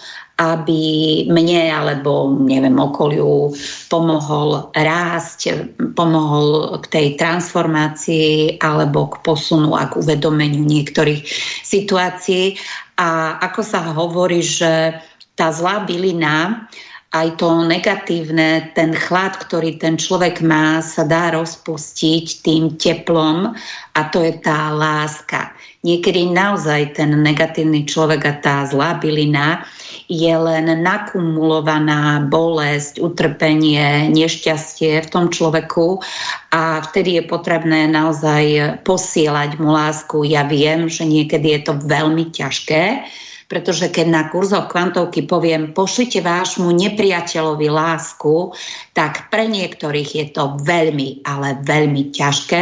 aby mne alebo neviem, okoliu pomohol rásť, pomohol k tej transformácii alebo k posunu a k uvedomeniu niektorých situácií. A ako sa hovorí, že tá zlá bylina aj to negatívne, ten chlad, ktorý ten človek má, sa dá rozpustiť tým teplom a to je tá láska. Niekedy naozaj ten negatívny človek a tá zlá bylina je len nakumulovaná bolesť, utrpenie, nešťastie v tom človeku a vtedy je potrebné naozaj posielať mu lásku. Ja viem, že niekedy je to veľmi ťažké, pretože keď na kurzoch kvantovky poviem pošlite vášmu nepriateľovi lásku, tak pre niektorých je to veľmi, ale veľmi ťažké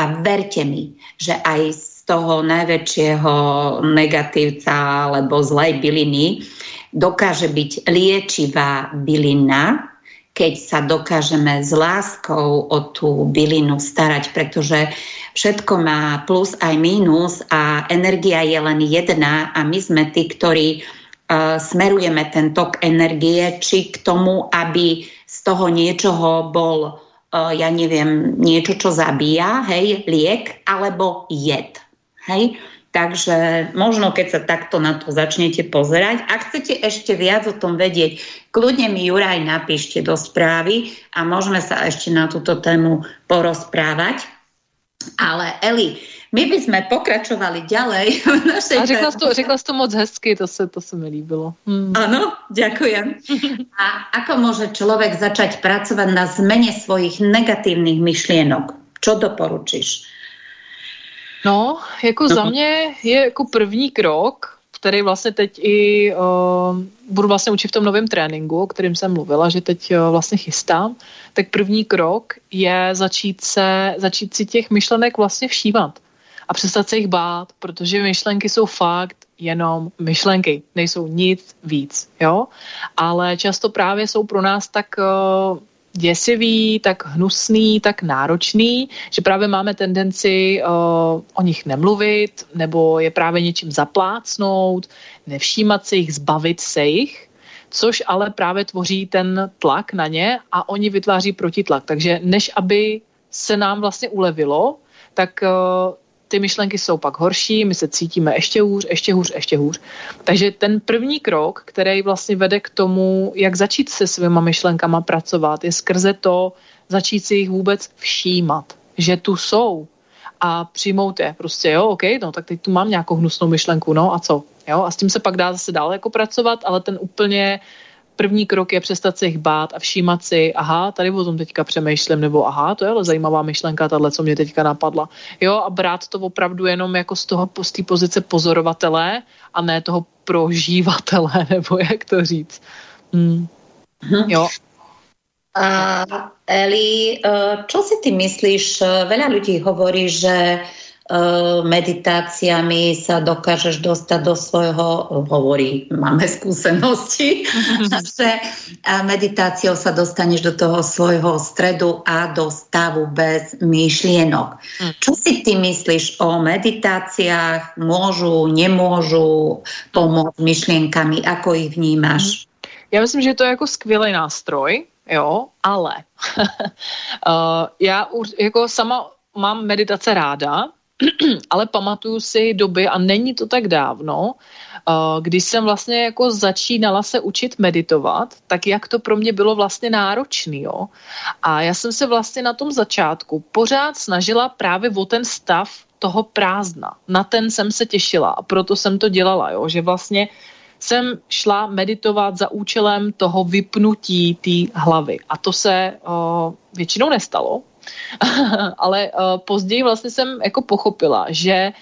a verte mi, že aj z toho najväčšieho negatívca alebo zlej byliny dokáže byť liečivá bylina, keď sa dokážeme s láskou o tú bylinu starať, pretože všetko má plus aj mínus a energia je len jedna a my sme tí, ktorí uh, smerujeme ten tok energie, či k tomu, aby z toho niečoho bol, uh, ja neviem, niečo, čo zabíja, hej, liek, alebo jed. Hej? Takže možno, keď sa takto na to začnete pozerať, ak chcete ešte viac o tom vedieť, kľudne mi Juraj napíšte do správy a môžeme sa ešte na túto tému porozprávať. Ale Eli, my by sme pokračovali ďalej. V našej a řekla jsi, to, řekla jsi to moc hezky, to se, to se mi líbilo. Hmm. Áno, ďakujem. A ako môže človek začať pracovať na zmene svojich negatívnych myšlienok? Čo doporučíš? No, jako no. za mě je jako první krok, který vlastně teď i uh, budu vlastně učit v tom novém tréninku, o kterým jsem mluvila, že teď uh, vlastně chystám, tak první krok je začít se, začít si těch myšlenek vlastně všímat a přestat se jich bát, protože myšlenky jsou fakt jenom myšlenky, nejsou nic víc, jo? Ale často právě jsou pro nás tak uh, děsivý, tak hnusný, tak náročný, že právě máme tendenci uh, o nich nemluvit nebo je právě něčím zaplácnout, nevšímat se jich, zbavit se jich, což ale právě tvoří ten tlak na ně a oni vytváří protitlak. Takže než aby se nám vlastně ulevilo, tak uh, ty myšlenky jsou pak horší, my se cítíme ještě hůř, ještě hůř, ještě hůř. Takže ten první krok, který vlastně vede k tomu, jak začít se svýma myšlenkama pracovat, je skrze to začít si jich vůbec všímat, že tu jsou a přijmout je. Prostě jo, OK, no tak teď tu mám nějakou hnusnou myšlenku, no a co? Jo, a s tím se pak dá zase dál jako pracovat, ale ten úplně první krok je přestat se jich bát a všímat si, aha, tady o tom teďka přemýšlím, nebo aha, to je ale zajímavá myšlenka, tahle, co mě teďka napadla. Jo, a brát to opravdu jenom jako z toho, z té pozice pozorovatele a ne toho prožívatele, nebo jak to říct. Hmm. Mhm. Jo. A Eli, čo si ty myslíš? Veľa ľudí hovorí, že Eh, meditáciami sa dokážeš dostať do svojho, hovorí, máme skúsenosti, že meditáciou sa dostaneš do toho svojho stredu a do stavu bez myšlienok. Hm. Čo si ty myslíš o meditáciách? Môžu, nemôžu pomôcť myšlienkami? Ako ich vnímáš? Já myslím, že to je jako skvělý nástroj, jo, ale uh, já už jako sama mám meditace ráda, ale pamatuju si doby, a není to tak dávno, uh, když jsem vlastně jako začínala se učit meditovat, tak jak to pro mě bylo vlastně náročný, jo. A já jsem se vlastně na tom začátku pořád snažila právě o ten stav toho prázdna. Na ten jsem se těšila a proto jsem to dělala, jo, že vlastně jsem šla meditovat za účelem toho vypnutí té hlavy. A to se uh, většinou nestalo, ale uh, později vlastně jsem jako pochopila, že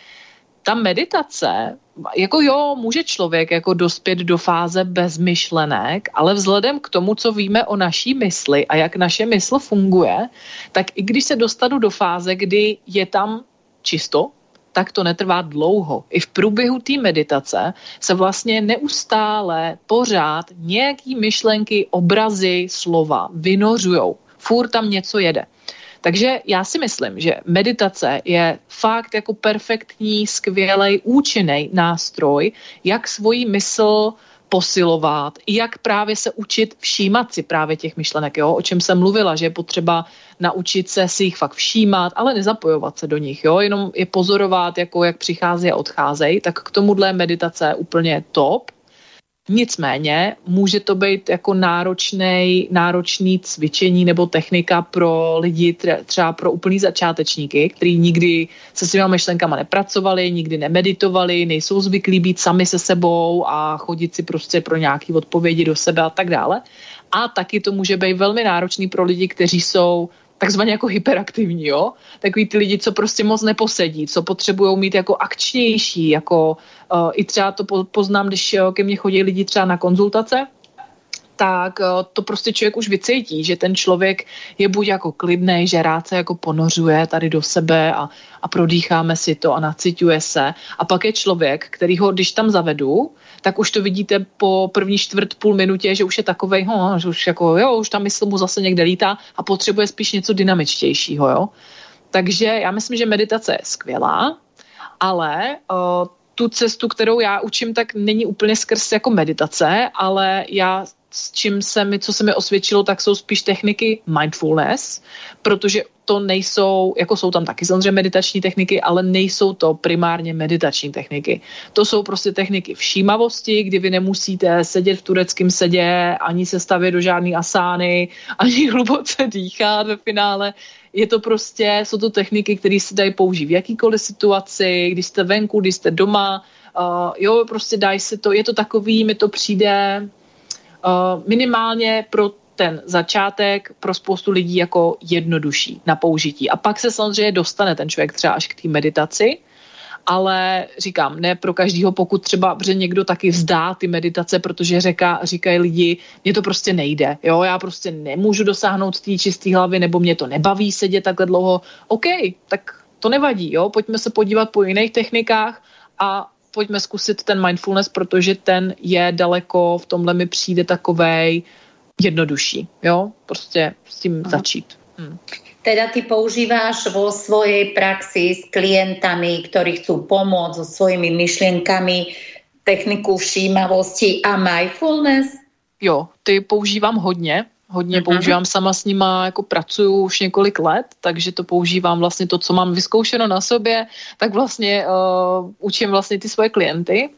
ta meditace, jako jo, může člověk jako dospět do fáze bez myšlenek, ale vzhledem k tomu, co víme o naší mysli a jak naše mysl funguje, tak i když se dostanu do fáze, kdy je tam čisto, tak to netrvá dlouho. I v průběhu té meditace se vlastně neustále pořád nějaký myšlenky, obrazy, slova vynořujou. Fůr tam něco jede. Takže já si myslím, že meditace je fakt jako perfektní, skvělý, účinný nástroj, jak svoji mysl posilovat, jak právě se učit všímat si právě těch myšlenek, jo? o čem jsem mluvila, že je potřeba naučit se si jich fakt všímat, ale nezapojovat se do nich, jo? jenom je pozorovat, jako jak přichází a odcházejí, tak k tomuhle meditace úplně top. Nicméně může to být jako náročný, náročný cvičení nebo technika pro lidi, třeba pro úplný začátečníky, kteří nikdy se svýma myšlenkama nepracovali, nikdy nemeditovali, nejsou zvyklí být sami se sebou a chodit si prostě pro nějaké odpovědi do sebe a tak dále. A taky to může být velmi náročný pro lidi, kteří jsou takzvaně jako hyperaktivní, jo? Takový ty lidi, co prostě moc neposedí, co potřebují mít jako akčnější, jako uh, i třeba to poznám, když uh, ke mně chodí lidi třeba na konzultace, tak uh, to prostě člověk už vycítí, že ten člověk je buď jako klidný, že rád se jako ponořuje tady do sebe a, a prodýcháme si to a naciťuje se. A pak je člověk, který ho, když tam zavedu, tak už to vidíte po první čtvrt půl minutě, že už je takovej, ho, že už jako, jo, už ta mysl mu zase někde lítá a potřebuje spíš něco dynamičtějšího, jo. Takže já myslím, že meditace je skvělá, ale uh, tu cestu, kterou já učím, tak není úplně skrz jako meditace, ale já s čím se mi, co se mi osvědčilo, tak jsou spíš techniky mindfulness, protože to nejsou, jako jsou tam taky samozřejmě meditační techniky, ale nejsou to primárně meditační techniky. To jsou prostě techniky všímavosti, kdy vy nemusíte sedět v tureckém sedě, ani se stavět do žádné asány, ani hluboce dýchat ve finále. Je to prostě, jsou to techniky, které se dají použít v jakýkoliv situaci, když jste venku, když jste doma, uh, jo, prostě dají se to, je to takový, mi to přijde minimálně pro ten začátek pro spoustu lidí jako jednodušší na použití. A pak se samozřejmě dostane ten člověk třeba až k té meditaci, ale říkám, ne pro každýho, pokud třeba, že někdo taky vzdá ty meditace, protože řeka, říkají lidi, mně to prostě nejde, jo, já prostě nemůžu dosáhnout té čisté hlavy, nebo mě to nebaví sedět takhle dlouho, OK, tak to nevadí, jo, pojďme se podívat po jiných technikách a pojďme zkusit ten mindfulness, protože ten je daleko, v tomhle mi přijde takovej, jednodušší, jo, prostě s tím Aha. začít. Hm. Teda ty používáš vo svojej praxi s klientami, ktorí chcú pomôcť so svojimi myšlienkami, techniku všímavosti a mindfulness? Jo, ty používám hodně, hodně mm-hmm. používám sama s nima, jako pracuju už několik let, takže to používám vlastně to, co mám vyzkoušeno na sobě, tak vlastně uh, učím vlastně ty svoje klienty.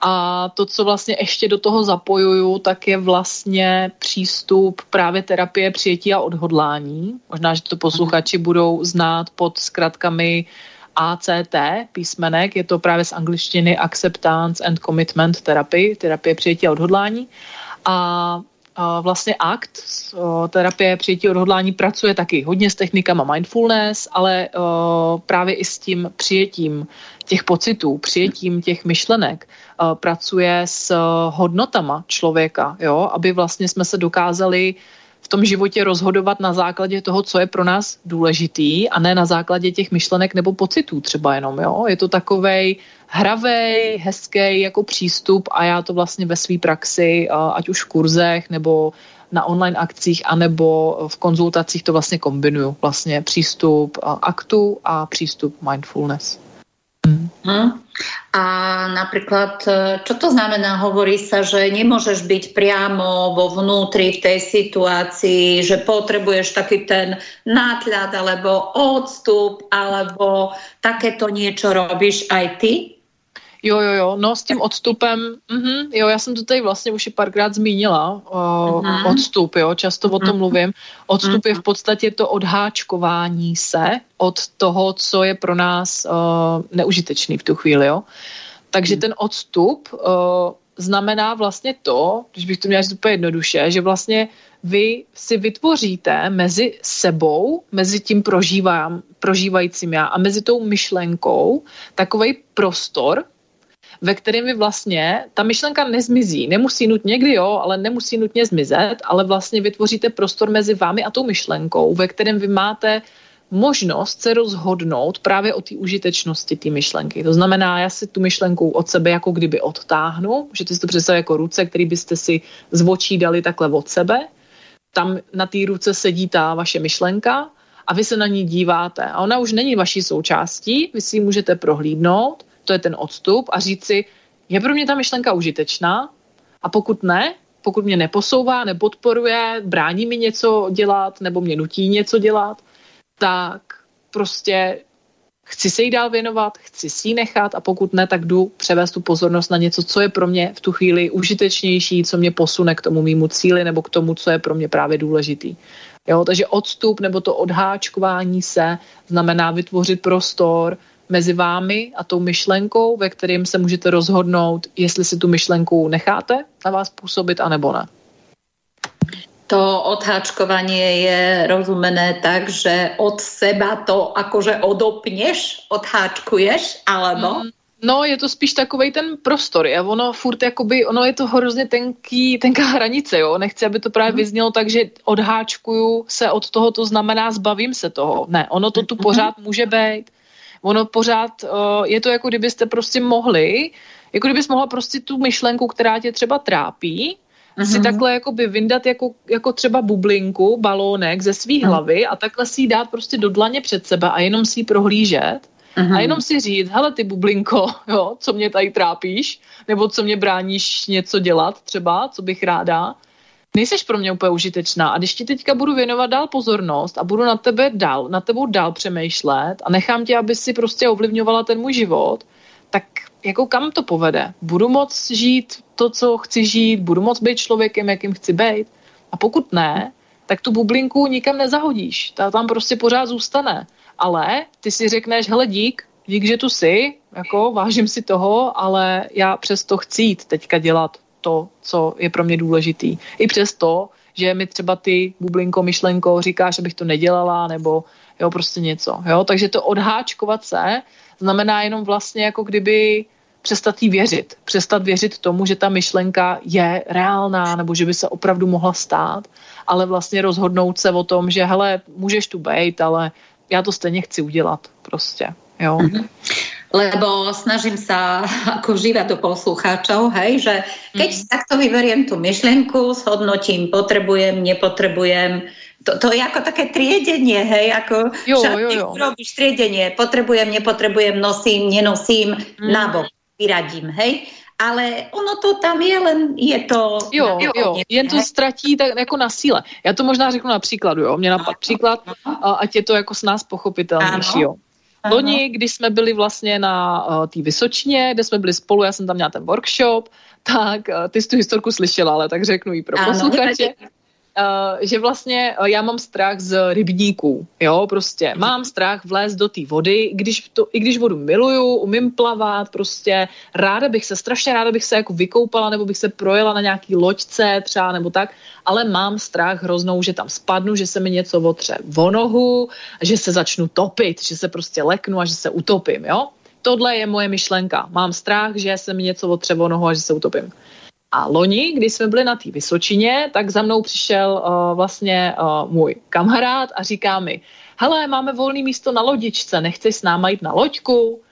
A to, co vlastně ještě do toho zapojuju, tak je vlastně přístup právě terapie přijetí a odhodlání. Možná, že to posluchači budou znát pod zkratkami ACT písmenek, je to právě z angličtiny Acceptance and Commitment Therapy, terapie přijetí a odhodlání. A vlastně akt, terapie přijetí odhodlání pracuje taky hodně s technikama mindfulness, ale právě i s tím přijetím těch pocitů, přijetím těch myšlenek, pracuje s hodnotama člověka, jo, aby vlastně jsme se dokázali tom životě rozhodovat na základě toho, co je pro nás důležitý a ne na základě těch myšlenek nebo pocitů třeba jenom, jo. Je to takovej hravej, hezký jako přístup a já to vlastně ve své praxi, ať už v kurzech nebo na online akcích anebo v konzultacích to vlastně kombinuju. Vlastně přístup aktu a přístup mindfulness. Hmm. A napríklad, čo to znamená? Hovorí sa, že nemôžeš byť priamo vo vnútri v tej situácii, že potrebuješ taký ten nátľad alebo odstup, alebo takéto niečo robíš aj ty? Jo, jo, jo, no s tím odstupem, mm-hmm, jo, já jsem to tady vlastně už i párkrát zmínila, uh, mm-hmm. odstup, jo, často o tom mm-hmm. mluvím. Odstup mm-hmm. je v podstatě to odháčkování se od toho, co je pro nás uh, neužitečný v tu chvíli, jo. Takže mm-hmm. ten odstup uh, znamená vlastně to, když bych to měla říct úplně jednoduše, že vlastně vy si vytvoříte mezi sebou, mezi tím prožívám, prožívajícím já a mezi tou myšlenkou takový prostor, ve kterém vy vlastně, ta myšlenka nezmizí, nemusí nutně, někdy jo, ale nemusí nutně zmizet, ale vlastně vytvoříte prostor mezi vámi a tou myšlenkou, ve kterém vy máte možnost se rozhodnout právě o té užitečnosti té myšlenky. To znamená, já si tu myšlenku od sebe jako kdyby odtáhnu, můžete si to představit jako ruce, který byste si z očí dali takhle od sebe. Tam na té ruce sedí ta vaše myšlenka a vy se na ní díváte. A ona už není vaší součástí, vy si ji můžete prohlídnout to je ten odstup a říct si, je pro mě ta myšlenka užitečná a pokud ne, pokud mě neposouvá, nepodporuje, brání mi něco dělat nebo mě nutí něco dělat, tak prostě chci se jí dál věnovat, chci si ji nechat a pokud ne, tak jdu převést tu pozornost na něco, co je pro mě v tu chvíli užitečnější, co mě posune k tomu mýmu cíli nebo k tomu, co je pro mě právě důležitý. Jo, takže odstup nebo to odháčkování se znamená vytvořit prostor, mezi vámi a tou myšlenkou, ve kterým se můžete rozhodnout, jestli si tu myšlenku necháte na vás působit, anebo ne. To odháčkovanie je rozumené tak, že od seba to akože odopneš, odháčkuješ, alebo? Mm, No, je to spíš takový ten prostor. Je ono furt jakoby, ono je to hrozně tenký, tenká hranice, jo. Nechci, aby to právě mhm. vyznělo tak, že odháčkuju se od toho, to znamená zbavím se toho. Ne, ono to tu mhm. pořád může být ono pořád, uh, je to jako kdybyste prostě mohli, jako kdybys mohla prostě tu myšlenku, která tě třeba trápí, mm-hmm. si mhm. takhle jakoby vyndat jako, jako třeba bublinku, balónek ze svý mm. hlavy a takhle si ji dát prostě do dlaně před sebe a jenom si ji prohlížet. Mm-hmm. A jenom si říct, hele ty bublinko, jo, co mě tady trápíš, nebo co mě bráníš něco dělat třeba, co bych ráda nejseš pro mě úplně užitečná a když ti teďka budu věnovat dál pozornost a budu na tebe dál, na tebou dál přemýšlet a nechám tě, aby si prostě ovlivňovala ten můj život, tak jako kam to povede? Budu moc žít to, co chci žít, budu moc být člověkem, jakým chci být a pokud ne, tak tu bublinku nikam nezahodíš, ta tam prostě pořád zůstane. Ale ty si řekneš, hele dík, dík, že tu jsi, jako vážím si toho, ale já přesto chci jít teďka dělat to, co je pro mě důležitý. I přesto, že mi třeba ty bublinko, myšlenko říkáš, abych to nedělala, nebo jo, prostě něco. Jo? Takže to odháčkovat se znamená jenom vlastně jako kdyby přestat jí věřit. Přestat věřit tomu, že ta myšlenka je reálná, nebo že by se opravdu mohla stát, ale vlastně rozhodnout se o tom, že hele, můžeš tu být, ale já to stejně chci udělat prostě. Jo. Mm-hmm lebo snažím sa ako živa do poslucháčov, hej, že keď mm. takto vyberiem tú myšlienku, shodnotím, potrebujem, nepotrebujem, to, to je ako také triedenie, hej, ako jo, jo, jo. robíš triedenie, potrebujem, nepotrebujem, nosím, nenosím, mm. nabok, vyradím, hej. Ale ono to tam je, len je to... Jo, jo, jo. jen to ztratí tak jako na síle. Já to možná řeknu na příkladu, jo. Mě napad příklad, ať je to jako s nás pochopitelnější, jo. Loni, když jsme byli vlastně na uh, té Vysočině, kde jsme byli spolu, já jsem tam měla ten workshop, tak uh, ty jsi tu historku slyšela, ale tak řeknu ji pro posluchače. Uh, že vlastně uh, já mám strach z rybníků, jo, prostě mám strach vlézt do té vody, když to, i když vodu miluju, umím plavat, prostě ráda bych se, strašně ráda bych se jako vykoupala, nebo bych se projela na nějaký loďce třeba, nebo tak, ale mám strach hroznou, že tam spadnu, že se mi něco otře vo nohu, že se začnu topit, že se prostě leknu a že se utopím, jo. Tohle je moje myšlenka. Mám strach, že se mi něco otře vo nohu a že se utopím. A loni, když jsme byli na té Vysočině, tak za mnou přišel uh, vlastně uh, můj kamarád a říká mi, hele, máme volné místo na lodičce, nechceš s náma jít na loďku?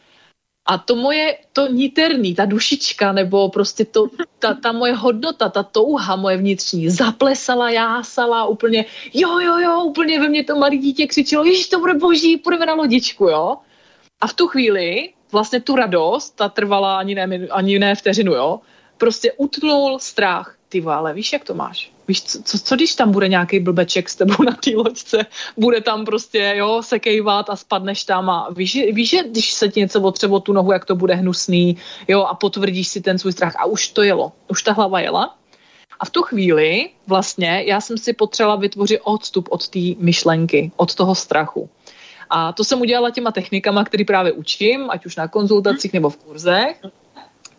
A to moje, to niterný, ta dušička, nebo prostě to, ta, ta moje hodnota, ta touha moje vnitřní, zaplesala, jásala úplně, jo, jo, jo, úplně ve mně to malé dítě křičelo, ježiš, to bude boží, půjdeme na lodičku, jo. A v tu chvíli vlastně tu radost, ta trvala ani ne, ani ne vteřinu, jo prostě utnul strach. Ty ale víš, jak to máš? Víš, co, co, co když tam bude nějaký blbeček s tebou na té loďce, bude tam prostě, jo, sekejvat a spadneš tam a víš, víš, že když se ti něco otřebo tu nohu, jak to bude hnusný, jo, a potvrdíš si ten svůj strach a už to jelo, už ta hlava jela. A v tu chvíli vlastně já jsem si potřebovala vytvořit odstup od té myšlenky, od toho strachu. A to jsem udělala těma technikama, které právě učím, ať už na konzultacích nebo v kurzech.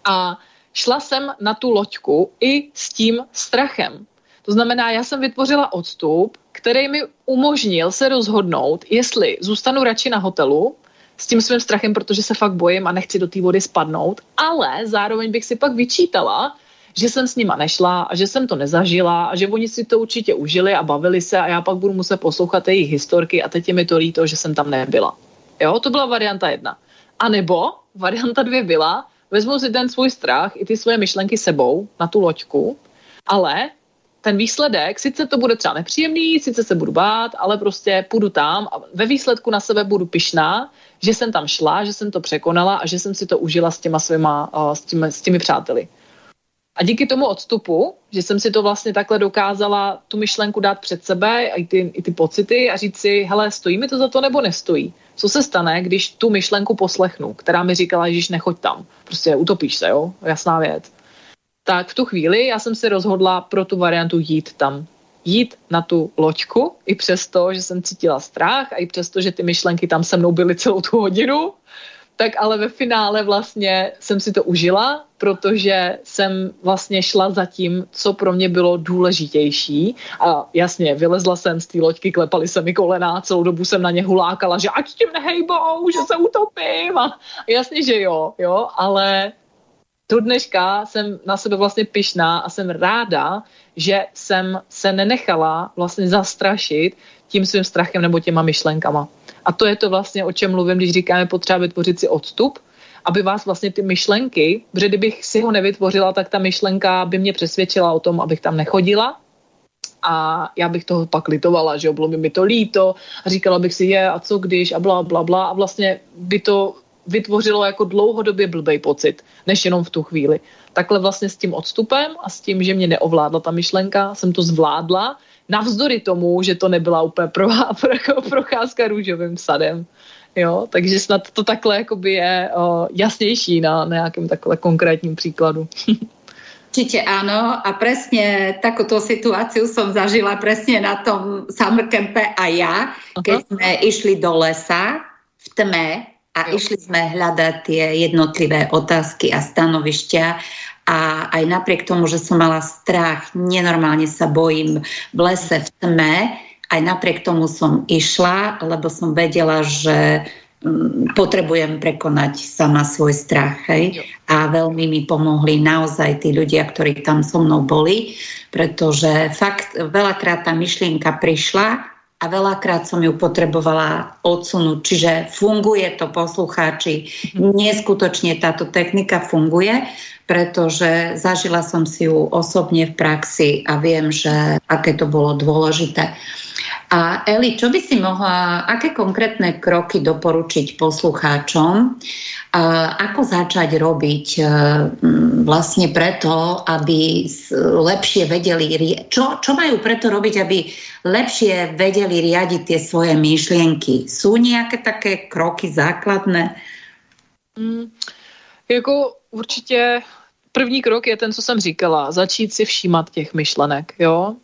A šla jsem na tu loďku i s tím strachem. To znamená, já jsem vytvořila odstup, který mi umožnil se rozhodnout, jestli zůstanu radši na hotelu s tím svým strachem, protože se fakt bojím a nechci do té vody spadnout, ale zároveň bych si pak vyčítala, že jsem s nima nešla a že jsem to nezažila a že oni si to určitě užili a bavili se a já pak budu muset poslouchat jejich historky a teď je mi to líto, že jsem tam nebyla. Jo, to byla varianta jedna. A nebo varianta dvě byla, vezmu si ten svůj strach i ty svoje myšlenky sebou na tu loďku, ale ten výsledek, sice to bude třeba nepříjemný, sice se budu bát, ale prostě půjdu tam a ve výsledku na sebe budu pišná, že jsem tam šla, že jsem to překonala a že jsem si to užila s těma svýma, s těmi, s těmi přáteli. A díky tomu odstupu, že jsem si to vlastně takhle dokázala tu myšlenku dát před sebe, i ty, i ty pocity a říct si, hele, stojí mi to za to nebo nestojí? Co se stane, když tu myšlenku poslechnu, která mi říkala, že nechoď tam, prostě utopíš se, jo, jasná věc. Tak v tu chvíli já jsem si rozhodla pro tu variantu jít tam. Jít na tu loďku, i přesto, že jsem cítila strach a i přesto, že ty myšlenky tam se mnou byly celou tu hodinu, tak ale ve finále vlastně jsem si to užila, protože jsem vlastně šla za tím, co pro mě bylo důležitější. A jasně, vylezla jsem z té loďky, klepali se mi kolena, celou dobu jsem na ně hulákala, že ať tím nehejbou, že se utopím. A jasně, že jo, jo, ale do dneška jsem na sebe vlastně pyšná a jsem ráda, že jsem se nenechala vlastně zastrašit tím svým strachem nebo těma myšlenkama. A to je to vlastně, o čem mluvím, když říkáme potřeba vytvořit si odstup, aby vás vlastně ty myšlenky, protože kdybych si ho nevytvořila, tak ta myšlenka by mě přesvědčila o tom, abych tam nechodila, a já bych toho pak litovala, že bylo by mi to líto a říkala bych si je a co když? a bla, bla, bla. A vlastně by to vytvořilo jako dlouhodobě blbej pocit, než jenom v tu chvíli. Takhle vlastně s tím odstupem a s tím, že mě neovládla ta myšlenka, jsem to zvládla navzdory tomu, že to nebyla úplně pro, pro, procházka růžovým sadem. Jo, takže snad to takhle jakoby je o, jasnější na, na nějakém takhle konkrétním příkladu. Určite áno a presne takúto situáciu som zažila presne na tom summer campe a ja, keď Aha. sme išli do lesa v tme a jo. išli sme hľadať tie jednotlivé otázky a stanovišťa a aj napriek tomu, že som mala strach, nenormálne sa bojím v lese v tme, aj napriek tomu som išla, lebo som vedela, že mm, potrebujem prekonať sama svoj strach. Hej? A veľmi mi pomohli naozaj tí ľudia, ktorí tam so mnou boli, pretože fakt veľakrát tá myšlienka prišla a veľakrát som ju potrebovala odsunúť. Čiže funguje to, poslucháči. Mhm. Neskutočne táto technika funguje, pretože zažila som si ju osobne v praxi a viem, že aké to bolo dôležité. A Eli, čo by si mohla, aké konkrétne kroky doporučiť poslucháčom, ako začať robiť e, vlastne preto, aby lepšie vedeli, čo, čo majú preto robiť, aby lepšie vedeli riadiť tie svoje myšlienky? Sú nejaké také kroky základné? Mm, jako určitě první krok je ten, co jsem říkala, začít si všímat těch myšlenek, jo.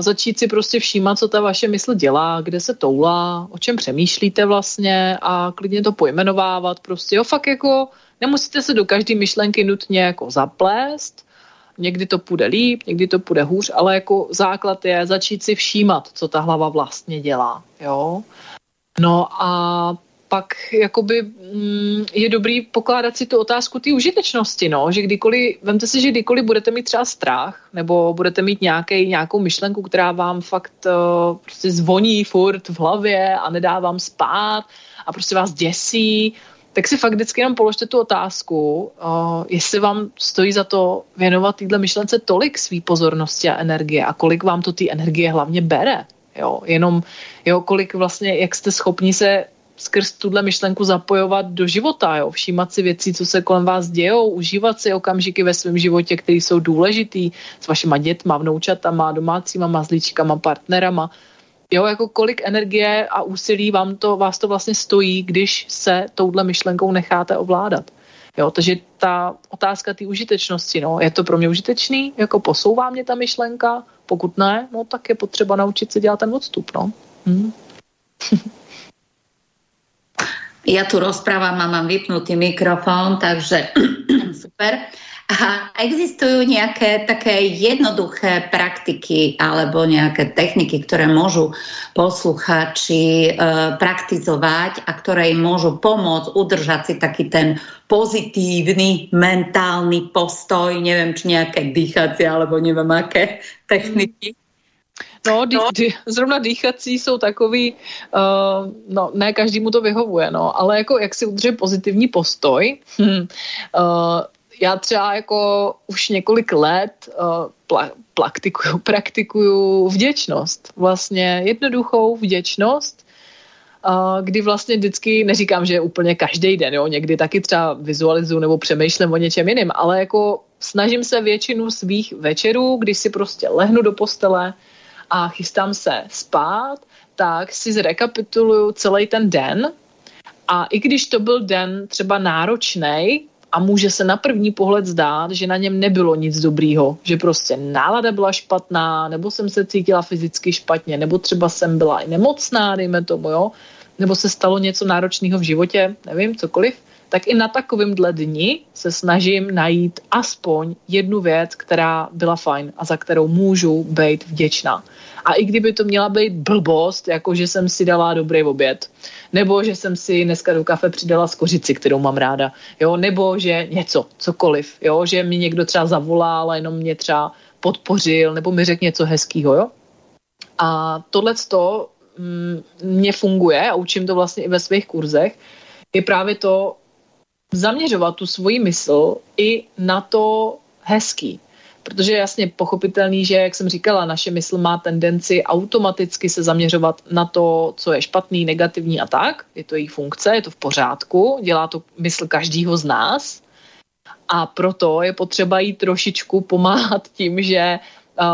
Začít si prostě všímat, co ta vaše mysl dělá, kde se toulá, o čem přemýšlíte vlastně a klidně to pojmenovávat prostě. Jo, fakt jako nemusíte se do každé myšlenky nutně jako zaplést, někdy to půjde líp, někdy to půjde hůř, ale jako základ je začít si všímat, co ta hlava vlastně dělá, jo. No a pak jakoby mm, je dobrý pokládat si tu otázku té užitečnosti, no, že kdykoliv, vemte si, že kdykoliv budete mít třeba strach, nebo budete mít nějaký, nějakou myšlenku, která vám fakt uh, prostě zvoní furt v hlavě a nedá vám spát a prostě vás děsí, tak si fakt vždycky jenom položte tu otázku, uh, jestli vám stojí za to věnovat týhle myšlence tolik svý pozornosti a energie a kolik vám to ty energie hlavně bere. Jo, jenom, jo, kolik vlastně, jak jste schopni se skrz tuhle myšlenku zapojovat do života, jo? všímat si věcí, co se kolem vás dějou, užívat si okamžiky ve svém životě, které jsou důležitý s vašima dětma, vnoučatama, domácíma mazlíčkama, partnerama. Jo, jako kolik energie a úsilí vám to, vás to vlastně stojí, když se touhle myšlenkou necháte ovládat. Jo, takže ta otázka té užitečnosti, no, je to pro mě užitečný, jako posouvá mě ta myšlenka, pokud ne, no tak je potřeba naučit se dělat ten odstup, no. Hm. Ja tu rozprávam a mám vypnutý mikrofón, takže super. A existujú nejaké také jednoduché praktiky alebo nejaké techniky, ktoré môžu posluchači e, praktizovať a ktoré im môžu pomôcť udržať si taký ten pozitívny mentálny postoj, neviem, či nejaké dýchacie alebo neviem aké techniky. No, dý, dý, zrovna dýchací jsou takový, uh, no ne každému to vyhovuje, no, ale jako jak si udržet pozitivní postoj, hm, uh, já třeba jako už několik let uh, pla, praktikuju, praktikuju vděčnost, vlastně jednoduchou vděčnost, kdy vlastně vždycky, neříkám, že úplně každý den, jo, někdy taky třeba vizualizuju nebo přemýšlím o něčem jiném, ale jako snažím se většinu svých večerů, když si prostě lehnu do postele, a chystám se spát, tak si zrekapituluju celý ten den a i když to byl den třeba náročný a může se na první pohled zdát, že na něm nebylo nic dobrýho, že prostě nálada byla špatná, nebo jsem se cítila fyzicky špatně, nebo třeba jsem byla i nemocná, dejme tomu, jo, nebo se stalo něco náročného v životě, nevím, cokoliv, tak i na takovém dni se snažím najít aspoň jednu věc, která byla fajn a za kterou můžu být vděčná. A i kdyby to měla být blbost, jako že jsem si dala dobrý oběd, nebo že jsem si dneska do kafe přidala skořici, kterou mám ráda, jo, nebo že něco, cokoliv, jo, že mi někdo třeba zavolal a jenom mě třeba podpořil, nebo mi řekl něco hezkého, jo. A tohle to mm, mě funguje a učím to vlastně i ve svých kurzech, je právě to zaměřovat tu svoji mysl i na to hezký. Protože je jasně pochopitelný, že, jak jsem říkala, naše mysl má tendenci automaticky se zaměřovat na to, co je špatný, negativní a tak. Je to její funkce, je to v pořádku, dělá to mysl každýho z nás. A proto je potřeba jí trošičku pomáhat tím, že uh,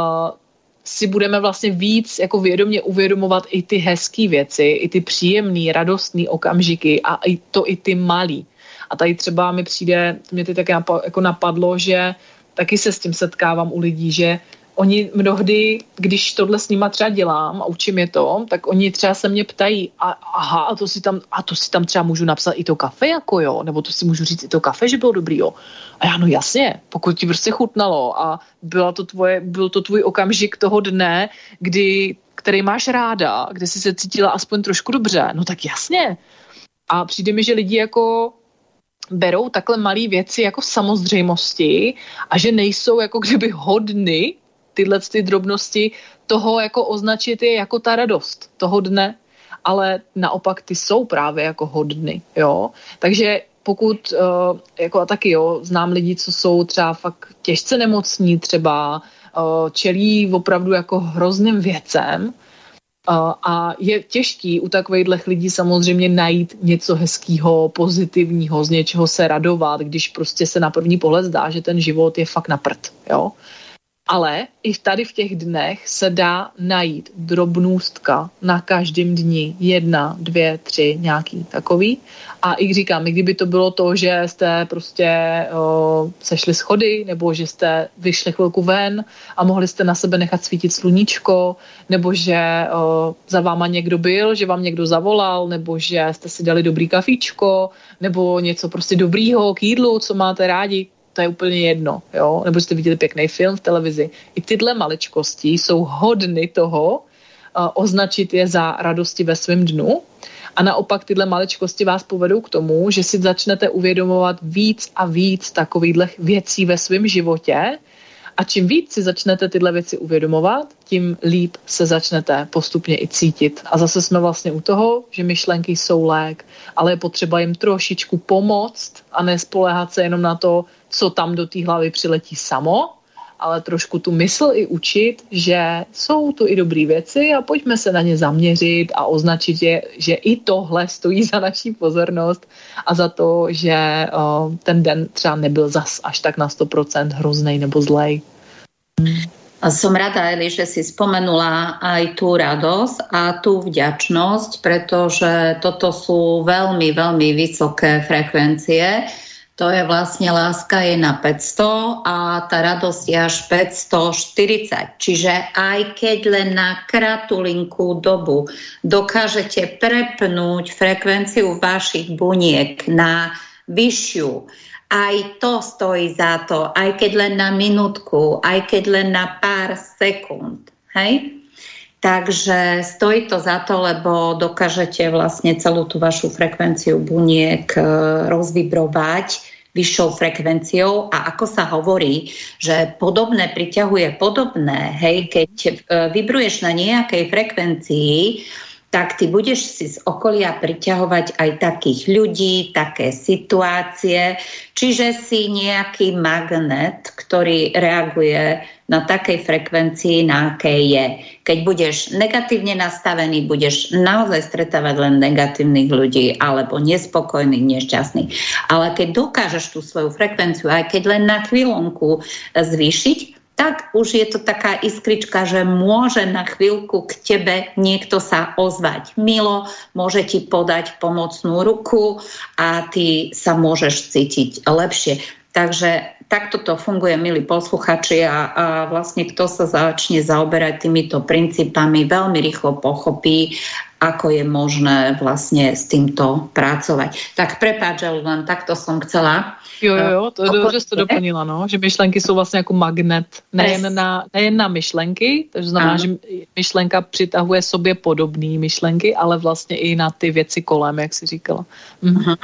si budeme vlastně víc jako vědomě uvědomovat i ty hezké věci, i ty příjemné, radostné okamžiky a i to i ty malý. A tady třeba mi přijde, mě teď tak jako napadlo, že taky se s tím setkávám u lidí, že oni mnohdy, když tohle s nima třeba dělám a učím je to, tak oni třeba se mě ptají, a, aha, a to, si tam, a to si tam třeba můžu napsat i to kafe, jako jo, nebo to si můžu říct i to kafe, že bylo dobrý, jo. A já, no jasně, pokud ti prostě chutnalo a byla to tvoje, byl to tvůj okamžik toho dne, kdy, který máš ráda, kde jsi se cítila aspoň trošku dobře, no tak jasně. A přijde mi, že lidi jako berou takhle malé věci jako samozřejmosti a že nejsou jako kdyby hodny tyhle ty drobnosti toho jako označit je jako ta radost toho dne, ale naopak ty jsou právě jako hodny, jo. Takže pokud, uh, jako a taky jo, znám lidi, co jsou třeba fakt těžce nemocní třeba, uh, čelí opravdu jako hrozným věcem, a je těžký u takových lidí samozřejmě najít něco hezkého, pozitivního, z něčeho se radovat, když prostě se na první pohled zdá, že ten život je fakt na prd. Jo? Ale i tady v těch dnech se dá najít drobnůstka na každém dni. Jedna, dvě, tři, nějaký takový. A i říkám, i kdyby to bylo to, že jste prostě o, sešli schody, nebo že jste vyšli chvilku ven a mohli jste na sebe nechat svítit sluníčko, nebo že o, za váma někdo byl, že vám někdo zavolal, nebo že jste si dali dobrý kafíčko, nebo něco prostě dobrýho k jídlu, co máte rádi, to je úplně jedno, jo? nebo jste viděli pěkný film v televizi. I tyhle maličkosti jsou hodny toho, uh, označit je za radosti ve svém dnu a naopak tyhle maličkosti vás povedou k tomu, že si začnete uvědomovat víc a víc takových věcí ve svém životě, a čím víc si začnete tyhle věci uvědomovat, tím líp se začnete postupně i cítit. A zase jsme vlastně u toho, že myšlenky jsou lék, ale je potřeba jim trošičku pomoct a nespoléhat se jenom na to, co tam do té hlavy přiletí samo, ale trošku tu mysl i učit, že jsou tu i dobré věci a pojďme se na ně zaměřit a označit je, že i tohle stojí za naší pozornost a za to, že uh, ten den třeba nebyl zas až tak na 100% hrozný nebo zlej. Som rada, Eli, že si spomenula aj tú radosť a tú vďačnosť, pretože toto sú veľmi, veľmi vysoké frekvencie to je vlastne láska je na 500 a tá radosť je až 540. Čiže aj keď len na kratulinku dobu dokážete prepnúť frekvenciu vašich buniek na vyššiu, aj to stojí za to, aj keď len na minútku, aj keď len na pár sekúnd. Hej? Takže stojí to za to, lebo dokážete vlastne celú tú vašu frekvenciu buniek eh, rozvibrovať vyššou frekvenciou. A ako sa hovorí, že podobné priťahuje podobné, hej, keď eh, vybruješ na nejakej frekvencii, tak ty budeš si z okolia priťahovať aj takých ľudí, také situácie, čiže si nejaký magnet, ktorý reaguje na takej frekvencii, na akej je. Keď budeš negatívne nastavený, budeš naozaj stretávať len negatívnych ľudí alebo nespokojných, nešťastných. Ale keď dokážeš tú svoju frekvenciu, aj keď len na chvíľonku zvýšiť, tak už je to taká iskrička, že môže na chvíľku k tebe niekto sa ozvať. Milo, môže ti podať pomocnú ruku a ty sa môžeš cítiť lepšie. Takže takto to funguje, milí posluchači, a, a vlastne kto sa začne zaoberať týmito princípami, veľmi rýchlo pochopí, ako je možné vlastne s týmto pracovať. Tak prepáč, len takto som chcela. Jo, jo, jo, to je dobře, že to doplnila, no, že myšlenky jsou vlastně jako magnet, nejen na, nejen na myšlenky, to znamená, ano. že myšlenka přitahuje sobě podobné myšlenky, ale vlastně i na ty věci kolem, jak si říkala. Mhm.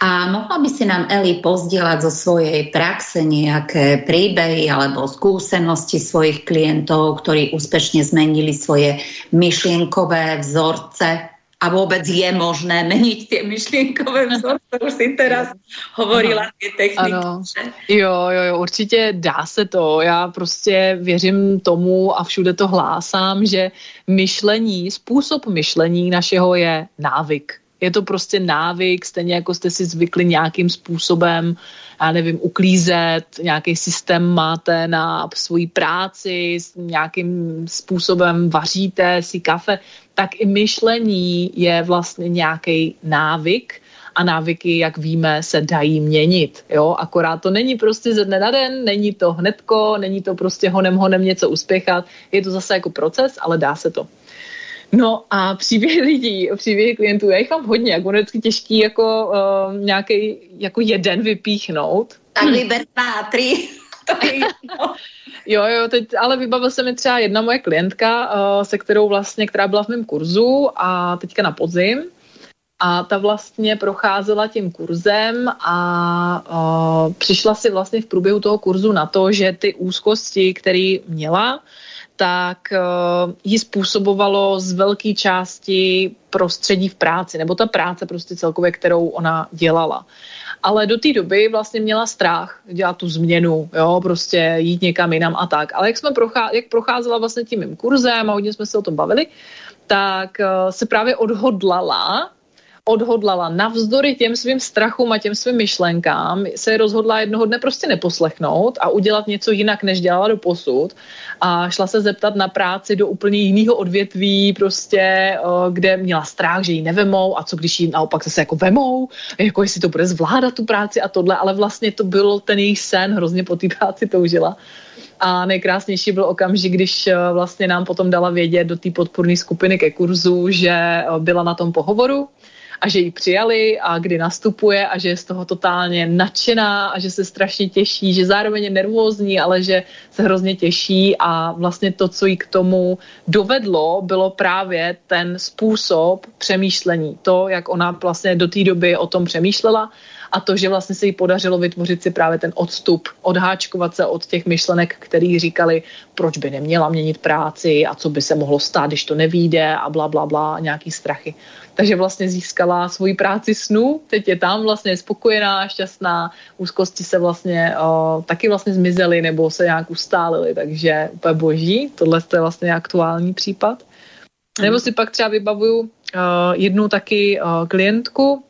A mohla by si nám Eli pozdieľať zo svojej praxe nejaké príbehy alebo skúsenosti svojich klientov, ktorí úspešne zmenili svoje myšlienkové vzorce vzorce a vôbec je možné meniť tie myšlienkové vzorce. Už si teraz hovorila tie techniky. Ano. Jo, jo, jo, určitě dá se to. Já prostě věřím tomu a všude to hlásám, že myšlení, způsob myšlení našeho je návyk. Je to prostě návyk, stejně jako jste si zvykli nějakým způsobem, já nevím, uklízet, nějaký systém máte na svoji práci, nějakým způsobem vaříte si kafe, tak i myšlení je vlastně nějaký návyk a návyky, jak víme, se dají měnit. Jo? Akorát to není prostě ze dne na den, není to hnedko, není to prostě honem honem něco uspěchat, je to zase jako proces, ale dá se to. No a příběhy lidí, příběhy klientů, já jich mám hodně, jako je vždycky těžký jako uh, nějaký jako jeden vypíchnout. Tak vyber dva, tři. jo, jo, teď, ale vybavil se mi třeba jedna moje klientka, uh, se kterou vlastně, která byla v mém kurzu a teďka na podzim. A ta vlastně procházela tím kurzem a uh, přišla si vlastně v průběhu toho kurzu na to, že ty úzkosti, které měla, tak uh, ji způsobovalo z velké části prostředí v práci, nebo ta práce prostě celkově, kterou ona dělala. Ale do té doby vlastně měla strach dělat tu změnu, jo, prostě jít někam jinam a tak. Ale jak jsme prochá, jak procházela vlastně tím mým kurzem a hodně jsme se o tom bavili, tak uh, se právě odhodlala odhodlala navzdory těm svým strachům a těm svým myšlenkám, se rozhodla jednoho dne prostě neposlechnout a udělat něco jinak, než dělala do posud. A šla se zeptat na práci do úplně jiného odvětví, prostě, kde měla strach, že ji nevemou. A co když ji naopak se jako vemou, jako jestli to bude zvládat tu práci a tohle, ale vlastně to byl ten její sen, hrozně po té práci toužila. A nejkrásnější byl okamžik, když vlastně nám potom dala vědět do té podporné skupiny ke kurzu, že byla na tom pohovoru a že ji přijali a kdy nastupuje a že je z toho totálně nadšená a že se strašně těší, že zároveň je nervózní, ale že se hrozně těší a vlastně to, co jí k tomu dovedlo, bylo právě ten způsob přemýšlení. To, jak ona vlastně do té doby o tom přemýšlela a to, že vlastně se jí podařilo vytvořit si právě ten odstup, odháčkovat se od těch myšlenek, který říkali, proč by neměla měnit práci a co by se mohlo stát, když to nevíde a bla, bla, bla, nějaký strachy. Takže vlastně získala svoji práci snu, teď je tam vlastně spokojená, šťastná, úzkosti se vlastně o, taky vlastně zmizely nebo se nějak ustálily, takže úplně boží, tohle je vlastně aktuální případ. Nebo si pak třeba vybavuju uh, jednu taky uh, klientku,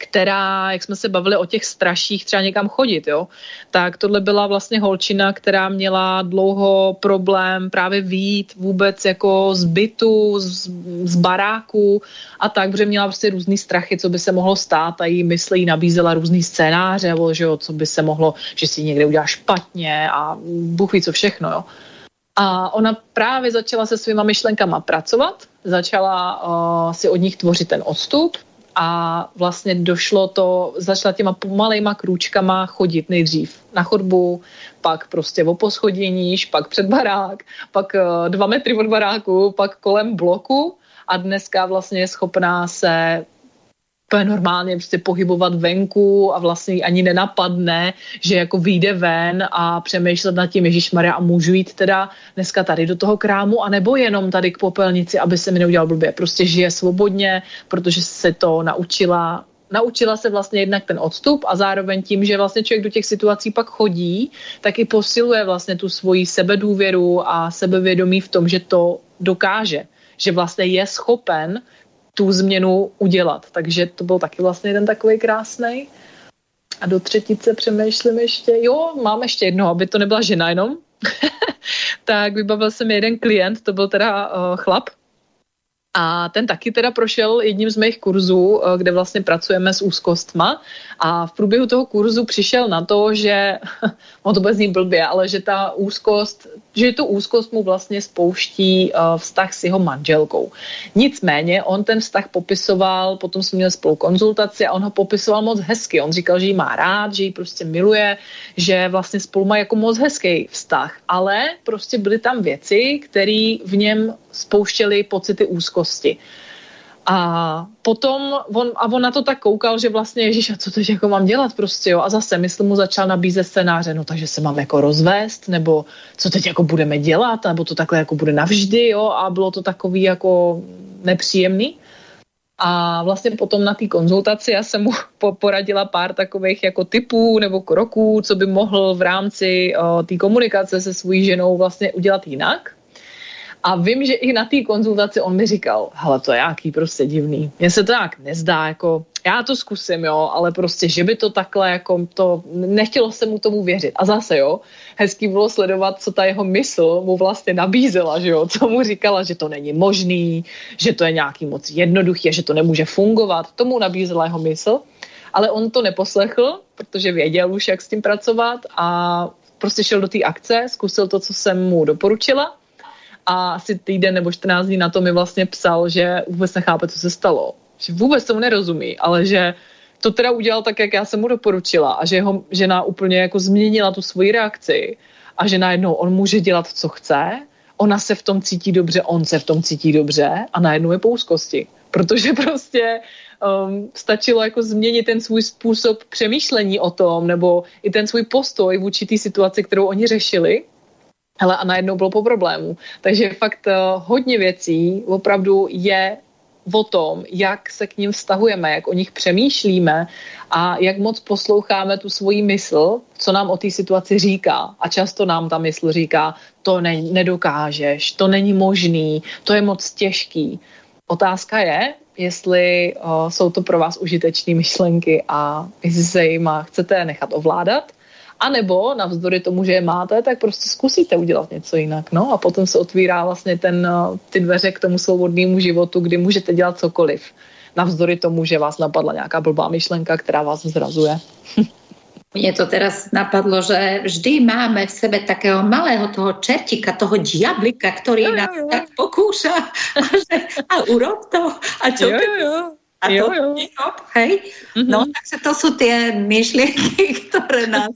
která, jak jsme se bavili o těch straších, třeba někam chodit, jo, tak tohle byla vlastně holčina, která měla dlouho problém právě výjít vůbec jako z bytu, z, z baráku a tak, protože měla prostě různý strachy, co by se mohlo stát a jí mysl jí nabízela různý scénáře, že jo, co by se mohlo, že si někde udělá špatně a Bůh ví co všechno, jo. A ona právě začala se svýma myšlenkama pracovat, začala uh, si od nich tvořit ten odstup, a vlastně došlo to, začala těma pomalejma krůčkama chodit nejdřív na chodbu, pak prostě o poschodění, pak před barák, pak eh, dva metry od baráku, pak kolem bloku a dneska vlastně je schopná se úplně normálně prostě pohybovat venku a vlastně ani nenapadne, že jako vyjde ven a přemýšlet nad tím, Ježíš Maria, a můžu jít teda dneska tady do toho krámu, anebo jenom tady k popelnici, aby se mi neudělal blbě. Prostě žije svobodně, protože se to naučila naučila se vlastně jednak ten odstup a zároveň tím, že vlastně člověk do těch situací pak chodí, tak i posiluje vlastně tu svoji sebedůvěru a sebevědomí v tom, že to dokáže. Že vlastně je schopen tu změnu udělat. Takže to byl taky vlastně jeden takový krásný. A do třetice přemýšlím ještě, jo, mám ještě jedno, aby to nebyla žena jenom. tak vybavil jsem jeden klient, to byl teda uh, chlap, a ten taky teda prošel jedním z mých kurzů, eh, kde vlastně pracujeme s úzkostma a v průběhu toho kurzu přišel na to, že, on to bude znít blbě, ale že ta úzkost, že tu úzkost mu vlastně spouští uh, vztah s jeho manželkou. Nicméně on ten vztah popisoval, potom jsme měli spolu konzultaci a on ho popisoval moc hezky. On říkal, že ji má rád, že ji prostě miluje, že vlastně spolu má jako moc hezký vztah, ale prostě byly tam věci, které v něm spouštěly pocity úzkosti. A potom on, a on na to tak koukal, že vlastně Ježíš, a co teď jako mám dělat prostě, jo? A zase, myslím, mu začal nabízet scénáře, no takže se mám jako rozvést, nebo co teď jako budeme dělat, nebo to takhle jako bude navždy, jo? A bylo to takový jako nepříjemný. A vlastně potom na té konzultaci já jsem mu poradila pár takových jako typů nebo kroků, co by mohl v rámci té komunikace se svou ženou vlastně udělat jinak. A vím, že i na té konzultaci on mi říkal, hele, to je jaký prostě divný. Mně se to jak nezdá, jako já to zkusím, jo, ale prostě, že by to takhle, jako to, nechtělo se mu tomu věřit. A zase, jo, hezký bylo sledovat, co ta jeho mysl mu vlastně nabízela, že jo, co mu říkala, že to není možný, že to je nějaký moc jednoduchý, že to nemůže fungovat. Tomu nabízela jeho mysl, ale on to neposlechl, protože věděl už, jak s tím pracovat a prostě šel do té akce, zkusil to, co jsem mu doporučila a asi týden nebo 14 dní na to mi vlastně psal, že vůbec nechápe, co se stalo. Že vůbec tomu nerozumí, ale že to teda udělal tak, jak já jsem mu doporučila a že jeho žena úplně jako změnila tu svoji reakci a že najednou on může dělat, co chce, ona se v tom cítí dobře, on se v tom cítí dobře a najednou je po úzkosti. Protože prostě um, stačilo jako změnit ten svůj způsob přemýšlení o tom, nebo i ten svůj postoj vůči té situaci, kterou oni řešili Hele, a najednou bylo po problému. Takže fakt uh, hodně věcí opravdu je o tom, jak se k ním vztahujeme, jak o nich přemýšlíme a jak moc posloucháme tu svoji mysl, co nám o té situaci říká. A často nám ta mysl říká, to ne, nedokážeš, to není možný, to je moc těžký. Otázka je, jestli o, jsou to pro vás užitečné myšlenky a jestli se jima chcete nechat ovládat, a nebo navzdory tomu, že je máte, tak prostě zkusíte udělat něco jinak. No a potom se otvírá vlastně ten, ty dveře k tomu svobodnému životu, kdy můžete dělat cokoliv. Navzdory tomu, že vás napadla nějaká blbá myšlenka, která vás zrazuje. Mne to teraz napadlo, že vždy máme v sebe takého malého toho čertika, toho diablika, ktorý jo, nás jo. tak pokúša a, že, a urob to. A čo jo, jo. A to jo, jo. hej? Mm-hmm. No, takže to sú tie myšlienky, ktoré nás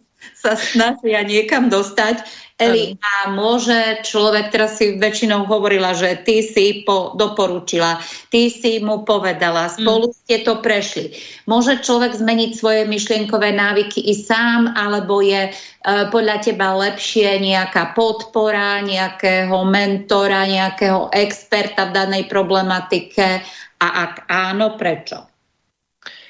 sa snažia niekam dostať. Eli, a môže človek, teraz si väčšinou hovorila, že ty si po, doporučila, ty si mu povedala, mm. spolu mm. ste to prešli. Môže človek zmeniť svoje myšlienkové návyky i sám, alebo je e, podľa teba lepšie nejaká podpora, nejakého mentora, nejakého experta v danej problematike a ak áno, prečo?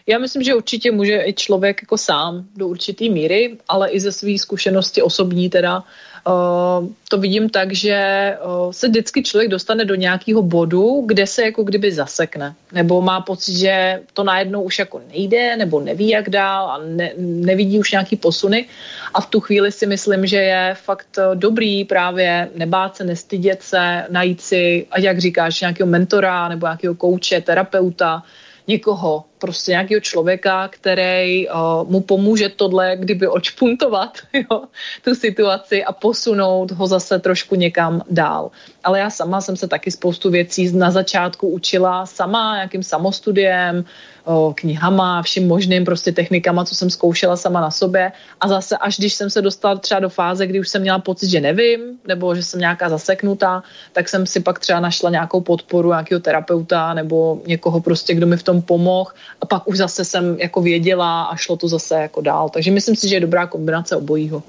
Já myslím, že určitě může i člověk jako sám do určitý míry, ale i ze své zkušenosti osobní teda uh, to vidím tak, že uh, se vždycky člověk dostane do nějakého bodu, kde se jako kdyby zasekne, nebo má pocit, že to najednou už jako nejde, nebo neví jak dál a ne, nevidí už nějaký posuny. A v tu chvíli si myslím, že je fakt dobrý právě nebát se, nestydět se, najít si, ať jak říkáš, nějakého mentora nebo nějakého kouče, terapeuta, někoho, prostě nějakého člověka, který uh, mu pomůže tohle, kdyby očpuntovat jo, tu situaci a posunout ho zase trošku někam dál. Ale já sama jsem se taky spoustu věcí na začátku učila sama, nějakým samostudiem, o, knihama, vším možným prostě technikama, co jsem zkoušela sama na sobě a zase až když jsem se dostala třeba do fáze, kdy už jsem měla pocit, že nevím, nebo že jsem nějaká zaseknutá, tak jsem si pak třeba našla nějakou podporu nějakého terapeuta nebo někoho prostě, kdo mi v tom pomohl a pak už zase jsem jako věděla a šlo to zase jako dál. Takže myslím si, že je dobrá kombinace obojího.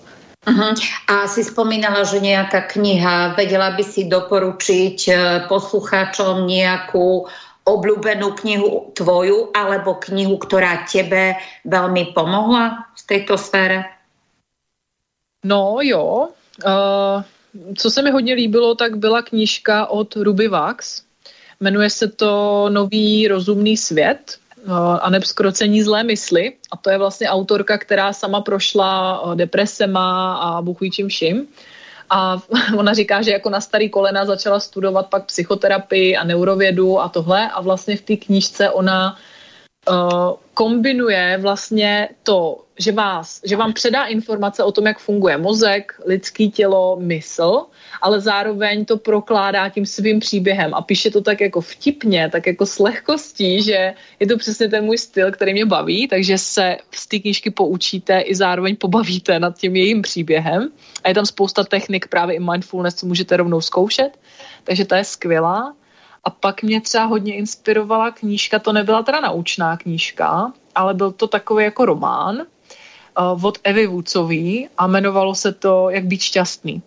Uh-huh. A si spomínala, že nějaká kniha, vedela by si doporučiť eh, poslucháčom nějakou obľúbenú knihu tvoju alebo knihu, ktorá tebe veľmi pomohla v tejto sfére? No jo. Uh, co se mi hodně líbilo, tak byla knížka od Ruby Wax. Jmenuje se to Nový rozumný svět uh, a nebskrocení zlé mysli. A to je vlastně autorka, která sama prošla uh, depresema a buchví čím vším. A ona říká, že jako na starý kolena začala studovat pak psychoterapii a neurovědu a tohle a vlastně v té knížce ona uh, kombinuje vlastně to, že, vás, že vám předá informace o tom, jak funguje mozek, lidský tělo, mysl, ale zároveň to prokládá tím svým příběhem a píše to tak jako vtipně, tak jako s lehkostí, že je to přesně ten můj styl, který mě baví, takže se z té knížky poučíte i zároveň pobavíte nad tím jejím příběhem a je tam spousta technik právě i mindfulness, co můžete rovnou zkoušet, takže ta je skvělá. A pak mě třeba hodně inspirovala knížka, to nebyla teda naučná knížka, ale byl to takový jako román uh, od Evy Vůcový a jmenovalo se to Jak být šťastný.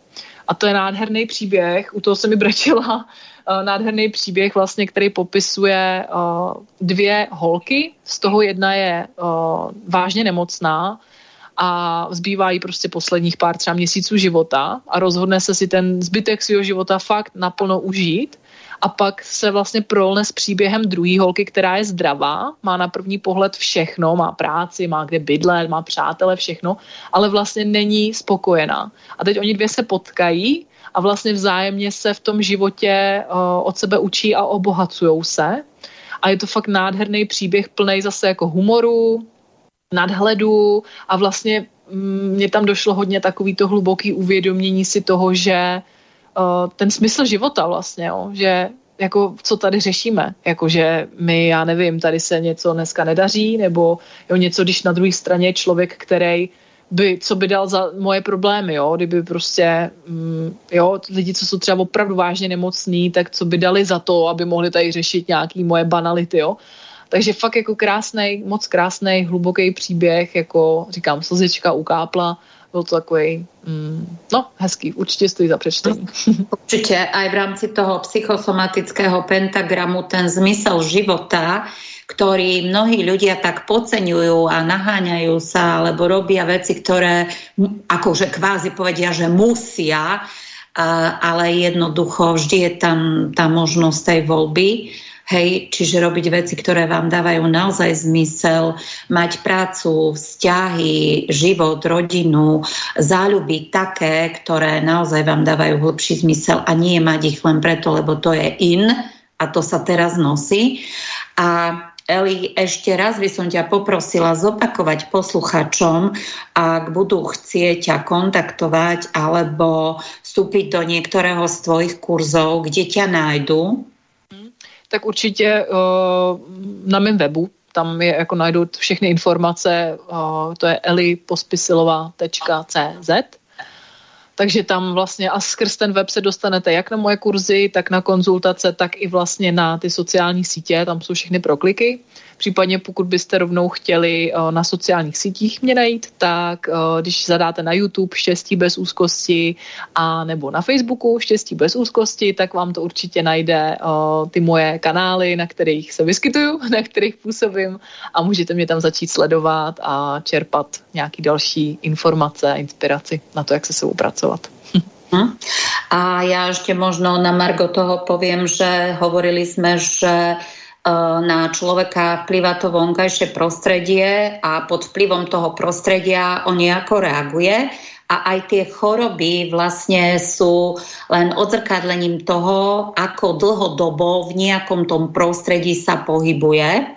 A to je nádherný příběh, u toho se mi brečila uh, nádherný příběh vlastně, který popisuje uh, dvě holky, z toho jedna je vážně nemocná a zbývá jí prostě posledních pár třeba měsíců života a rozhodne se si ten zbytek svého života fakt naplno užít a pak se vlastně prolne s příběhem druhé holky, která je zdravá, má na první pohled všechno, má práci, má kde bydlet, má přátele, všechno, ale vlastně není spokojená. A teď oni dvě se potkají a vlastně vzájemně se v tom životě uh, od sebe učí a obohacují se. A je to fakt nádherný příběh plný zase jako humoru, nadhledu a vlastně mm, mně tam došlo hodně takový to hluboký uvědomění si toho, že uh, ten smysl života vlastně, jo, že jako co tady řešíme, jako že my, já nevím, tady se něco dneska nedaří, nebo jo, něco, když na druhé straně je člověk, který by, co by dal za moje problémy, jo, kdyby prostě, mm, jo, lidi, co jsou třeba opravdu vážně nemocní, tak co by dali za to, aby mohli tady řešit nějaký moje banality, jo. Takže fakt jako krásný, moc krásný, hluboký příběh, jako říkám, slzička ukápla byl to takový, mm, no, hezký, určitě stojí za přečtení. Určitě, aj v rámci toho psychosomatického pentagramu ten zmysel života, ktorý mnohí ľudia tak podceňujú a naháňajú sa, alebo robia veci, ktoré akože kvázi povedia, že musia, ale jednoducho vždy je tam tá možnosť tej voľby Hej, čiže robiť veci, ktoré vám dávajú naozaj zmysel, mať prácu, vzťahy, život, rodinu, záľuby také, ktoré naozaj vám dávajú hlbší zmysel a nie mať ich len preto, lebo to je in a to sa teraz nosí. A Eli, ešte raz by som ťa poprosila zopakovať posluchačom, ak budú chcieť ťa kontaktovať alebo vstúpiť do niektorého z tvojich kurzov, kde ťa nájdu tak určitě uh, na mém webu, tam je jako najdu všechny informace, uh, to je elipospisilová.cz takže tam vlastně a skrz ten web se dostanete jak na moje kurzy, tak na konzultace, tak i vlastně na ty sociální sítě, tam jsou všechny prokliky. Případně pokud byste rovnou chtěli eh, na sociálních sítích mě najít, tak eh, když zadáte na YouTube Štěstí bez úzkosti a nebo na Facebooku Štěstí bez úzkosti, tak vám to určitě najde eh, ty moje kanály, na kterých se vyskytuju, na kterých působím a můžete mě tam začít sledovat a čerpat nějaký další informace a inspiraci na to, jak se sebou pracovat. Hm? A ja ešte možno na Margo toho poviem, že hovorili sme, že na človeka vplyvá to vonkajšie prostredie a pod vplyvom toho prostredia on nejako reaguje a aj tie choroby vlastne sú len odzrkadlením toho, ako dlhodobo v nejakom tom prostredí sa pohybuje.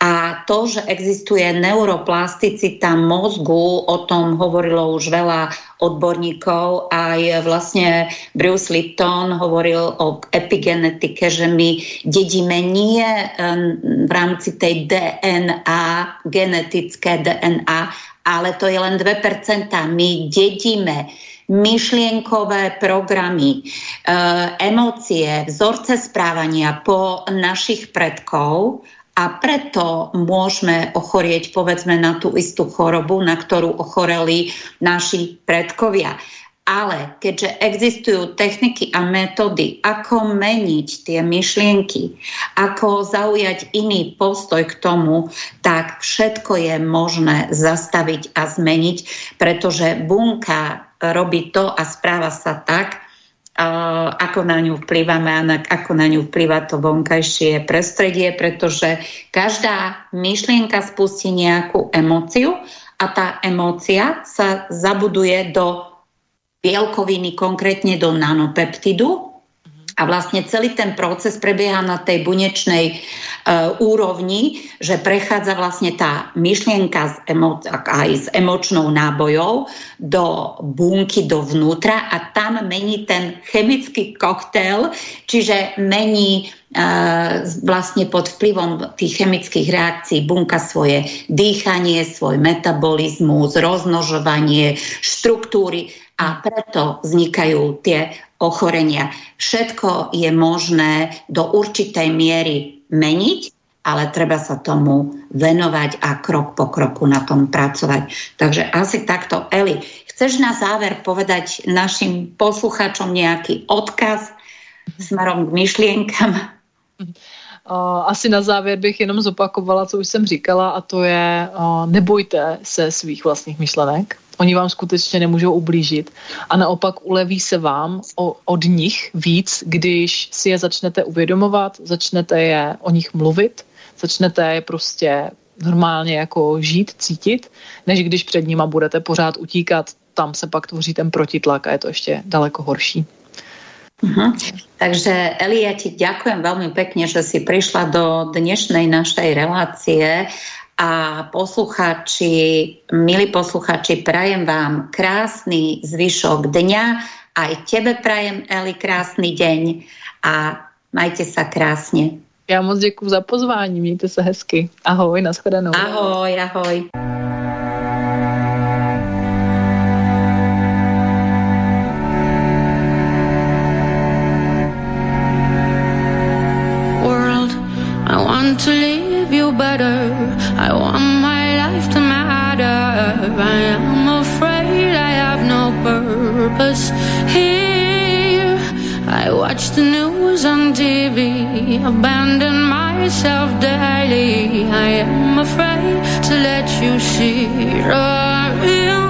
A to, že existuje neuroplasticita mozgu, o tom hovorilo už veľa odborníkov. Aj vlastne Bruce Lipton hovoril o epigenetike, že my dedíme nie v rámci tej DNA, genetické DNA, ale to je len 2%. My dedíme myšlienkové programy, e, emócie, vzorce správania po našich predkov a preto môžeme ochorieť povedzme na tú istú chorobu, na ktorú ochoreli naši predkovia. Ale keďže existujú techniky a metódy, ako meniť tie myšlienky, ako zaujať iný postoj k tomu, tak všetko je možné zastaviť a zmeniť, pretože bunka robí to a správa sa tak, ako na ňu vplývame a na, ako na ňu vplýva to vonkajšie prostredie, pretože každá myšlienka spustí nejakú emóciu a tá emócia sa zabuduje do bielkoviny, konkrétne do nanopeptidu, a vlastne celý ten proces prebieha na tej bunečnej e, úrovni, že prechádza vlastne tá myšlienka z emo- aj s emočnou nábojou do bunky, dovnútra a tam mení ten chemický koktail, čiže mení e, vlastne pod vplyvom tých chemických reakcií bunka svoje dýchanie, svoj metabolizmus, rozmnožovanie, štruktúry a preto vznikajú tie ochorenia. Všetko je možné do určitej miery meniť, ale treba sa tomu venovať a krok po kroku na tom pracovať. Takže asi takto. Eli, chceš na záver povedať našim poslucháčom nejaký odkaz smerom k myšlienkam? Asi na závěr bych jenom zopakovala, co už jsem říkala, a to je nebojte se svých vlastních myšlenek. Oni vám skutečně nemůžou ublížit a naopak uleví se vám o, od nich víc, když si je začnete uvědomovat, začnete je o nich mluvit, začnete je prostě normálně jako žít, cítit, než když před nima budete pořád utíkat, tam se pak tvoří ten protitlak a je to ještě daleko horší. Uh-huh. Takže Eli, ja ti ďakujem veľmi pekne, že si prišla do dnešnej našej relácie a posluchači, milí posluchači, prajem vám krásny zvyšok dňa. Aj tebe prajem, Eli, krásny deň a majte sa krásně. Já moc děkuji za pozvání, mějte se hezky. Ahoj, nashledanou. Ahoj, ahoj. Purpose here. I watch the news on TV, abandon myself daily. I am afraid to let you see real